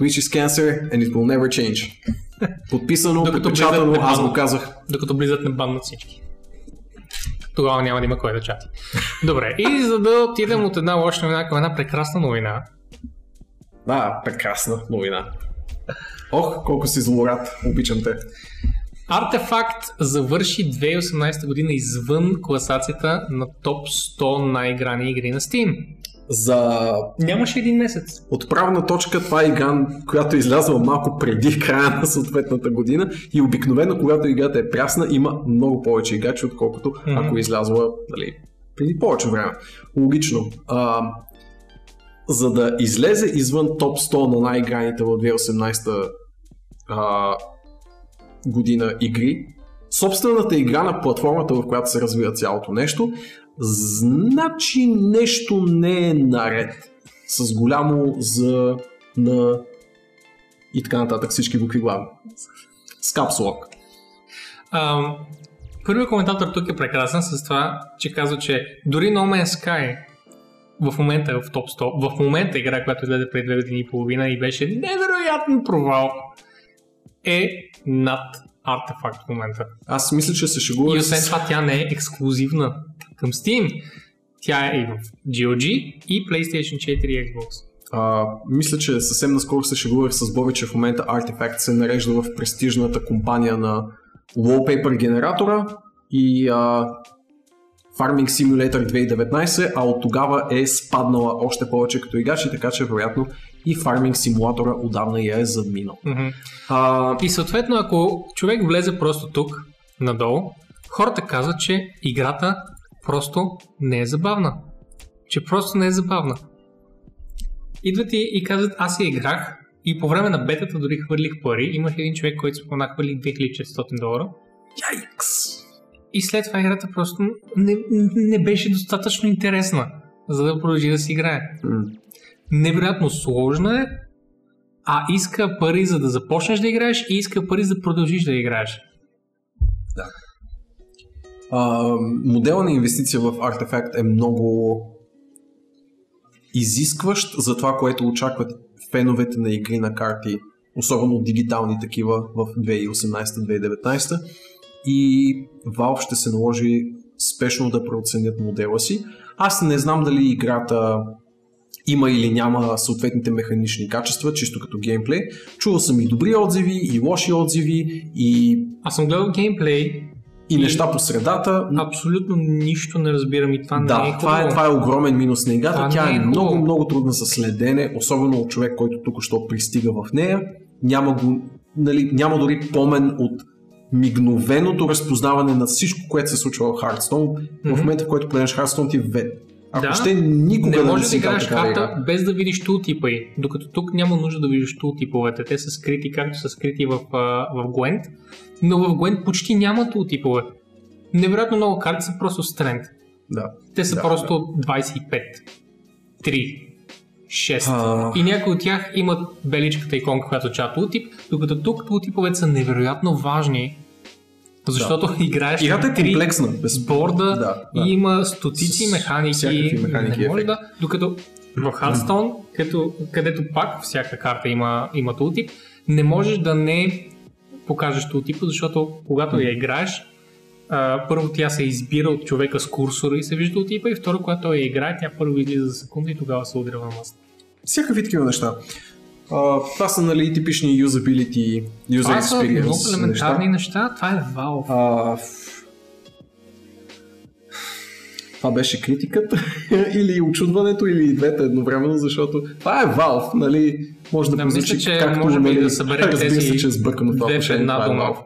Twitch is cancer and it will never change. Подписано, Докато влизат аз го казах. докато близат на баннат всички. Тогава няма да има кой да чати. Добре, и за да отидем от една лоша новина към една прекрасна новина, Да, прекрасна новина. Ох, колко си злорад, обичам те. Артефакт завърши 2018 година извън класацията на топ 100 най-играни игри на Steam. За Нямаше един месец. отправна точка това е игра, която е излязла малко преди края на съответната година и обикновено, когато играта е прясна, има много повече играчи, отколкото Мгм. ако е излязла нали, преди повече време. Логично. А, за да излезе извън топ 100 на най-играните в 2018 а, година игри, собствената игра на платформата, в която се развива цялото нещо, значи нещо не е наред. С голямо за на и така нататък всички букви главни. С капсулок. Първият коментатор тук е прекрасен с това, че казва, че дори No Man's Sky в момента е в топ 100. В момента игра, която излезе преди две години и половина и беше невероятен провал, е над артефакт в момента. Аз мисля, че се И шегувах освен това тя не е ексклюзивна към Steam. Тя е и в GOG и PlayStation 4 и Xbox. А, мисля, че съвсем наскоро се шегувах с Боби, че в момента Artifact се нарежда в престижната компания на Wallpaper генератора и а, Farming Simulator 2019, а от тогава е спаднала още повече като играч и така че вероятно и Farming Simulator отдавна я е задминал. Мгм. А, И съответно, ако човек влезе просто тук, надолу, хората казват, че играта просто не е забавна. Че просто не е забавна. Идват и, и казват, аз я играх и по време на бетата дори хвърлих пари. Имах един човек, който спомена хвърли 2400 долара. Яйкс! И след това играта просто не, не беше достатъчно интересна, за да продължи да си играе. Невероятно сложна е, а иска пари за да започнеш да играеш и иска пари за да продължиш да играеш. А, модела на инвестиция в Artifact е много изискващ за това, което очакват феновете на игри на карти, особено дигитални такива в 2018-2019 и Valve ще се наложи спешно да преоценят модела си. Аз не знам дали играта има или няма съответните механични качества, чисто като геймплей. Чувал съм и добри отзиви, и лоши отзиви, и, Аз съм гледал геймплей, и неща по средата. абсолютно нищо не разбирам и това не е Да, хубаво. това е, това е огромен минус на играта. Това Тя е е много, много трудна за следене, особено от човек, който тук що пристига в нея. Няма, го, нали, няма дори помен от мигновеното разпознаване на всичко, което се случва в Hearthstone. В Мгм. момента, в който погледнеш Hearthstone, ти. Ако Да. ще никога Не да може не да играл играеш карта игра. без да видиш тултипа й. Докато тук няма нужда да виждаш тултиповете. Те са скрити както са скрити в, в Gwent, но в Gwent почти няма тултипове. Невероятно много карти са просто стренд. Да. Те са Да, просто 25, 3, 6. А, И някои от тях имат беличката иконка, която означава тултип, докато тук тултиповете са невероятно важни, защото играеш Играта е комплексна. Без... борда Да, да. и има стотици С механики. механики не може да, докато в Hearthstone, където, където пак всяка карта има, има тултип, не можеш да не покажеш тултипа, защото когато я играеш, а, първо тя се избира от човека с курсора и се вижда тултипа и второ, когато я играе, тя първо излиза за секунда и тогава се удря на маста. Всякакви такива неща. А, това са нали, типични usability, user Това са experience много неща. елементарни неща. Това е. А, ф- това беше критиката или очудването, или двете едновременно, защото това е Valve, нали? Може да, Да, прозвучи мисля, че както, може нали, да съберем разбира тези се, че е сбъркано това отношение, това една е дума. Valve.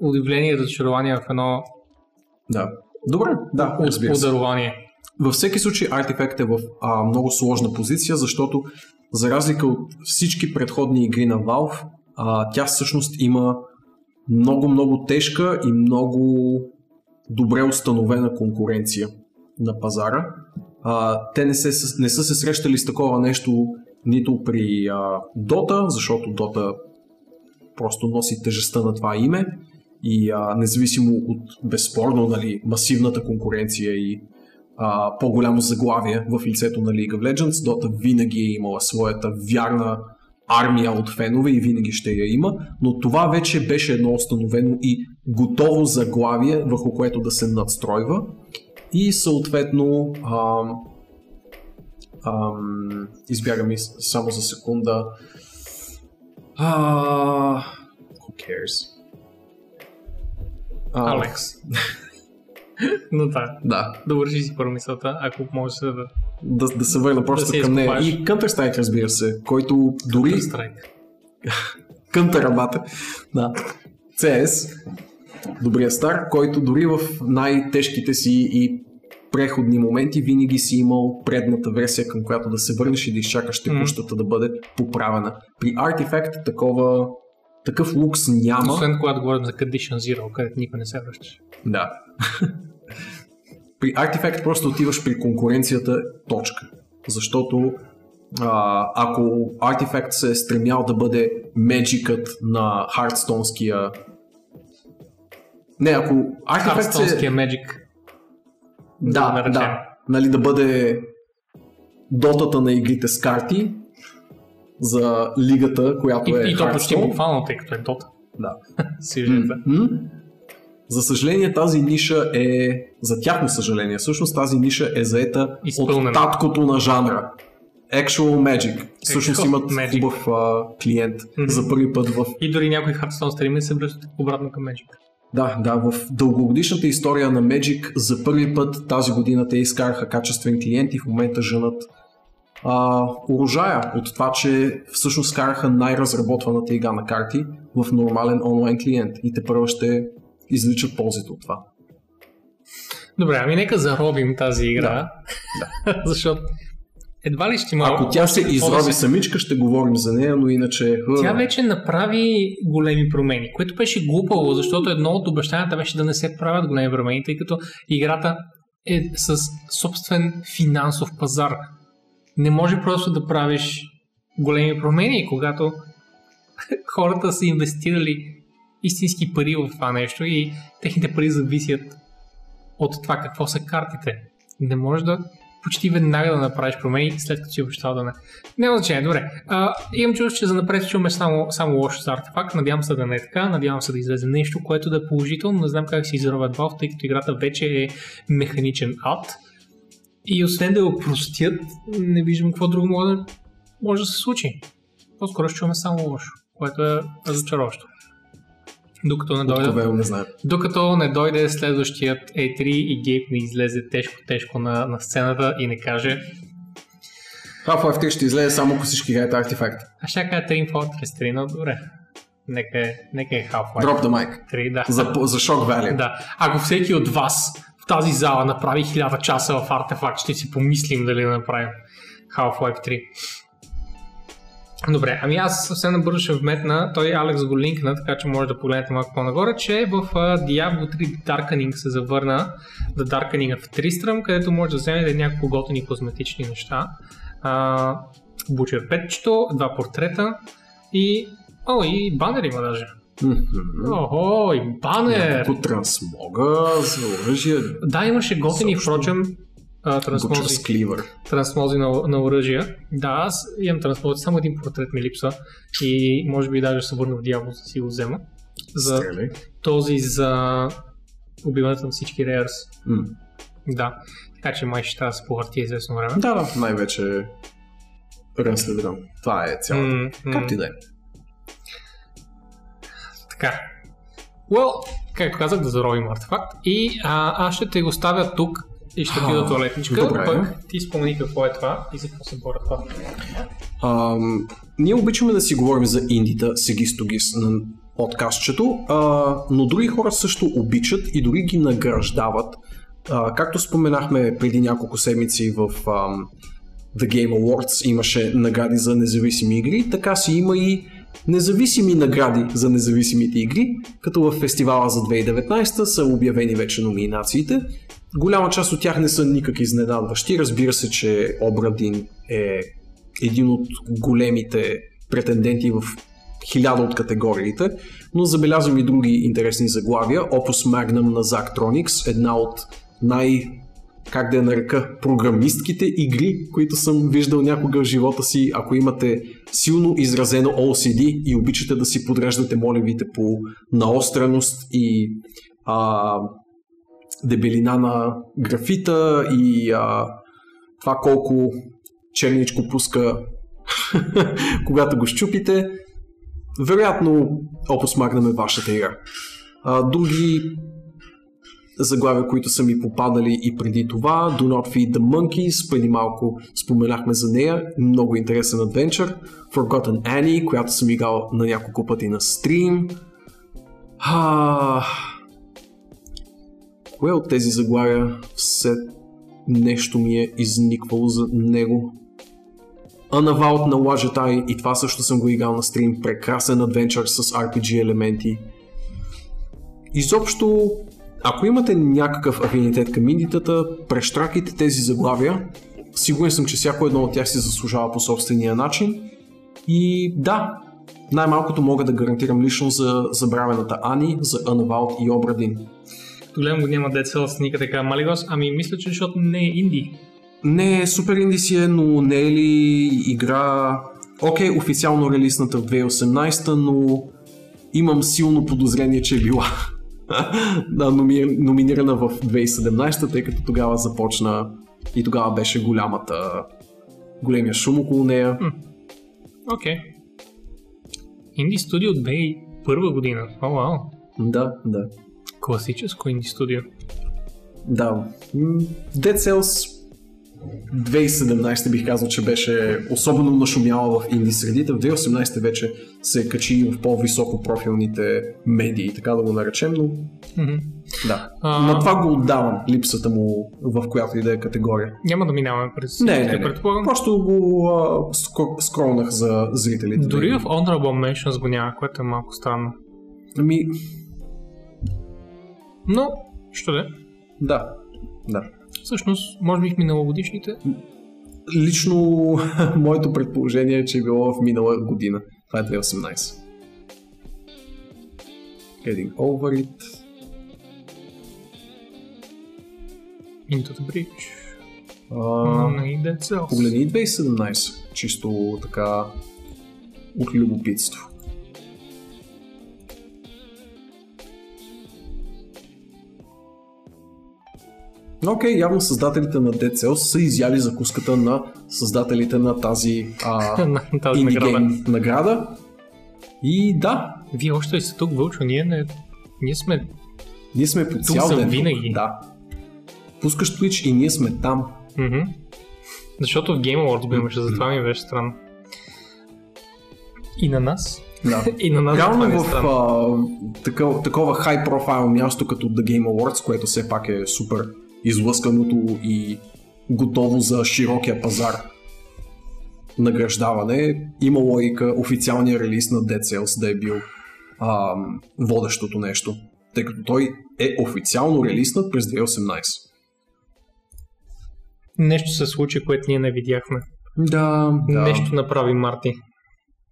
Удивление и разочарование в едно Да. Добре, да, разбира се. ударование. Във всеки случай Artifact е в а, много сложна позиция, защото за разлика от всички предходни игри на Valve, а, тя всъщност има много, много тежка и много добре установена конкуренция на пазара. А, те не, се, не са се срещали с такова нещо нито при а, Dota, защото Dota просто носи тежестта на това име и а, независимо от безспорно нали, масивната конкуренция и а, по-голямо заглавие в лицето на League of Legends, Dota винаги е имала своята вярна армия от фенове и винаги ще я има, но това вече беше едно установено и готово заглавие, върху което да се надстройва и съответно ам, ам, избяга ми само за секунда а, who cares? Алекс. Но да, Да, довърши си първо мисълта, ако може да... да, да се върна просто се към нея. И Counter-Strike, разбира се, който дори... Counter-Strike. Кънтарабата. Да. CS, добрия стар, който дори в най-тежките си и преходни моменти винаги си имал предната версия, към която да се върнеш и да изчакаш текущата да бъде поправена. При Artifact такова, такъв лукс няма. Освен когато говорим за Condition Zero, където никой не се връщаш. Да. при Artifact просто отиваш при конкуренцията точка. Защото а, ако Artifact се е стремял да бъде меджикът на Хардстонския не, ако Artifact се... Хардстонския Magic. да Да, да. Нали, да бъде дотата на игрите с карти за лигата, която е И, и то почти буквално, тъй като е Dota. Да. Сюжета. М? За съжаление тази ниша е, за тяхно съжаление, всъщност тази ниша е заета Изпълнена. от таткото на жанра. Actual Magic. Всъщност имат Magic. хубав а, клиент Мгм. за първи път в И дори някои Hearthstone стримери се връщат обратно към Magic. Да, да, в дългогодишната история на Magic за първи път тази година те изкараха качествен клиент и в момента женат а, урожая от това, че всъщност караха най-разработваната игра на карти в нормален онлайн клиент и те първо ще извличат ползите от това. Добре, ами нека заробим тази игра. Да. защото едва ли ще има... Ако тя се да изроби се- самичка, ще говорим за нея, но иначе... Тя вече направи големи промени, което беше глупаво, защото едно от обещанията беше да не се правят големи промени, тъй като играта е с собствен финансов пазар. Не може просто да правиш големи промени, когато хората са инвестирали истински пари в това нещо и техните пари зависят от това какво са картите. Не можеш да почти веднага да направиш промени, след като си обещал да не. Няма значение, добре. А, имам чувство, че за напред имаме само, само лошо за артефакт. Надявам се да не е така. Надявам се да излезе нещо, което да е положително. Не знам как се изровят Valve, тъй като играта вече е механичен ад. И освен да я опростят, не виждам какво друго може може да се случи. По-скоро ще чуваме само лошо, което е разочароващо. Докато не дойде, Откровено не знам. докато не дойде следващият E3 и Гейб не излезе тежко-тежко на, на сцената и не каже Half-Life 3 ще излезе само ако всички играят Artifact. А ще кажа Team Fortress 3, но добре. Нека е, нека е Half-Life Drop the mic. 3, да. За, за шок value. да. Ако всеки от вас в тази зала направи 1000 часа в артефакт, ще си помислим дали да направим Half-Life 3. Добре, ами аз съвсем набързо ще вметна, той Алекс го линкна, така че може да погледнете малко по-нагоре, че в Diablo 3 Darkening се завърна The Darkening в Tristram, където може да вземете няколко готини козметични неща. А, Бучер петчето, два портрета и... О, и банер има даже. Мгм. Охо, и банер! Няколко трансмога за оръжие. Да, имаше готини, впрочем, а, трансмози, трансмози на, на оръжия. Да, аз имам трансмози, само един портрет ми липсва и може би даже се върна в дявол да си го взема. За Стреляй. този за убиването на всички Рейърс. М. Да, така че май ще трябва да се повърти известно време. Да, да, най-вече рън след рън. Това е цялото. М, м. Както и да е. Така. Well, както казах, да заровим артефакт. И а, аз ще те го ставя тук и ще ти А, до туалетничка. добре. Пък ти спомени какво е това и за какво се боря това. Ам, ние обичаме да си говорим за индита, сегистогис на подкастчето, а, но други хора също обичат и дори ги награждават. А, както споменахме преди няколко седмици в ам, The Game Awards имаше награди за независими игри, така си има и независими награди за независимите игри, като в фестивала за 2019 са обявени вече номинациите. Голяма част от тях не са никак изненадващи. Разбира се, че Обрадин е един от големите претенденти в хиляда от категориите, но забелязвам и други интересни заглавия. Opus Magnum на Zachtronics, една от най- как да я нарека, програмистките игри, които съм виждал някога в живота си. Ако имате силно изразено OCD и обичате да си подреждате молевите по наостреност и а, дебелина на графита и а, това колко черничко пуска когато го щупите, вероятно Opus Magnum е вашата игра. А, други заглавия, които са ми попадали и преди това. Do Not Feed the Monkeys, преди малко споменахме за нея. Много интересен адвенчър. Forgotten Annie, която съм играл на няколко пъти на стрим. А... Кое от тези заглавия все нещо ми е изниквало за него? Unavowed на Лажетай и това също съм го играл на стрим. Прекрасен адвенчър с RPG елементи. Изобщо, ако имате някакъв афинитет към индитата, прещракайте тези заглавия. Сигурен съм, че всяко едно от тях си заслужава по собствения начин. И да, най-малкото мога да гарантирам лично за забравената Ани, за Unavowed и Обрадин. Гледам го няма Dead Cells никъде така Малигос, ами мисля, че защото не е инди. Не супер инди си е, но не е ли игра... Окей, okay, официално релизната в 2018, но имам силно подозрение, че е била да, номи... номинирана в 2017, тъй като тогава започна и тогава беше голямата големия шум около нея. Окей. Okay. Инди студио 2001 година. О, вау. Да, да. Класическо инди студио. Да. Dead Cells 2017 бих казал, че беше особено нашумяла в инди средите. В 2018 вече се качи в по-високо профилните медии, така да го наречем, но mm-hmm. да. А... На това го отдавам, липсата му в която и да е категория. Няма да минаваме през не, не, не. предполагам. Просто го а, скролнах за зрителите. Дори в Honorable Mentions го няма, което е малко странно. Ами... Но, що да Да, да. Всъщност, може би в миналогодишните? Лично моето предположение е, че е било в минала година. Това е 2018. Heading over it. Into the bridge. Uh, погледни 2017. Чисто така от любопитство. Но окей, okay, явно създателите на Dead Cells са изяли закуската на създателите на тази, а, тази награда. награда. И да. Вие още сте тук, Вълчо, ние, не, ние сме ние сме по цял ден винаги. Да. Пускаш Twitch и ние сме там. Mm-hmm. Защото в Game Awards го имаше, затова ми беше странно. И на нас. Да. и на нас Реално е в а, такова, такова high profile място като The Game Awards, което все пак е супер излъсканото и готово за широкия пазар награждаване. Има логика официалния релиз на Dead Cells да е бил а, водещото нещо, тъй като той е официално релизнат през 2018. Нещо се случи, което ние не видяхме. Да, да. Нещо направи Марти.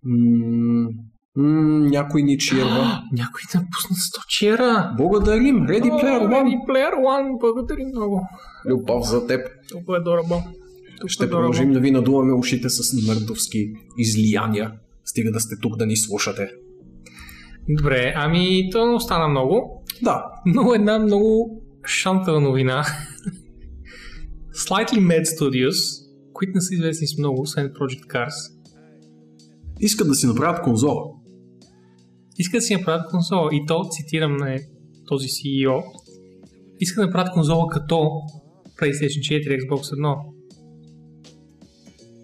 М- М- някой ни чирва. някой да пусна 100 чира. Благодарим. Ready Player One. Ready Player One. Благодарим много. Любов за теб. Толкова е дорого. Ще продължим да ви надуваме ушите с нърдовски излияния. Стига да сте тук да ни слушате. Добре, ами то не остана много. Да. Но една много шантава новина. Slightly Mad Studios, които не са известни с много, освен Project Cars, искат да си направят конзола искат да си направят конзола. И то, цитирам на този CEO, искат да направят конзола като PlayStation 4, Xbox 1.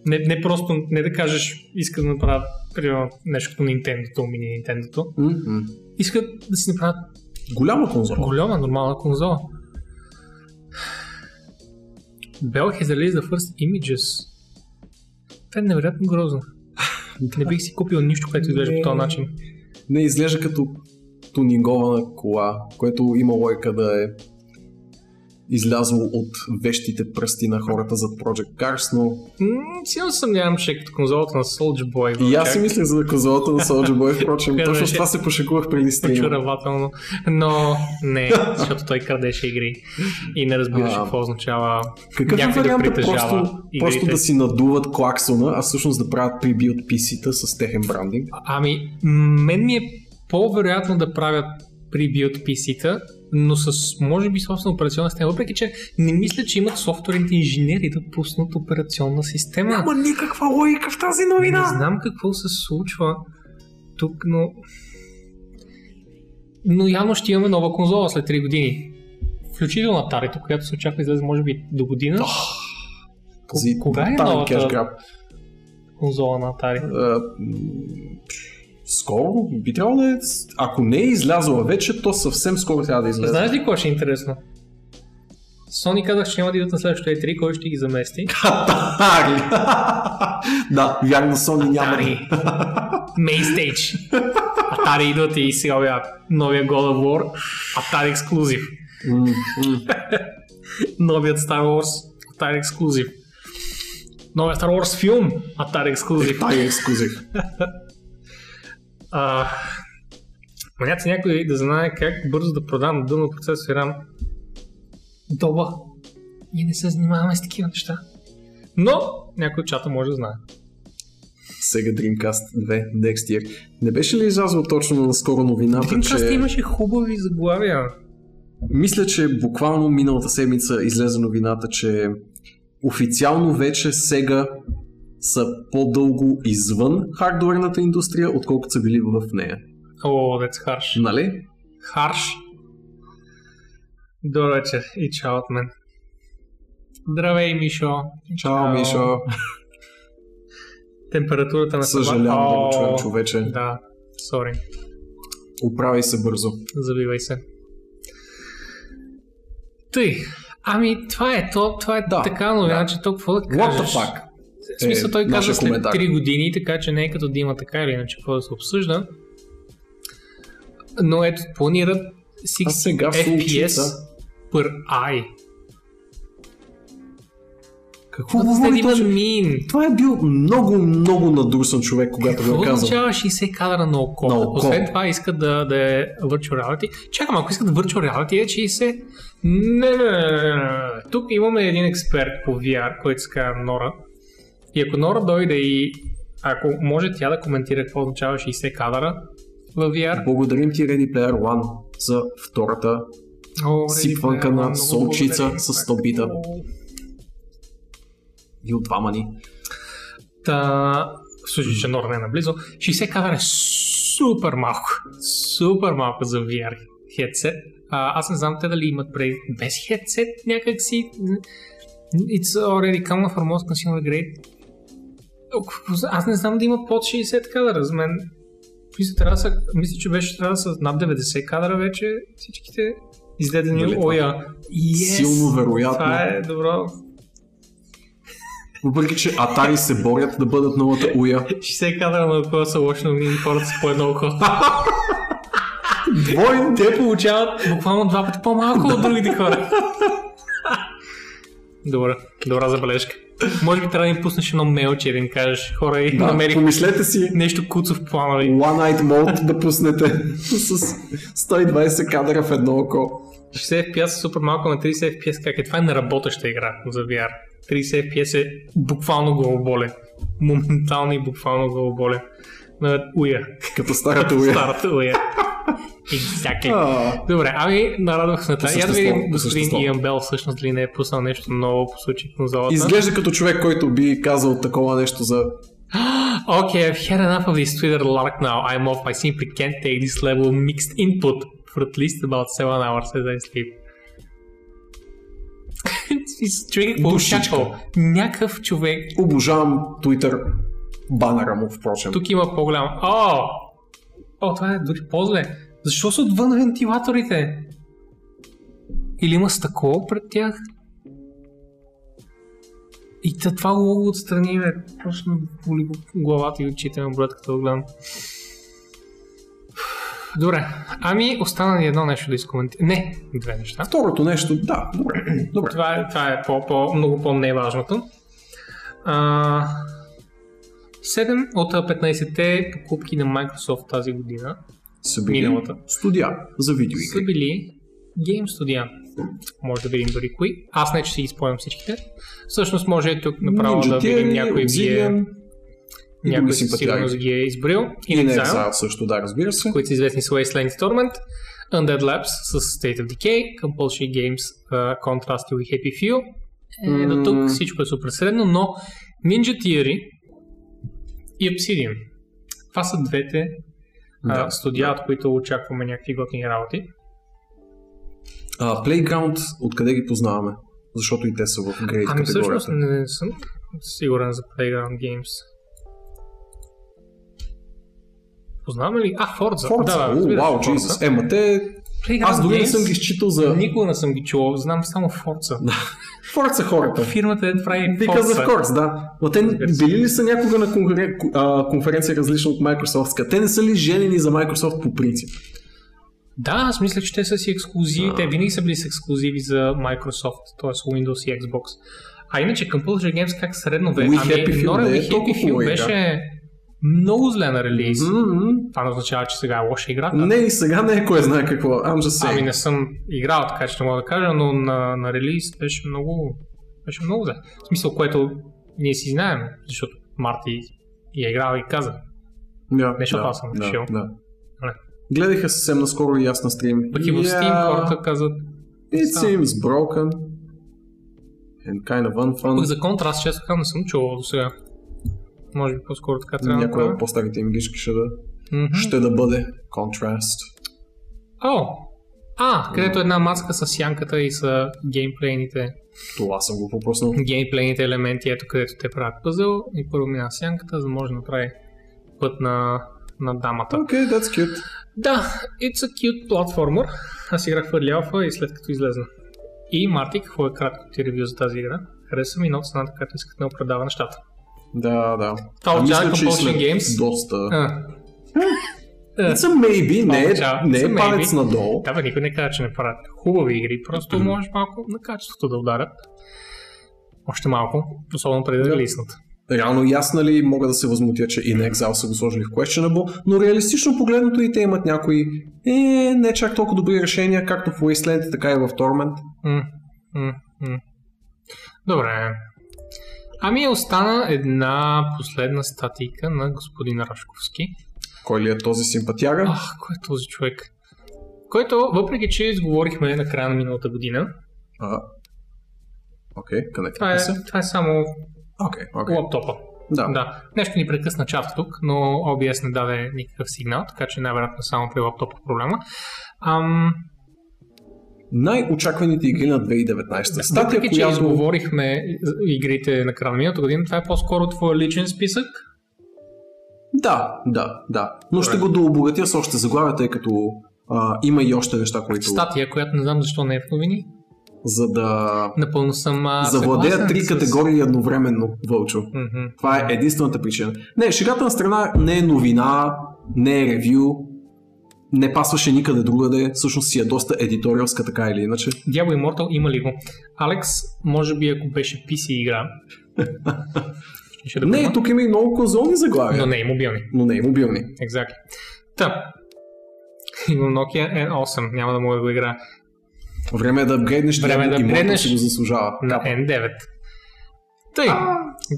Не, не просто, не да кажеш, искат да направят примерно, нещо като Nintendo, мини Nintendo. Mm-hmm. Искат да си направят голяма конзола. Голяма, нормална конзола. Bell has released the first images. Това е невероятно грозно. Не бих си купил нищо, което изглежда по този начин не изглежда като тунингована кола, което има лойка да е излязло от вещите пръсти на хората зад Project Cars, но... Mm, силно съмнявам, че е като конзолата на Soldier Boy. И аз си мислех за конзолата на Soldier Boy, впрочем. точно с това се пошекувах преди стрима. Очарователно. Но не, защото той крадеше игри и не разбираше какво означава Какъв е вариантът да просто, просто да си надуват клаксона, а всъщност да правят прибилд PC-та с техен брандинг? Ами, мен ми е по-вероятно да правят прибилд PC-та, но с, може би, собствена операционна система, въпреки че не мисля, че имат софтуерните инженери да пуснат операционна система. Няма никаква логика в тази новина! Не знам какво се случва тук, но... Но явно ще имаме нова конзола след 3 години. включително Atari, която се очаква излезе може би до година. Този кога е новата? Конзола на Atari. М, Скоро би трябвало да е. Ако не е излязла вече, то съвсем скоро трябва да излезе. Знаеш ли какво ще е интересно? Sony казах, че няма да идват на следващото E3, кой ще ги замести? Атари! да, вярно, Sony няма. Atari. Main stage. Atari идват и сега обявяват новия God of War. Atari ексклюзив. Новият Star Wars. Atari ексклюзив. Новият Star Wars филм. Atari ексклюзив. Атари ексклюзив. А, Маняци някой да знае как бързо да продам дълно процесор RAM. Доба. Ние не се занимаваме с такива неща. Но някой от чата може да знае. Sega Dreamcast 2 Next Year. Не беше ли излязла точно наскоро новината, Dreamcast че... имаше хубави заглавия. Мисля, че буквално миналата седмица излезе новината, че официално вече Sega са по-дълго извън хардуерната индустрия, отколкото са били в нея. О, дец харш. Нали? Харш. Добър вечер и чао от мен. Здравей, Мишо. Чао, Мишо. Температурата на Съжалявам да го чуем, човече. Да, сори. Оправи се бързо. Забивай се. Тъй. Ами, това е то, това е Да, така новина, да. че то какво да What кажеш? the fuck? В смисъл, той е каза след коментар. 3 години, така че не е като да има така или иначе какво да се обсъжда. Но ето, планират А 60 сега FPS per eye. Какво говори този? mean? Това е бил много, много надрусан човек, когато го е казал. означава 60 кадра на око? На око. Освен това искат да, да е virtual reality. Чакам, ако искат virtual reality е 60. Не, не, не, не, не. Тук имаме един експерт по VR, който се казва Нора. И ако Нора дойде и ако може тя да коментира какво означава 60 кадра в VR. Благодарим ти Ready Player One за втората О, сипванка на солчица с 100 бита. и от двама ни. Та, в случай, че Нора не е наблизо, 60 кадра е супер малко. Супер малко за VR хедсет. А, аз не знам те дали имат преди без хедсет някакси. It's already come from most consumer grade. Аз не знам да има под 60 кадра. За мен мисля, трябва да са, мисля, че беше трябва да са над 90 кадра вече всичките изгледани. Това? Оя. Yes! Силно вероятно. Това е добро. Въпреки, че Атари се борят да бъдат новата уя. 60 кадра на око са лоши новини хората са по едно око. Двойно! Те получават буквално два пъти по-малко от другите хора. Добре, добра забележка. Може би трябва да им пуснеш едно мейлче да им кажеш хора и Да, намерих помислете си нещо куцов планови. One Night Mode да пуснете с 120 кадра в едно око. 60 FPS е супер малко на 30 FPS. Как е? Това е неработеща игра за VR. 30 FPS е буквално главоболен. Моментално и буквално главоболен. На уя. Като старата уя. Старата уя. Exactly. А, Добре, ами нарадвах се на По тази. Я да видим по господин. Иан Бел всъщност дали не е пуснал нещо ново по случай конзолата. Изглежда като човек, който би казал такова нещо за Okay, I've had enough of this Twitter lark now. I'm off. I simply can't take this level of mixed input for at least about 7 hours as I sleep. човек какво Душичка. очаквал? Някакъв човек. обожавам Twitter банера му, впрочем. Тук има по-голям. О! О, това е дори по-зле. Защо са отвън вентилаторите? Или има стъкло пред тях? И та- това лого отстрани, бе, просто ме боли главата и очите ме болят, като го гледам. Добре, ами остана ни едно нещо да изкоментирам. Не, две неща. Второто нещо, да, добре. добре. Това е, това е по, по, много по-неважното. А, 7 от а, 15-те покупки на Microsoft тази година Са били Миналата. студия за са видеоигри. били Game Studio. Може да видим дори кои. Аз не, че си ги спомням всичките. Всъщност може и тук направо Ninja да видим някой е, и някой симпатияги. сигурност ги е изборил. И не Exile, също, да, разбира се. които са известни с Wasteland Torment, Undead Labs с State of Decay, Compulsory Games, uh, Contrast и Happy Few. Е, до тук всичко е супер средно, но Ninja Theory и Obsidian. Това са двете Да, студия, от които очакваме някакви готини работи. А, Playground, откъде ги познаваме? Защото и те са в грейд Ами всъщност категорията. не съм сигурен за Playground Games. Познаваме ли? А, Forza. Forza, Да, да, о, вау. Jesus. Ема те... Playground Аз дори не Games? съм ги считал за... Никога не съм ги чувал, знам само Forza. Forza хората. Фирмата е прави Because of course, да. Но те били ли са някога на конференция различна от Microsoft? Те не са ли женени за Microsoft по принцип? Да, аз мисля, че те са си ексклюзиви. Те винаги са били с ексклюзиви за Microsoft, т.е. Windows и Xbox. А иначе към Publisher Games как средно бе? We ами, Happy Nora е We Happy толкова Few хубава игра. беше много зле на релиз. М-м. Това не означава, че сега е лоша игра. Не, и сега не е кой знае какво. I'm just Ами не съм играл, така че не мога да кажа, но на, на релиз беше много, беше много зле. В смисъл, което ние си знаем, защото Марти я играл и каза. Да, Не, защото да, аз съм решил. Да. Не. Гледаха съвсем наскоро и аз на стрим. Пък и в Steam хората казват, It seems broken. And kind of unfun. пък за контраст, често казвам, не съм чувал до сега. Може би по-скоро така трябва да Някоя направя. от по-старите им гишки ще да, Мгм. ще да бъде Contrast. О! А, където една маска с сянката и са геймплейните, Това съм го пропуснал. геймплейните елементи, ето където те правят пъзъл и първо мина сянката, за да може да направи път на, на дамата. Okay, that's cute. Да, it's a cute platformer. Аз играх в Early Alpha и след като излезна. И Марти, какво е кратко ти ревю за тази игра? Хареса ми, но цената, която искат не оправдава нещата. Да, да. Това А означава мисля, че и Compulsion след Games. Доста. А, It's a maybe, не е, не е палец надолу. да, бе, никой не казва, че не правят хубави игри, просто може малко на качеството да ударят. Още малко, особено преди да релиснат. Реално ясно ли мога да се възмутя, че и на Exile са го сложили в Questionable, но реалистично погледнато и те имат някои е, не чак толкова добри решения, както в Wasteland, така и в Torment. М, м, м. Добре. Ами остана една последна статика на господин Рашковски. Кой ли е този симпатяга? Ах, кой е този човек? Който, въпреки че изговорихме на края на миналата година, А, Окей, къде това е, се? това е само Окей, окей. лаптопа. Да. Да. Нещо ни прекъсна чат тук, но OBS не даде никакъв сигнал, така че най-вероятно само при лаптопа проблема. Ам, Най-очакваните игри на 2019. Статия, въпреки, че която... изговорихме игрите на края на миналата година, това е по-скоро твой личен списък. Да, да, да. Но ще го дообогатя с още заглавия, тъй като а, има и още неща, които... Статия, която не знам защо не е в новини. За да Напълно съм а, съгласен три с- категории едновременно, Вълчо. Мгм. Това е единствената причина. Не, шегата на страна не е новина, не е ревю, не пасваше никъде другаде, всъщност си е доста едиториалска така или иначе. Diablo Immortal има ли го? Алекс, може би ако беше PC игра, ще да Не, има, тук има и много конзолни заглавия, но не и мобилни. но не и мобилни. Exactly. Та. Имам Nokia N8, няма да мога да го играя Време е да апгрейднеш, Време е да апгрейднеш го заслужава. на N9. Тъй,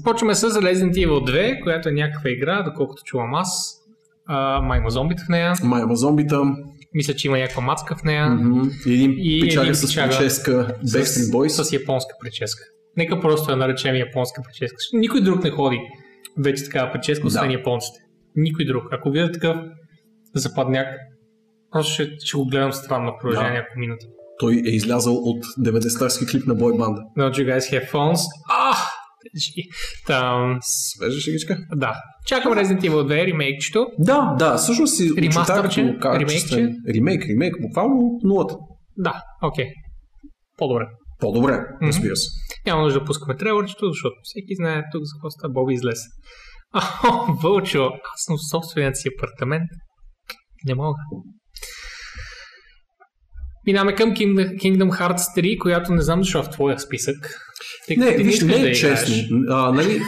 почваме с Resident Evil 2, която е някаква игра, доколкото чувам аз. А, май има зомбите в нея. Майва зомбита, Мисля, че има някаква мацка в нея. мгм, и един И пичага един с пичага прическа Backstreet Boys. С японска прическа. Нека просто я наречем японска прическа. Никой друг не ходи вече такава прическа, освен Да. японците. Никой друг. Ако видя такъв западняк, просто ще, ще го гледам странно в продължение Да. няколко минути. Той е излязъл от 90-тарски клип на бой банда. Don't you guys have phones? Ah! Там, Свежа шегичка? да. Чакам Resident Evil 2 ремейкчето. Да, да, всъщност си качествен- Ремейкче? Ремейк, ремейк, буквално нулата. Да, окей. По-добре. По-добре, разбира се. Няма нужда да пускаме трейлърчето, защото всеки знае тук за какво става Боби излез. Вълчо, аз съм собственият си апартамент. Не мога. Минаваме към Kingdom, Kingdom Hearts 3, която не знам защо е в твоя списък. Не, ти виж, искаш не да е честно. А, нали,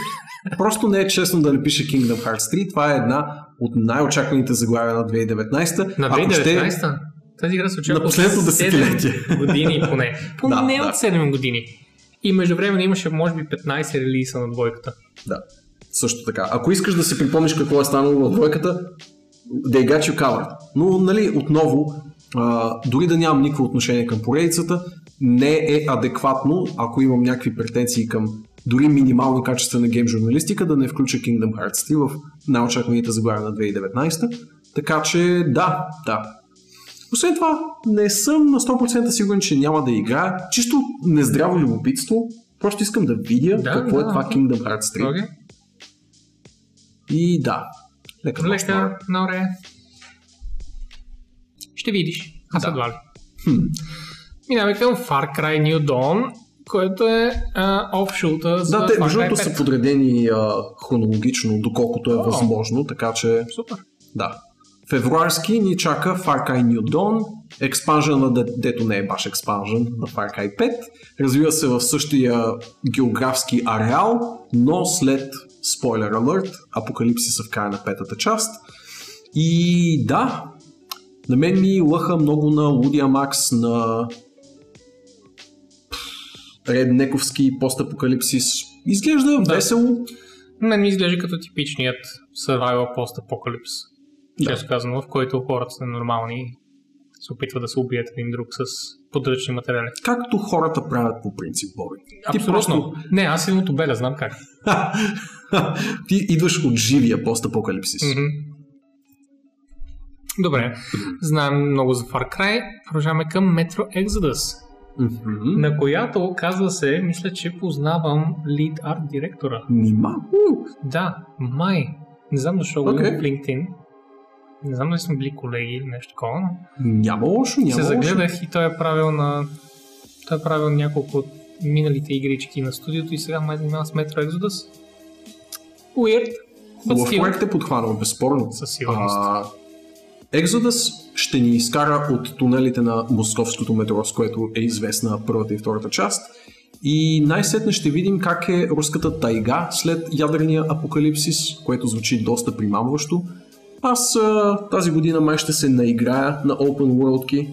просто не е честно да не пише Kingdom Hearts 3. Това е една от най-очакваните заглавия на 2019. На Ако ще- 2019-та? Тази игра се очаква На последното от 7 десетилетие. години поне. Поне Да, да. от 7 години. И междувременно имаше може би 15 релиза на двойката. Да, също така. Ако искаш да си припомниш какво е станало в двойката, they got you covered. Но, нали, отново, а, дори да нямам никакво отношение към поредицата, не е адекватно, ако имам някакви претенции към дори минимално качествена гейм журналистика, да не включа Kingdom Hearts 3 в най-очакваните заглавия на 2019. Така че, да, да. Освен това, не съм на 100% сигурен, че няма да играя. Чисто нездраво любопитство. Просто искам да видя Да, какво е да, това окей. Kingdom Hearts 3. Окей. И да. Лека. Лека уре. Ще видиш. Аз Да. едва ли. Хм. Минаваме към Far Cry New Dawn, което е офшута за Да, те между Cry другото 5. са подредени а, хронологично, доколкото е О. възможно, така че Супер. да. Февруарски ни чака Far Cry New Dawn, експанжена, де- дето не е баш експанжен на Far Cry 5. Развива се в същия географски ареал, но след, спойлер алърт, апокалипсиса в края на петата част. И да, на мен ми лъха много на Лудия Макс, на реднековски постапокалипсис. Изглежда Да. весело. Мен ми изглежда като типичният survival post-апокалипс. Да. Често казано, в който хората са нормални и се опитват да се убият един друг с подръчни материали. Както хората правят по принцип, Боби. Ти просто Не, аз идвам от знам как. Ти идваш от живия постапокалипсис. Мгм. Добре, знаем много за Far Cry. Продължаваме към Metro Exodus, Мгм. на която, казва се, мисля, че познавам лид арт директора. Нима. Да, май. Не знам защо го има в LinkedIn. Не знам дали сме били колеги или нещо такова, но Няма лошо, няма се лошо. загледах и той е правил на... Той е правил няколко от миналите игрички на студиото и сега май занимава с Metro Exodus. Weird, Хубав проект е подхванал, безспорно. Със сигурност. А, Exodus ще ни изкара от тунелите на московското метро, с което е известна първата и втората част. И най-сетне ще видим как е руската тайга след ядрения апокалипсис, което звучи доста примамващо. Аз а, тази година май ще се наиграя на Open World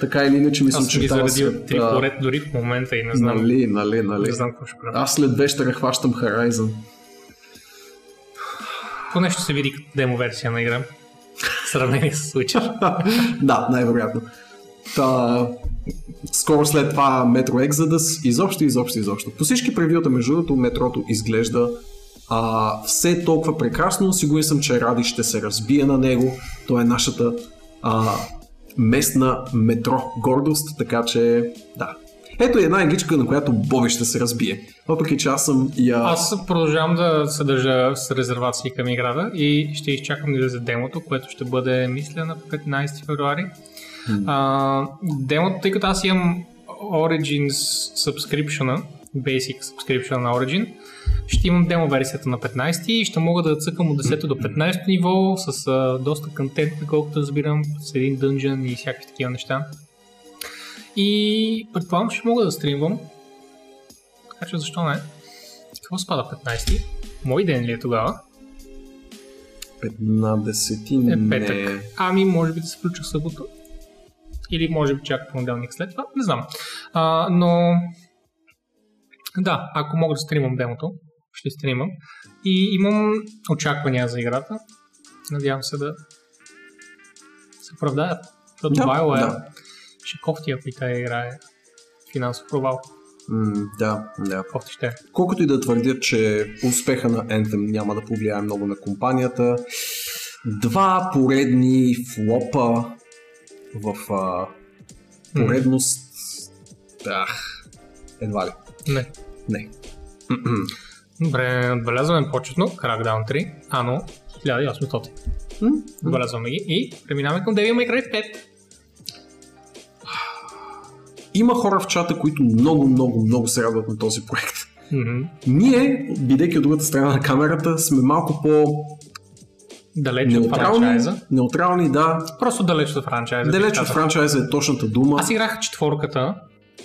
така или иначе ми се Аз съм ги очертава заредил след... три поред дори в момента и не знам, Нали, нали, нали. не знам какво ще правя. Аз след вечера хващам Horizon. Поне ще се види като демо версия на игра. Сравнение с Switcher. да, най-вероятно. Та, скоро след това Metro Exodus, изобщо, изобщо, изобщо. По всички превюта, между другото, метрото изглежда а, все толкова прекрасно. Сигурен съм, че Ради ще се разбие на него. То е нашата а, местна метро гордост, така че да. Ето една игричка, на която Боби ще се разбие. Въпреки, че аз съм я... Аз продължавам да се държа с резервации към играта и ще изчакам да излезе демото, което ще бъде, мисля, на 15 февруари. А, демото, тъй като аз имам Origins subscription Basic subscription на Origin, ще имам демо версията на 15 и ще мога да цъкам от 10 до 15 ниво с а, доста контент, колкото разбирам, с един дънжен и всякакви такива неща. И предполагам, че ще мога да стримвам. Така че защо не? Какво спада 15? Мой ден ли е тогава? 15 Е не... петък. Ами, може би да се включа в събота. Или може би чак понеделник след това. Не знам. А, но... Да, ако мога да стримам демото, ще стримам. И имам очаквания за играта. Надявам се да се оправдаят. Да, BioWare да. Ще кофти, ако и тази игра е финансов провал. М, да, да. Кофти ще. Колкото и да твърдят, че успеха на Anthem няма да повлияе много на компанията, два поредни флопа в а, поредност, ах, едва ли. Не. Не. Добре, отбелязваме почетно Crackdown 3, ано 1800. М? Отбелязваме ги и преминаваме към Devil May Cry 5. Има хора в чата, които много, много, много се радват на този проект. Мгм. Ние, бидейки от другата страна на камерата, сме малко по Далеч от неутрални. франчайза. Неутрални, да. Просто далеч от франчайза. Далеч от франчайза е точната дума. Аз играх четворката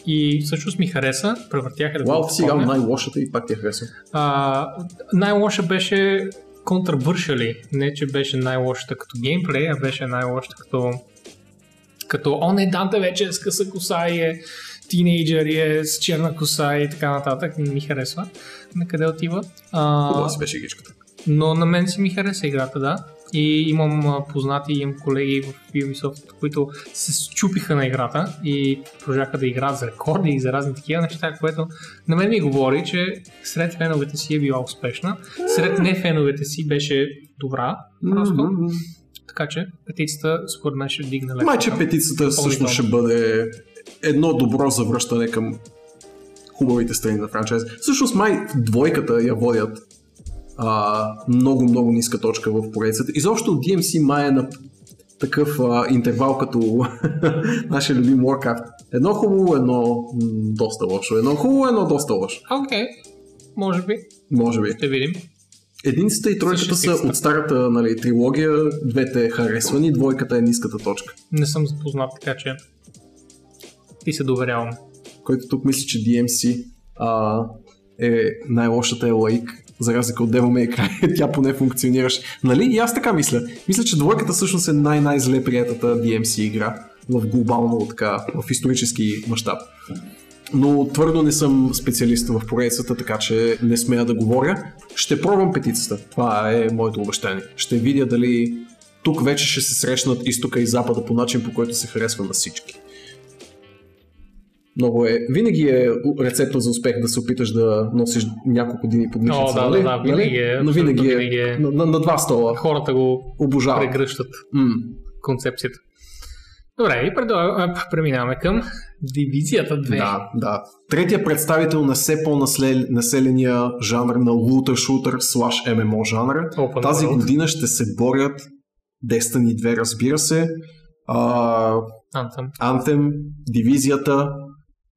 и всъщност ми хареса. Превъртях да ти сега най-лошата и пак ти я харесва. А, най-лоша беше контравършали. Не, че беше най-лошата като геймплей, а беше най-лошата като като о не, Данте вече е с къса коса и е тинейджър и е с черна коса и така нататък. Не ми харесва. На къде отива. А, Хубава си беше игричката. но на мен си ми хареса играта, да. И имам познати, имам колеги в Ubisoft, които се счупиха на играта и продължаха да играят за рекорди и за разни такива неща, което на мен ми говори, че сред феновете си е била успешна, сред не феновете си беше добра, просто. Мгм. Така че петицията според мен ще вдигне леко. Май, че петицията всъщност ще бъде едно добро завръщане към хубавите страни на франчайз. Всъщност май двойката я водят а, много, много ниска точка в поредицата. Изобщо DMC май е на такъв а, интервал като нашия любим Warcraft. Едно хубаво, едно доста лошо. Едно хубаво, едно доста лошо. Окей, може би, Може би. ще видим. Единицата и тройката са от старата нали, трилогия, двете харесвани, двойката е ниската точка. Не съм запознат, така че ти се доверявам. Който тук мисли, че DMC а, е най-лошата е лаик, за разлика от Devil May Cry, тя поне функционираш. Нали? И аз така мисля. Мисля, че двойката всъщност е най-най-зле приятата DMC игра в глобално, така, в исторически мащаб. Но твърдо не съм специалист в поредицата, така че не смея да говоря. Ще пробвам петицата. Това е моето обещание. Ще видя дали тук вече ще се срещнат изтока и запада по начин, по който се харесва на всички. Много е. Винаги е рецепта за успех да се опиташ да носиш няколко дини под мишница. О, да, нали? да, да, винаги е, Но винаги е, винаги е. На, на, на два стола. Хората го Обожавам. прегръщат М. концепцията. Добре, и предлагам, преминаваме към дивизията 2. Да, да. Третия представител на все по-населения жанр на лутер-шутер слаш ММО жанра. Open Тази World. година ще се борят Destiny 2, разбира се. А, Anthem. Anthem, дивизията.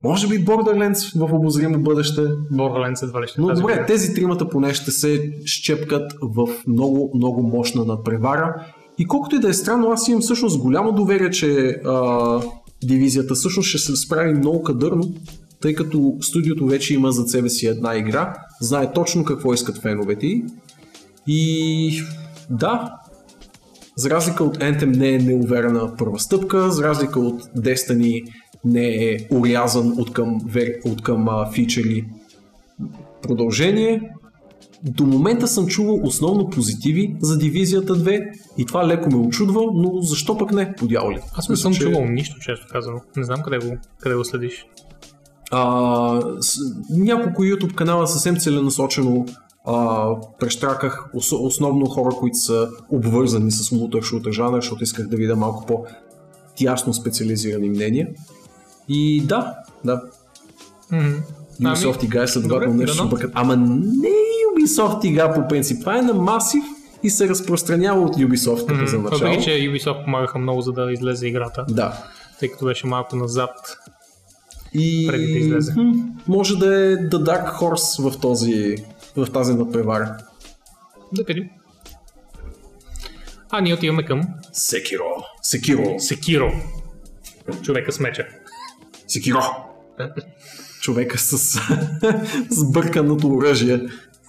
Може би Borderlands в обозримо бъдеще. Borderlands едва ли ще Но добре, година. тези тримата поне ще се щепкат в много, много мощна надпревара. И колкото и да е странно, аз имам всъщност голямо доверие, че а, дивизията всъщност ще се справи много кадърно, тъй като студиото вече има зад себе си една игра, знае точно какво искат феновете. И да, за разлика от Anthem не е неуверена първа стъпка, за разлика от Destiny не е урязан от към, от към а, фичери продължение. До момента съм чувал основно позитиви за дивизията 2 и това леко ме очудва, но защо пък не, по дяволи? Аз не съм че- чувал нищо, често казано. Не знам къде го, къде го следиш. А, с, няколко YouTube канала съвсем целенасочено а, прещраках ос, основно хора, които са обвързани с лутър шутър жанър, защото исках да видя малко по-тясно специализирани мнения. И да, да, Мгм. Ubisoft игра е следователно добре, нещо дано. супер. Ама не Ubisoft игра по принцип. Това е на масив и се разпространява от Ubisoft като за Мгм. начало. Въпреки, че Ubisoft помагаха много за да излезе играта, Да. тъй като беше малко назад. И Преди да излезе. Може да е The Dark Horse в, този, в тази надпревара. Да видим. А ние отиваме към Секиро. Секиро. Секиро. Човека с меча. Секиро. Човека с сбърканото оръжие,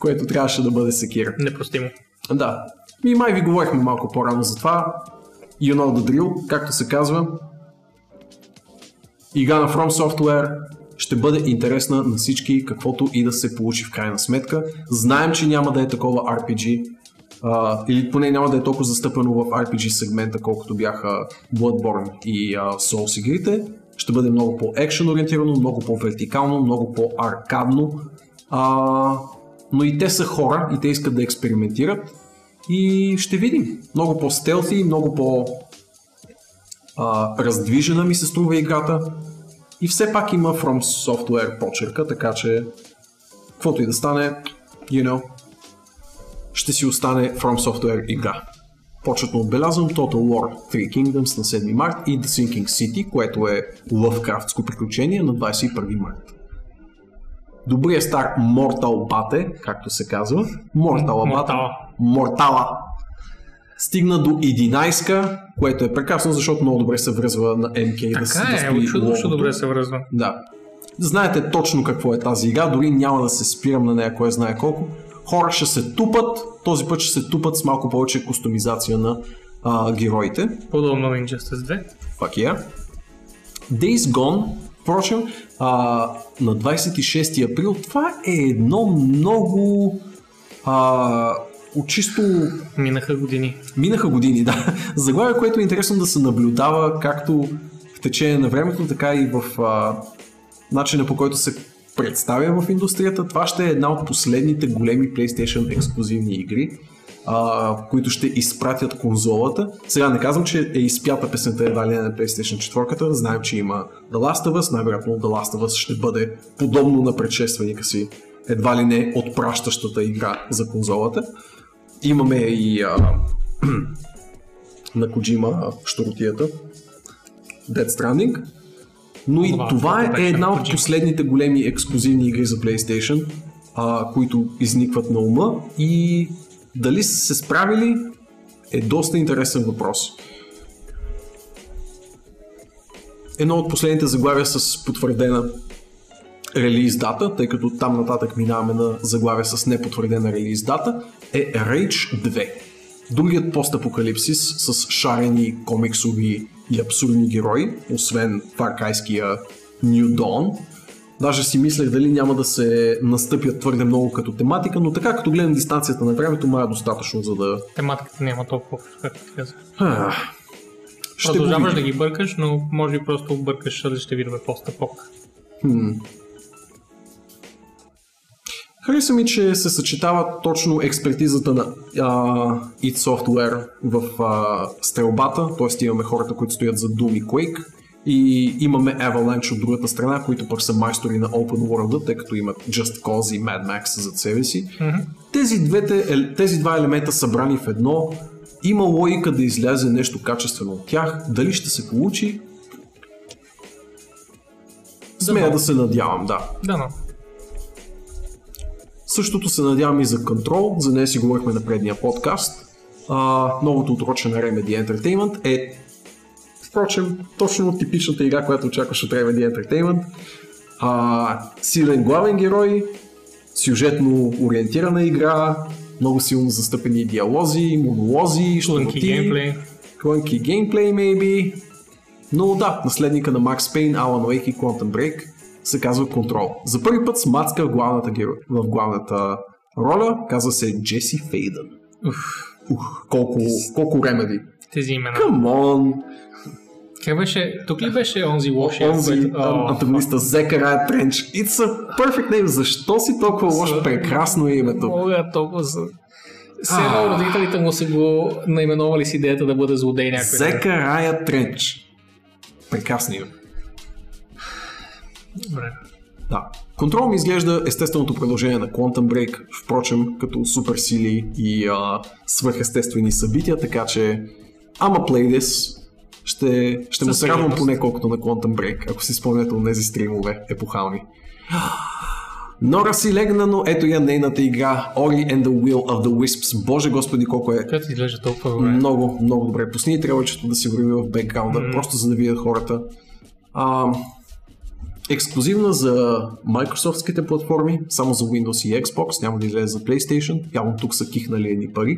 което трябваше да бъде секира. Непростимо. Да. И май ви говорихме малко по-рано за това. You know the drill, както се казва. Игра на From Software ще бъде интересна на всички, каквото и да се получи в крайна сметка. Знаем, че няма да е такова RPG, а, или поне няма да е толкова застъпено в RPG сегмента, колкото бяха Bloodborne и а, Souls игрите. Ще бъде много по-екшен ориентирано, много по-вертикално, много по-аркадно. А, но и те са хора и те искат да експериментират. И ще видим. Много по-стелфи, много по- а, раздвижена ми се струва играта. И все пак има From Software почерка, така че каквото и да стане, you know, ще си остане From Software игра. Почетно отбелязвам Total War Three Kingdoms на 7 март и The Sinking City, което е лъвкрафтско приключение на 21 март. Добрия стар Mortal Bate, както се казва. Mortal Bate. Мортала. Мортала. Стигна до 11, което е прекрасно, защото много добре се връзва на MK да, си- да Така е, стои очудващо логото. добре се връзва. Да. Знаете точно какво е тази игра, дори няма да се спирам на нея, кой знае колко. Хора ще се тупат, този път ще се тупат с малко повече кустомизация на а, героите. Подобно на Injustice 2. Fuck yeah. Days Gone, впрочем, а, на 26 април, това е едно много а, от чисто Минаха години. Минаха години, да. Заглавие, което е интересно да се наблюдава както в течение на времето, така и в а, начина по който се представя в индустрията. Това ще е една от последните големи PlayStation ексклюзивни игри. А, които ще изпратят конзолата. Сега не казвам, че е изпята песента едва ли на PlayStation 4. Знаем, че има The Last of Us. Най-вероятно The Last of Us ще бъде подобно на предшественика си. Едва ли не отпращащата игра за конзолата. Имаме и а, на Коджима штуротията. Dead Stranding. Но и Това, това е една на от последните големи ексклюзивни игри за PlayStation, а, които изникват на ума и дали са се справили е доста интересен въпрос. Едно от последните заглавия с потвърдена релиз дата, тъй като там нататък минаваме на заглавия с непотвърдена релиз дата, е Rage 2. Другият постапокалипсис с шарени комиксови и абсурдни герои, освен фаркайския New Dawn. Даже си мислех дали няма да се настъпят твърде много като тематика, но така като гледам дистанцията на времето, ма е достатъчно, за да... Тематиката няма толкова, както казах. Ах, Ще Продължаваш да ги бъркаш, но може би просто бъркаш различните видове постапок. Хм. Хареса ми, че се съчетава точно експертизата на а, id Software в а, стрелбата, т.е. имаме хората, които стоят за Doom и Quake и имаме Avalanche от другата страна, които пък са майстори на Open World, тъй като имат Just Cause и Mad Max зад себе си. Тези, двете, ел- тези два елемента събрани в едно, има логика да излязе нещо качествено от тях. Дали ще се получи? Смея да се надявам, да. Да, но. Същото се надявам и за Control, за нея си говорихме на предния подкаст. А, новото отроче на Remedy Entertainment е впрочем точно типичната игра, която очакваш от Remedy Entertainment. А, силен главен герой, сюжетно ориентирана игра, много силно застъпени диалози, монолози, щуротии, геймплей. клънки геймплей, maybe. Но да, наследника на Max Payne, Alan Wake и Quantum Break се казва Control. За първи път смацка в главната, геро... в главната роля, казва се Джеси Фейдън. Уф, Ух, колко, колко ремеди. тези имена. On! Как беше? Тук ли беше онзи лошия? Онзи антагониста Зекарая Тренч. It's a perfect name. Защо си толкова лош? Прекрасно е името. Мога толкова за... Все едно родителите му са го наименували с идеята да бъде злодей някой. Зекарая Тренч. Прекрасно име. Добре. Да. Control ми изглежда естественото продължение на Quantum Break, впрочем, като суперсили и а, свръхестествени събития, така че ама play this. Ще, ще му се радвам поне колкото на Quantum Break, ако си спомняте от тези стримове епохални. Нора си легна, но ето я нейната игра Ori and the Will of the Wisps. Боже господи, колко е Която изглежда толкова добре. много, много добре. Пусни трейлърчето да си върви в бекграунда, Мгм. просто за да видят хората. А, ексклюзивна за Microsoftските платформи, само за Windows и Xbox, няма да излезе за PlayStation. Явно тук са кихнали едни пари.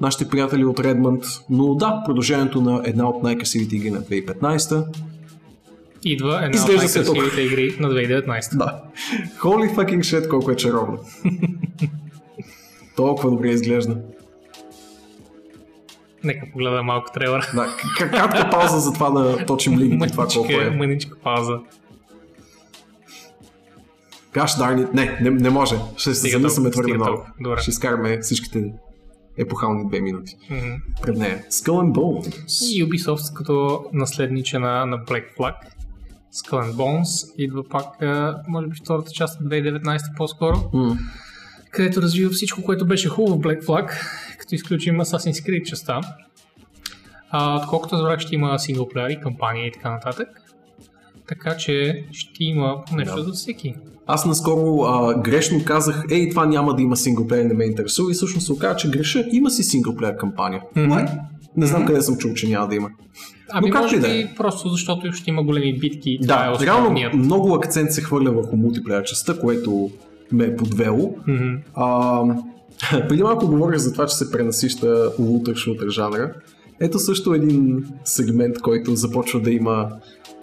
Нашите приятели от Redmond, но да, продължението на една от най-красивите игри на 2015. Идва една Изглежда от най-красивите игри на 2019. Да. Holy fucking shit, колко е чаровно. Толкова добре изглежда. Нека погледа малко трейлър. Да, кратка пауза за това да точим лигите, това колко Мъничка, е. мъничка пауза. Gosh darn it. Не, не, не може. Ще се замисляме твърде много. Добре. Ще изкараме всичките епохални две минути Мгм. пред нея. Skull and Bones. И Ubisoft като наследниче на, на Black Flag. Skull and Bones идва пак, може би втората част от 2019 по-скоро, М. където развива всичко, което беше хубаво в Black Flag, като изключим Assassin's Creed частта. А, отколкото разбрах, ще има синглплеер и кампания и така нататък. Така че ще има нещо Да. за всеки. Аз наскоро а, грешно казах, ей, това няма да има синглплеер, не ме интересува и всъщност се оказа, че греша, има си синглплеер кампания. Лай. Не знам къде съм чул, че няма да има. Ами Но може да е. просто защото ще има големи битки това е Да, реално много акцент се хвърля върху мултиплеер частта, което ме е подвело. Мгм. А, преди малко говорих за това, че се пренасища лутър шутър жанра. Ето също един сегмент, който започва да има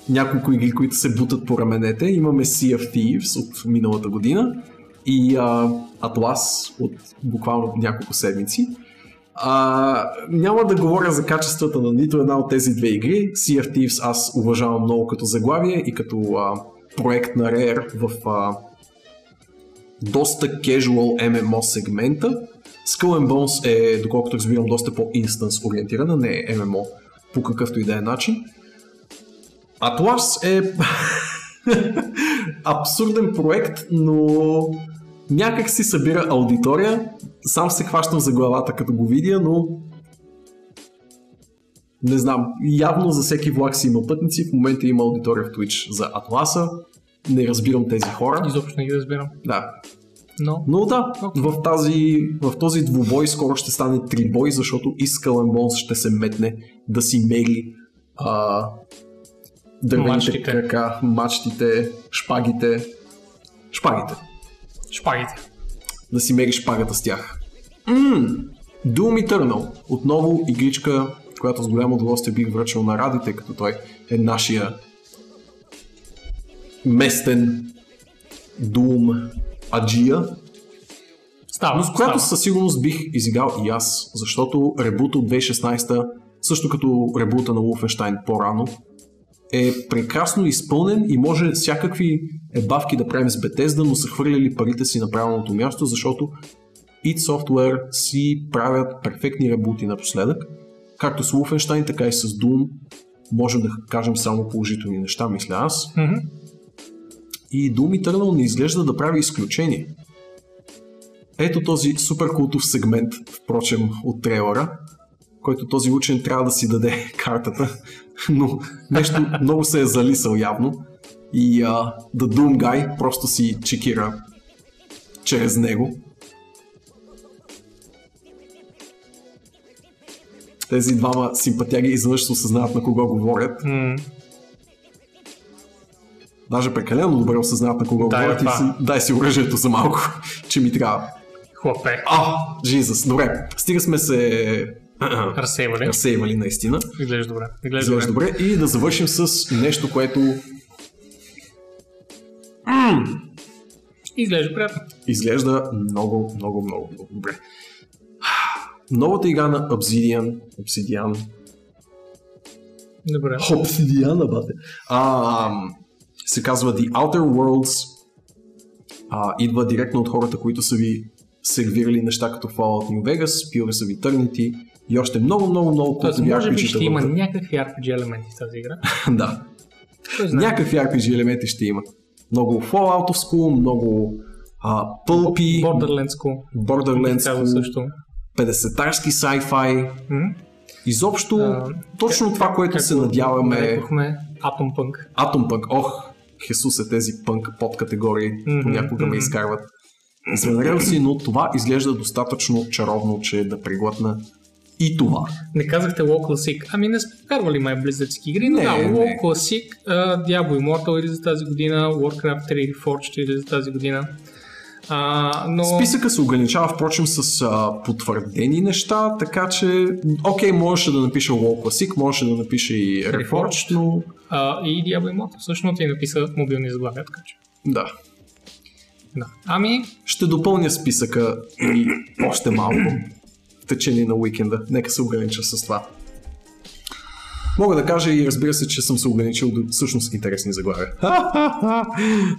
няколко игри, които се бутат по раменете. Имаме Sea of Thieves от миналата година и а, Atlas от буквално няколко седмици. А, няма да говоря за качествата на нито една от тези две игри. Sea of Thieves аз уважавам много като заглавие и като а, проект на Rare в а, доста casual MMO сегмента. Skull and Bones е, доколкото разбирам, доста по-инстанс ориентирана, не е MMO по какъвто и да е начин. Atlas е абсурден проект, но някак си събира аудитория. Сам се хващам за главата като го видя, но не знам, явно за всеки влак си има пътници. В момента има аудитория в Twitch за Атласа. Не разбирам тези хора. Изобщо не ги разбирам. Да. Но, Но да, Окей. в, тази, в този двубой скоро ще стане трибой, защото и Skull Bones ще се метне да си мери а, дървените Мачтите. крака, мачтите, шпагите. Шпагите. шпагите. Да си мери шпагата с тях. Ммм, Doom Eternal. Отново игричка, която с голямо удоволствие бих връчил на Ради, тъй като той е нашия местен Doom аджия. Става, Но с която става. със сигурност бих изиграл и аз, защото ребут от 2016, също като ребута на Wolfenstein по-рано, е прекрасно изпълнен и може всякакви ебавки да правим с Bethesda, но са хвърляли парите си на правилното място, защото id Software си правят перфектни ребути напоследък. Както с Wolfenstein, така и с Doom. Можем да кажем само положителни неща, мисля аз. Мгм. И Doom Eternal не изглежда да прави изключение. Ето този супер култов сегмент, впрочем, от трейлера, който този учен трябва да си даде картата, но нещо много се е залисал явно и а, The Doom Guy просто си чекира чрез него. Тези двама симпатяги изведнъж се осъзнават на кого говорят. М, Даже прекалено добре осъзнават на кого Да, говорят и си, дай си оръжието за малко, че ми трябва. Хлапе. А, Жизъс, добре. Стига сме се Разсейвали. разсейвали наистина. Изглежда добре. Изглежда Изглежда добре. добре. И да завършим с нещо, което Изглежда приятно. изглежда много, много, много, много добре. Новата игра на Obsidian, Obsidian, Добре. Obsidian, бате, а, се казва The Outer Worlds. А, идва директно от хората, които са ви сервирали неща като Fallout New Vegas, Pillars of Eternity и още много, много, много Тоест, може би ще има някакви RPG елементи в тази игра. да. Някакви RPG елементи ще има. Много Fallout-овско, много а, пълпи, Borderlands-ко. Borderlands, Цяло също. 50-тарски sci-fi. М? Изобщо, А, точно това, което се Както надяваме. Нарекохме Atom Punk. Atom Punk, ох, Хесус е тези пънк подкатегории, Мгм, понякога ме мгм. изкарват. На релси, но това изглежда достатъчно чаровно, че да преглътна и това. Не казахте WoW Classic. Ами не сме вкарвали май близъцки игри, но Не, да, не. WoW Classic, uh, Diablo Immortal или за тази година, Warcraft 3 Reforged или за тази година. А, но... Списъка се ограничава, впрочем, с а, потвърдени неща, така че, окей, можеше да напиша WoW Classic, можеше да напиша и Reforged, но А, и Diablo Immortal всъщност ти написа мобилни заглавия, така че. да. Да. Ами, Ще допълня списъка и още малко в течение на уикенда. Нека се огранича с това. Мога да кажа и разбира се, че съм се ограничил до всъщност интересни заглавия.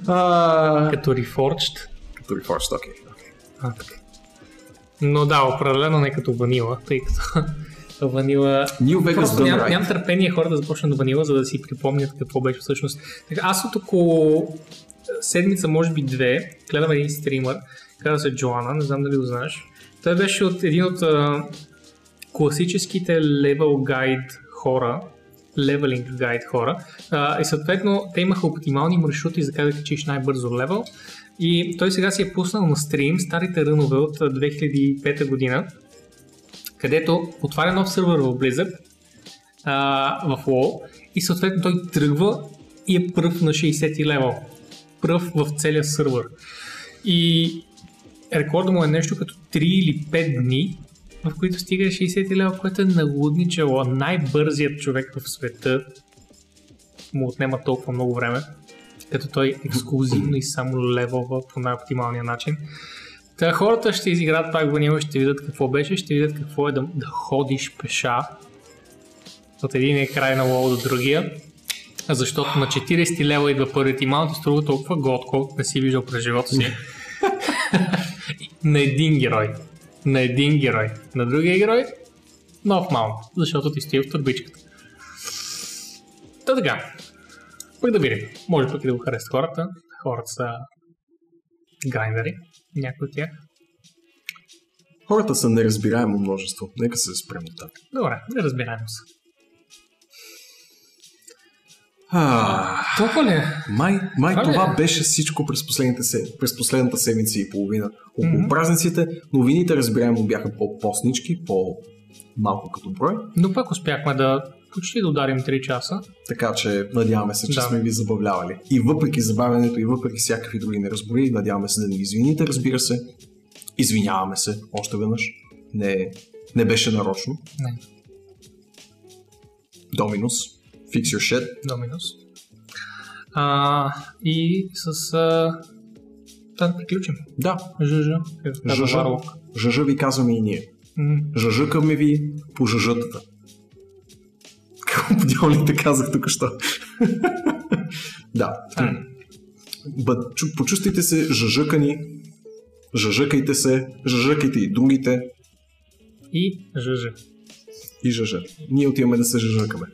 А, като Reforged. Като Reforged, окей. А, така. Но да, определено не като Ванила, тъй като Ванила... New Vegas Просто ням, Right. нямам търпение хората да започнат Ванила, за да си припомнят какво беше всъщност. Така, аз от около седмица, може би две, гледам един стример, казва се Джоана, не знам дали го знаеш. Той беше от един от а, класическите level guide хора, левелинг гайд хора. А, и съответно те имаха оптимални маршрути за как да качиш най-бързо левел. И той сега си е пуснал на стрим старите рънове от а, 2005 година, където отваря нов сервер в Blizzard, а, в WoW и съответно той тръгва и е пръв на 60 левел. Пръв в целия сервер. И рекорда му е нещо като 3 или 5 дни, в които стига 60 лева, което е налудничало. Най-бързият човек в света му отнема толкова много време, като той ексклюзивно и само левелва по най-оптималния начин. Та хората ще изиграят пак ванила, ще видят какво беше, ще видят какво е да, да ходиш пеша от един край на лоу до другия. Защото на 40 лева идва първият и малко струва толкова готко, не си виждал през живота си. на един герой. на един герой. На другия герой нов маунт, защото ти стои в турбичката. Та така. Пък да видим. Може пък и да го харесат хората. Хората са грайндери, някои от тях. Хората са неразбираемо множество. Нека се спрем от. Добре, не разбираем се. А, Толкова ли е? май май Това ли това е? беше всичко през, последните, през последната седмица и половина. Около Мгм. празниците, новините разбираемо бяха по-постнички, по-малко като брой. Но пак успяхме да почти да ударим 3 часа. Така че надяваме се, че Да. сме ви забавлявали. И въпреки забавянето, и въпреки всякакви други неразбори, надяваме се да ни извините, разбира се. Извиняваме се още веднъж. Не, не беше нарочно. Не, Доминус. Fix your shit. Доминус. А, и с... А, да приключим. Да, Жъжа. Варлок. жъжа ви казваме и ние. Жъжъкаме ви по жъжътата. Какво подявалите казах тук що? да. Бъд, чу- почувствайте се жъжъкани, жъжъкайте се, жъжъкайте и другите И жъжа. и жъжа. Ние отиваме да се жъжъкаме.